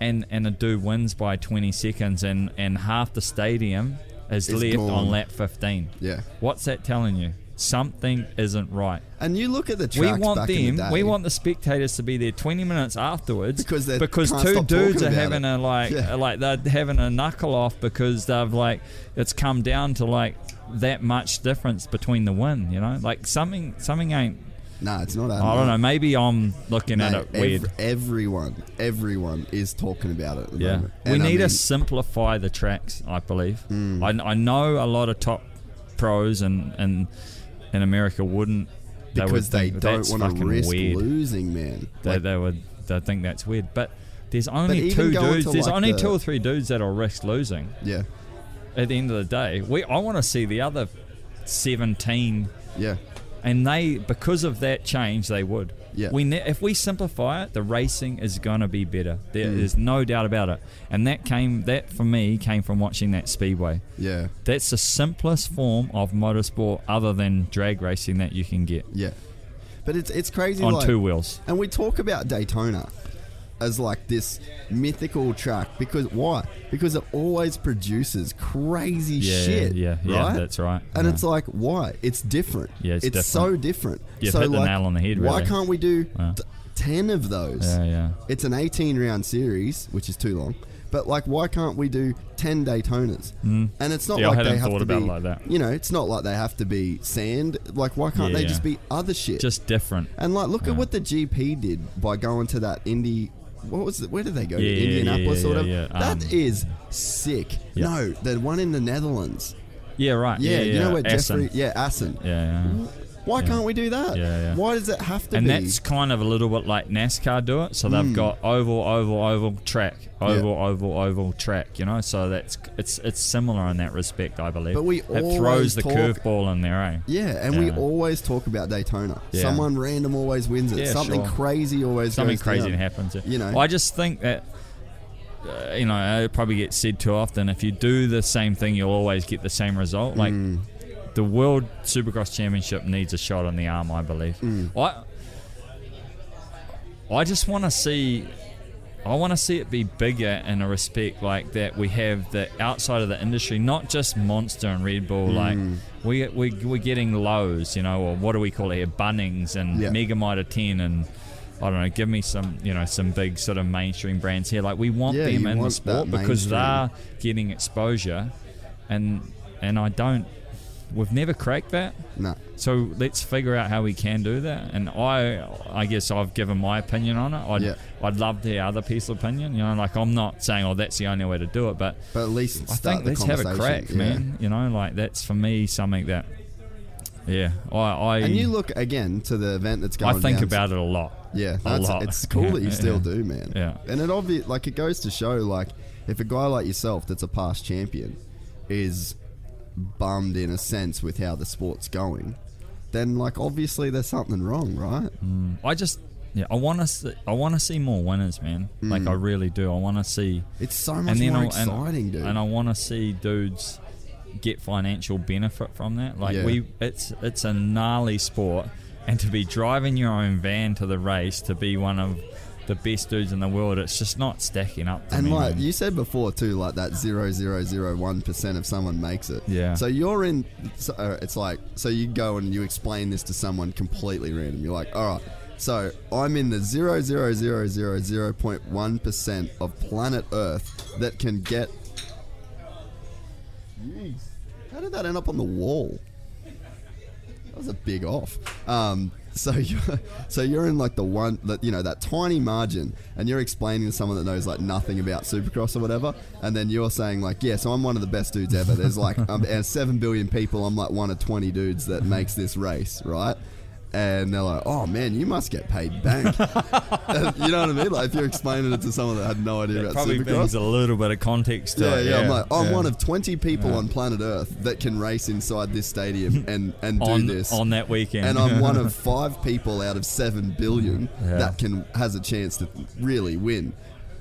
and and a dude wins by 20 seconds and and half the stadium is It's left gone. on lap 15 Yeah. what's that telling you something isn't right. And you look at the We want back in them. the. We want the spectators to be there 20 minutes afterwards Because because two dudes are having it. a like Yeah. like they're having a knuckle off because they've like it's come down to like that much difference between the win. You know, like something something ain't. Nah, it's not. I don't know. Maybe I'm looking Mate, at it weird. everyone, everyone is talking about it. Yeah, we And I need mean, to simplify the tracks. I believe. Mm. I, I know a lot of top pros and and in America wouldn't they would because they think don't want to risk weird. losing, man. They, Like, they would they think that's weird, but there's only two dudes. There's like, only the- two or three dudes that'll risk losing. yeah, At the end of the day, we I want to see the other seventeen, yeah, and they because of that change they would. Yeah. We ne- if we simplify it, the racing is gonna be better. There Mm. is no doubt about it. And that came that for me came from watching that speedway. yeah, That's the simplest form of motorsport other than drag racing that you can get yeah. But it's it's crazy on like, two wheels. And we talk about Daytona as like this mythical track because why? Because it always produces crazy Yeah, shit. yeah, yeah, right? that's right. And Yeah. it's like why? It's different. Yeah, it's so different. You've so hit the nail on the head, Why can't we do Yeah. t- ten of those? Yeah, yeah. It's an 18 round series, which is too long. But like, why can't we do 10 Daytonas? And it's not Mm. Yeah, like they have to be like that. You know, it's not like they have to be sand. Like, why can't Yeah, they yeah. just be other shit? Just different. and like, look Yeah. at what the GP did by going to that Indy. What was it? Where did they go? Yeah, to yeah, Indianapolis yeah, or whatever. yeah, yeah. That Um, is sick. Yeah. No, the one in the Netherlands. Yeah, right. Yeah, Yeah, you know where Assen. Jeffrey? Yeah, Assen. Yeah, yeah. Why Yeah. can't we do that? Yeah, yeah. Why does it have to and be? And that's kind of a little bit like NASCAR do it. So they've got oval, oval, oval track, oval, oval, oval track. You know, so that's it's it's similar in that respect, I believe. But we it always throws the talk- curveball in there, eh? Yeah, and we always talk about Daytona. Yeah. Someone random always wins it. Yeah, Something sure. crazy always Something crazy down. happens. You know. I just think that. Uh, you know, it probably gets said too often. If you do the same thing, you'll always get the same result. Like Mm. The World Supercross Championship needs a shot on the arm, I believe. Mm. I I just want to see. I want to see it be bigger in a respect like that. We have the outside of the industry, not just Monster and Red Bull. Mm. Like we we we're getting Lowe's, you know, or what do we call it here? Bunnings and Yeah. Mega Mitre ten and. I don't know. Give me some, you know, some big sort of mainstream brands here. Like we want Yeah, them in the sport because they're getting exposure, and and I don't. We've never cracked that. No. So let's figure out how we can do that. And I, I guess I've given my opinion on it. I'd, Yeah. I'd love to hear other people's opinion. You know, like I'm not saying, oh, that's the only way to do it, but But at least I think the let's have a crack, yeah. man. You know, like that's for me something that, yeah, I, I, And you look again to the event that's going. On. I think down. about it a lot. Yeah, a that's, lot. it's cool that you still yeah. do, man. Yeah. and it obvious like it goes to show like if a guy like yourself that's a past champion is bummed in a sense with how the sport's going, then like obviously there's something wrong, right? I just, yeah, I want to, see, I want to see more winners, man. Like I really do. I want to see. It's so much more I- Mm. exciting, dude. And I want to see dudes get financial benefit from that. Like Yeah. we, it's it's a gnarly sport, and to be driving your own van to the race to be one of the best dudes in the world, it's just not stacking up. And me, like man. you said before too, like that zero zero zero one percent of someone makes it. Yeah. So you're in. So uh, it's like so you go and you explain this to someone completely random. You're like, all right. So I'm in the zero zero zero zero zero point one percent of planet Earth that can get. Jeez. How did that end up on the wall? That was a big off. Um, so you're, so you're in like the one that you know that tiny margin, and you're explaining to someone that knows like nothing about Supercross or whatever, and then you're saying like, yeah, so I'm one of the best dudes ever. There's like um, seven billion people, I'm like one of twenty dudes that makes this race, right? And they're like, "Oh man, you must get paid bank." you know what I mean? Like if you're explaining it to someone that had no idea That about Supercross, brings a little bit of context to yeah, it. yeah, I'm like, I'm yeah. one of 20 people on planet Earth that can race inside this stadium and, and do on, this. on that weekend. and I'm one of five people out of seven billion Yeah. that can has a chance to really win.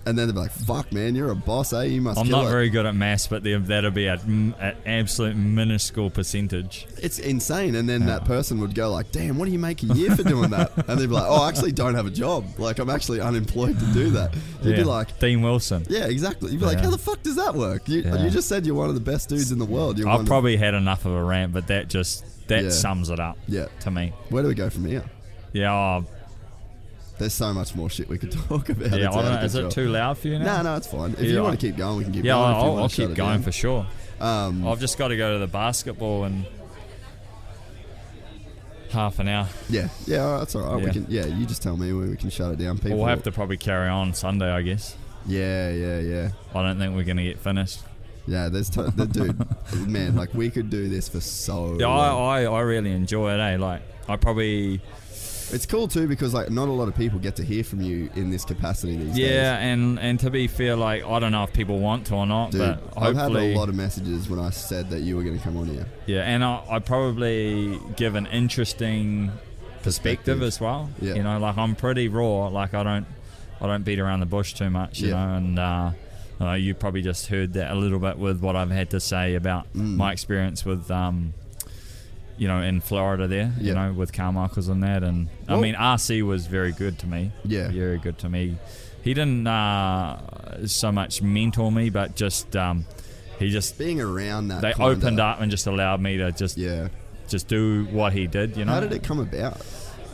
And then they're like, "Fuck, man, you're a boss, eh? You must I'm not it." very good at maths, but that'll be an absolute minuscule percentage. It's insane. And then that person would go like, "Damn, what do you make a year for doing that?" And they'd be like, "Oh, I actually don't have a job. Like, I'm actually unemployed to do that." You'd be like, Dean Wilson. "Yeah, exactly." You'd be like, "How the fuck does that work?" You, Yeah. you just said you're one of the best dudes in the world. You're I've probably had enough of a rant, but that just That Yeah. sums it up Yeah. to me. Where do we go from here? Yeah, oh, There's so much more shit we could talk about. yeah. It's I don't know. Is it too loud for you now? No, no, it's fine. If Yeah, you want to keep going, we can keep Yeah, going. You I'll, I'll keep going for sure. Um, I've just got to go to the basketball and half an hour. yeah, yeah, all right, that's all right. We can, yeah, you just tell me when we can shut it down. People, We'll have to probably carry on Sunday, I guess. Yeah, yeah, yeah, I don't think we're going to get finished. yeah. There's, t- the dude, man. Like we could do this for so. Yeah, long. I, I, I really enjoy it, eh? Like, I probably, It's cool too because like not a lot of people get to hear from you in this capacity these days. yeah, and, and to be fair, like, I don't know if people want to or not, Dude, but I've had a lot of messages when I said that you were going to come on here. Yeah, and I, I probably give an interesting perspective, Perspective. as well. Yeah. You know, like I'm pretty raw. Like I don't, I don't beat around the bush too much. You Yeah. know, and uh, uh, you probably just heard that a little bit with what I've had to say about Mm. my experience with, um, you know, in Florida there. You Yeah. know, with Carmichael's and that, and I Well- mean RC was very good to me. Yeah. very good to me. He didn't uh, so much mentor me, but just um, he just Being around that, they opened up and just allowed me to just Yeah. just do what he did. You know. How did it come about?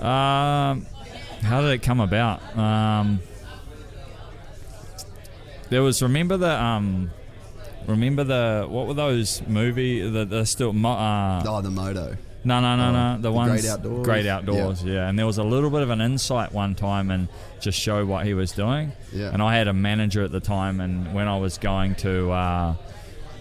Um, how did it come about? Um, there was remember the um, remember the what were those movie the the still mo- uh, Oh, the moto. no no no oh, no the, the ones Great Outdoors? great outdoors yeah. and there was a little bit of an insight one time and just show what he was doing Yeah. and I had a manager at the time and when I was going to uh,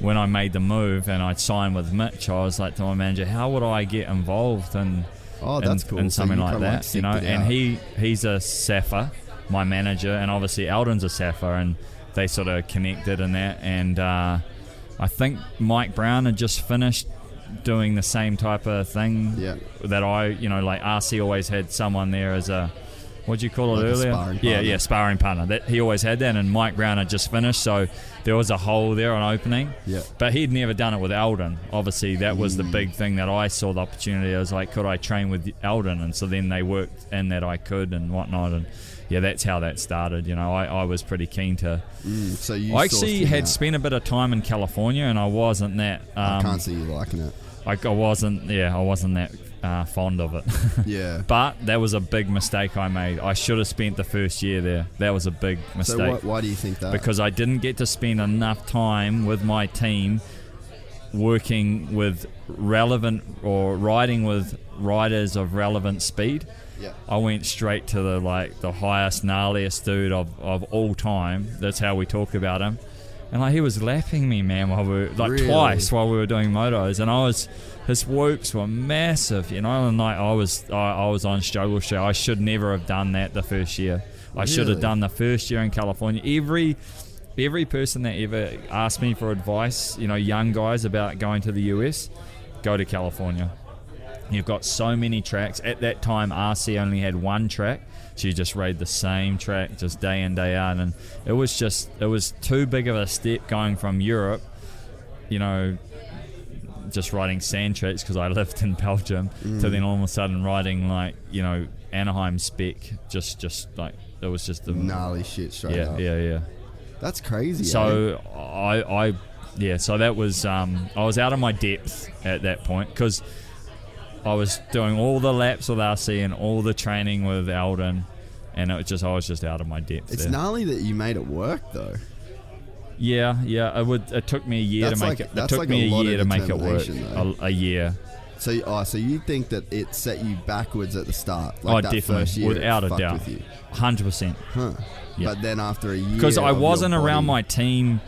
when I made the move and I'd signed with Mitch I was like to my manager how would I get involved and Oh, that's and, cool. and something you like kinda, like, that, you know. And he he's a Safa, my manager, and obviously Aldon's a Safa, and they sort of connected in that. And uh, I think Mike Brown had just finished doing the same type of thing Yeah. that I, you know, like RC always had someone there as a. What'd you call it Like earlier? yeah, yeah, sparring partner. That he always had that, and Mike Brown had just finished, so there was a hole there, an opening. Yeah. But he'd never done it with Aldon. Obviously, that was the Mm. big thing that I saw the opportunity. I was like, could I train with Aldon? And so then they worked in that I could and whatnot. And yeah, that's how that started. You know, I, I was pretty keen to. Mm, so you I actually had spent a bit of time in California, and I wasn't that. Um, I can't see you liking it. I, I wasn't. Yeah, I wasn't that uh, fond of it. Yeah. but that was a big mistake I made. I should have spent the first year there. That was a big mistake So why, why do you think that? because I didn't get to spend enough time with my team working with relevant or riding with riders of relevant speed. Yeah. I went straight to the like the highest, gnarliest dude of, of all time. That's how we talk about him. And like he was lapping me, man, while we were like Really? twice while we were doing motos, and I was his whoops were massive, you know. And like I was, I, I was on struggle show. I should never have done that the first year. I should have done the first year in California. Every every person that ever asked me for advice, you know, young guys about going to the US, go to California. You've got so many tracks. At that time, RC only had one track. So you just rode the same track just day in, day out. And it was just, it was too big of a step going from Europe, you know, just riding sand tracks because I lived in Belgium, to then all of a sudden riding like, you know, Anaheim spec. Just, just like, it was just the. Gnarly shit straight Yeah, up. yeah, yeah. That's crazy. eh? So I, I, yeah. So that was um, I was out of my depth at that point because I was doing all the laps with RC and all the training with Aldon, and it was just I was just out of my depth. It's there. gnarly that you made it work though. Yeah, yeah. It would. It took me a year That's to make like- it. It took like me a a, year to make it work. A, a year. So, you- oh, so you think that it set you backwards at the start? Like oh, definitely, first year without a doubt, With you. hundred percent. Huh. Yeah. But then after a year, because I wasn't around my team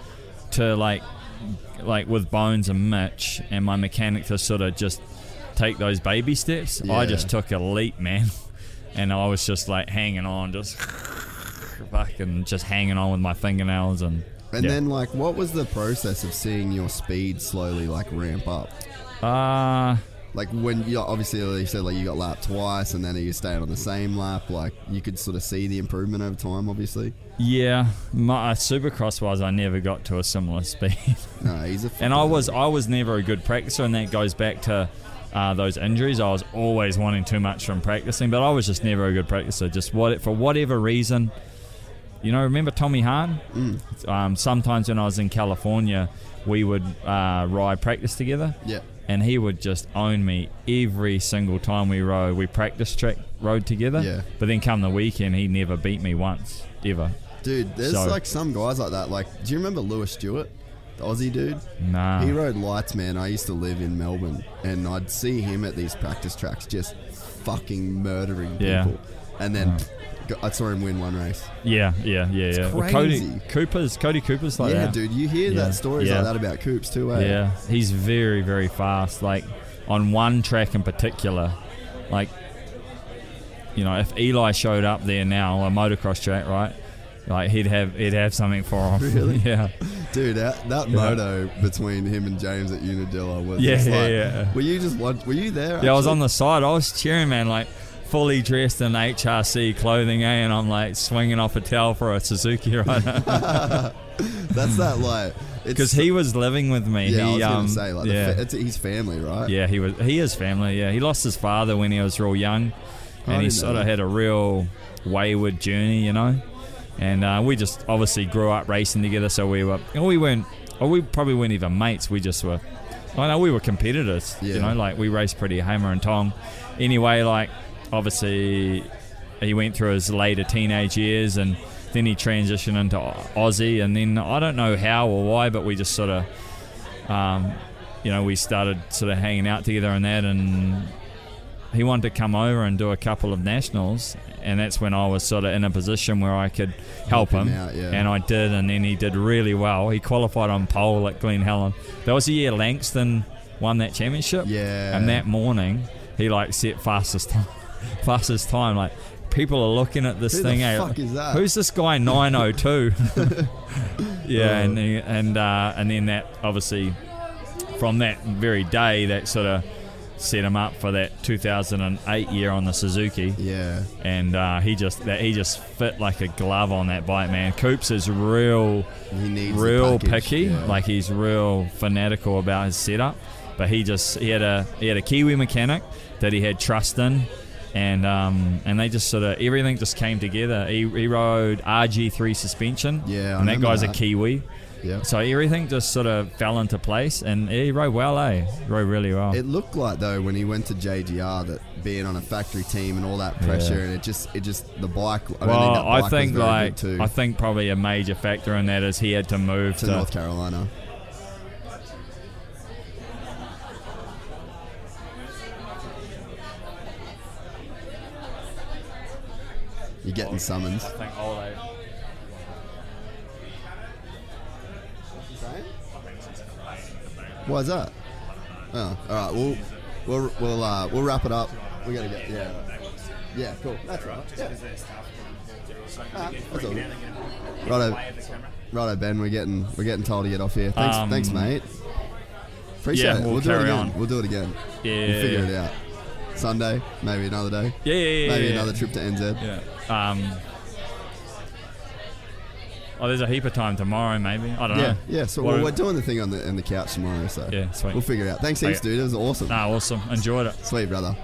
to like like with Bones and Mitch and my mechanic to sort of just take those baby steps. I just took a leap, man, and I was just like hanging on, just fucking just hanging on with my fingernails and. And yeah. then, like, what was the process of seeing your speed slowly like ramp up? uh Like when you obviously you said like you got lapped twice, and then you stayed on the same lap. Like you could sort of see the improvement over time. Obviously, yeah, my uh, Supercross was I never got to a similar speed. no, he's a. and I was I was never a good practicer, and that goes back to uh, those injuries. I was always wanting too much from practicing, but I was just never a good practicer. Just what for whatever reason, you know. Remember Tommy Hahn? Um, sometimes when I was in California, we would uh, ride practice together, Yeah. and he would just own me every single time we rode. We practice track rode together. Yeah. But then come the weekend, he never beat me once ever. Dude, there's So- like some guys like that. Like, do you remember Lewis Stewart, the Aussie dude? Nah. He rode lights, man. I used to live in Melbourne, and I'd see him at these practice tracks just fucking murdering Yeah. people. And then go- I saw him win one race. Yeah, yeah, yeah, yeah. Well, crazy. Cody Cooper's Cody Cooper's like yeah, that. dude, you hear Yeah. that stories Yeah. like that about Coops too, eh? Yeah, he's very, very fast. Like on one track in particular, like you know, if Eli showed up there now, a motocross track, right? Like he'd have he'd have something for him. Really? yeah. Dude, that, that Yeah. moto between him and James at Unadilla was Yeah, just yeah, like, yeah. Were you just Were you there? Yeah, I was on the side. I was cheering, man, like fully dressed in HRC clothing, eh? And I'm like swinging off a towel for a Suzuki rider That's that like because he was living with me. Yeah, I he, was um, say like yeah. fa- it's his family, right? Yeah, he was. He is family. Yeah, he lost his father when he was real young, and he sort of had a real wayward journey, you know. And uh, we just obviously grew up racing together, so we were. oh, We weren't. Or we probably weren't even mates. We just were. I know we were competitors. Yeah. You know, like we raced pretty hammer and tong. Anyway, like obviously he went through his later teenage years and then he transitioned into Aussie and then I don't know how or why but we just sort of um, you know we started sort of hanging out together and that and he wanted to come over and do a couple of nationals and that's when I was sort of in a position where I could help, Help him him, out, yeah. and I did and then he did really well he qualified on pole at Glen Helen that was the year Langston won that championship Yeah. and that morning he like set fastest time fastest time like people are looking at this Who thing fuck is that? who's this guy 902 yeah Oh. and and uh, and then that obviously from that very day that sort of set him up for that 2008 year on the Suzuki. Yeah. and uh, he just that he just fit like a glove on that bike man. Coops is real He needs real picky. yeah. like he's real fanatical about his setup. But he just he had a he had a Kiwi mechanic that he had trust in. And um, and they just sort of everything just came together. He, he rode RG3 suspension. Yeah, I and that guy's that. a Kiwi Yeah. so everything just sort of fell into place and he rode well eh rode really well It looked like though when he went to JGR that being on a factory team and all that pressure Yeah. and it just it just the bike. I don't well, think bike I think like too I think probably a major factor in that is he had to move to to, North Carolina. You're getting summons. I think Ole. Why is that? Oh, all right. We'll we'll we'll uh, we'll wrap it up. We gotta get yeah. Yeah, cool. That's right. Yeah. Ah, that's all good. Righto, righto, Ben. We're getting we're getting told to get off here. Thanks, Um, thanks, mate. Appreciate yeah, it. we'll do it carry again. on. We'll do it again. Yeah, We'll figure yeah, it out. Sunday, maybe another day. Yeah, yeah, yeah. Maybe yeah. another trip to NZ. Yeah. Um. Oh, there's a heap of time tomorrow, maybe. I don't Yeah, know. yeah. So What well, are- we're doing the thing on the on the couch tomorrow. So Yeah, sweet. we'll figure it out. Thanks heaps, Okay. dude. It was awesome. Nah, awesome. Enjoyed it. Sweet, brother.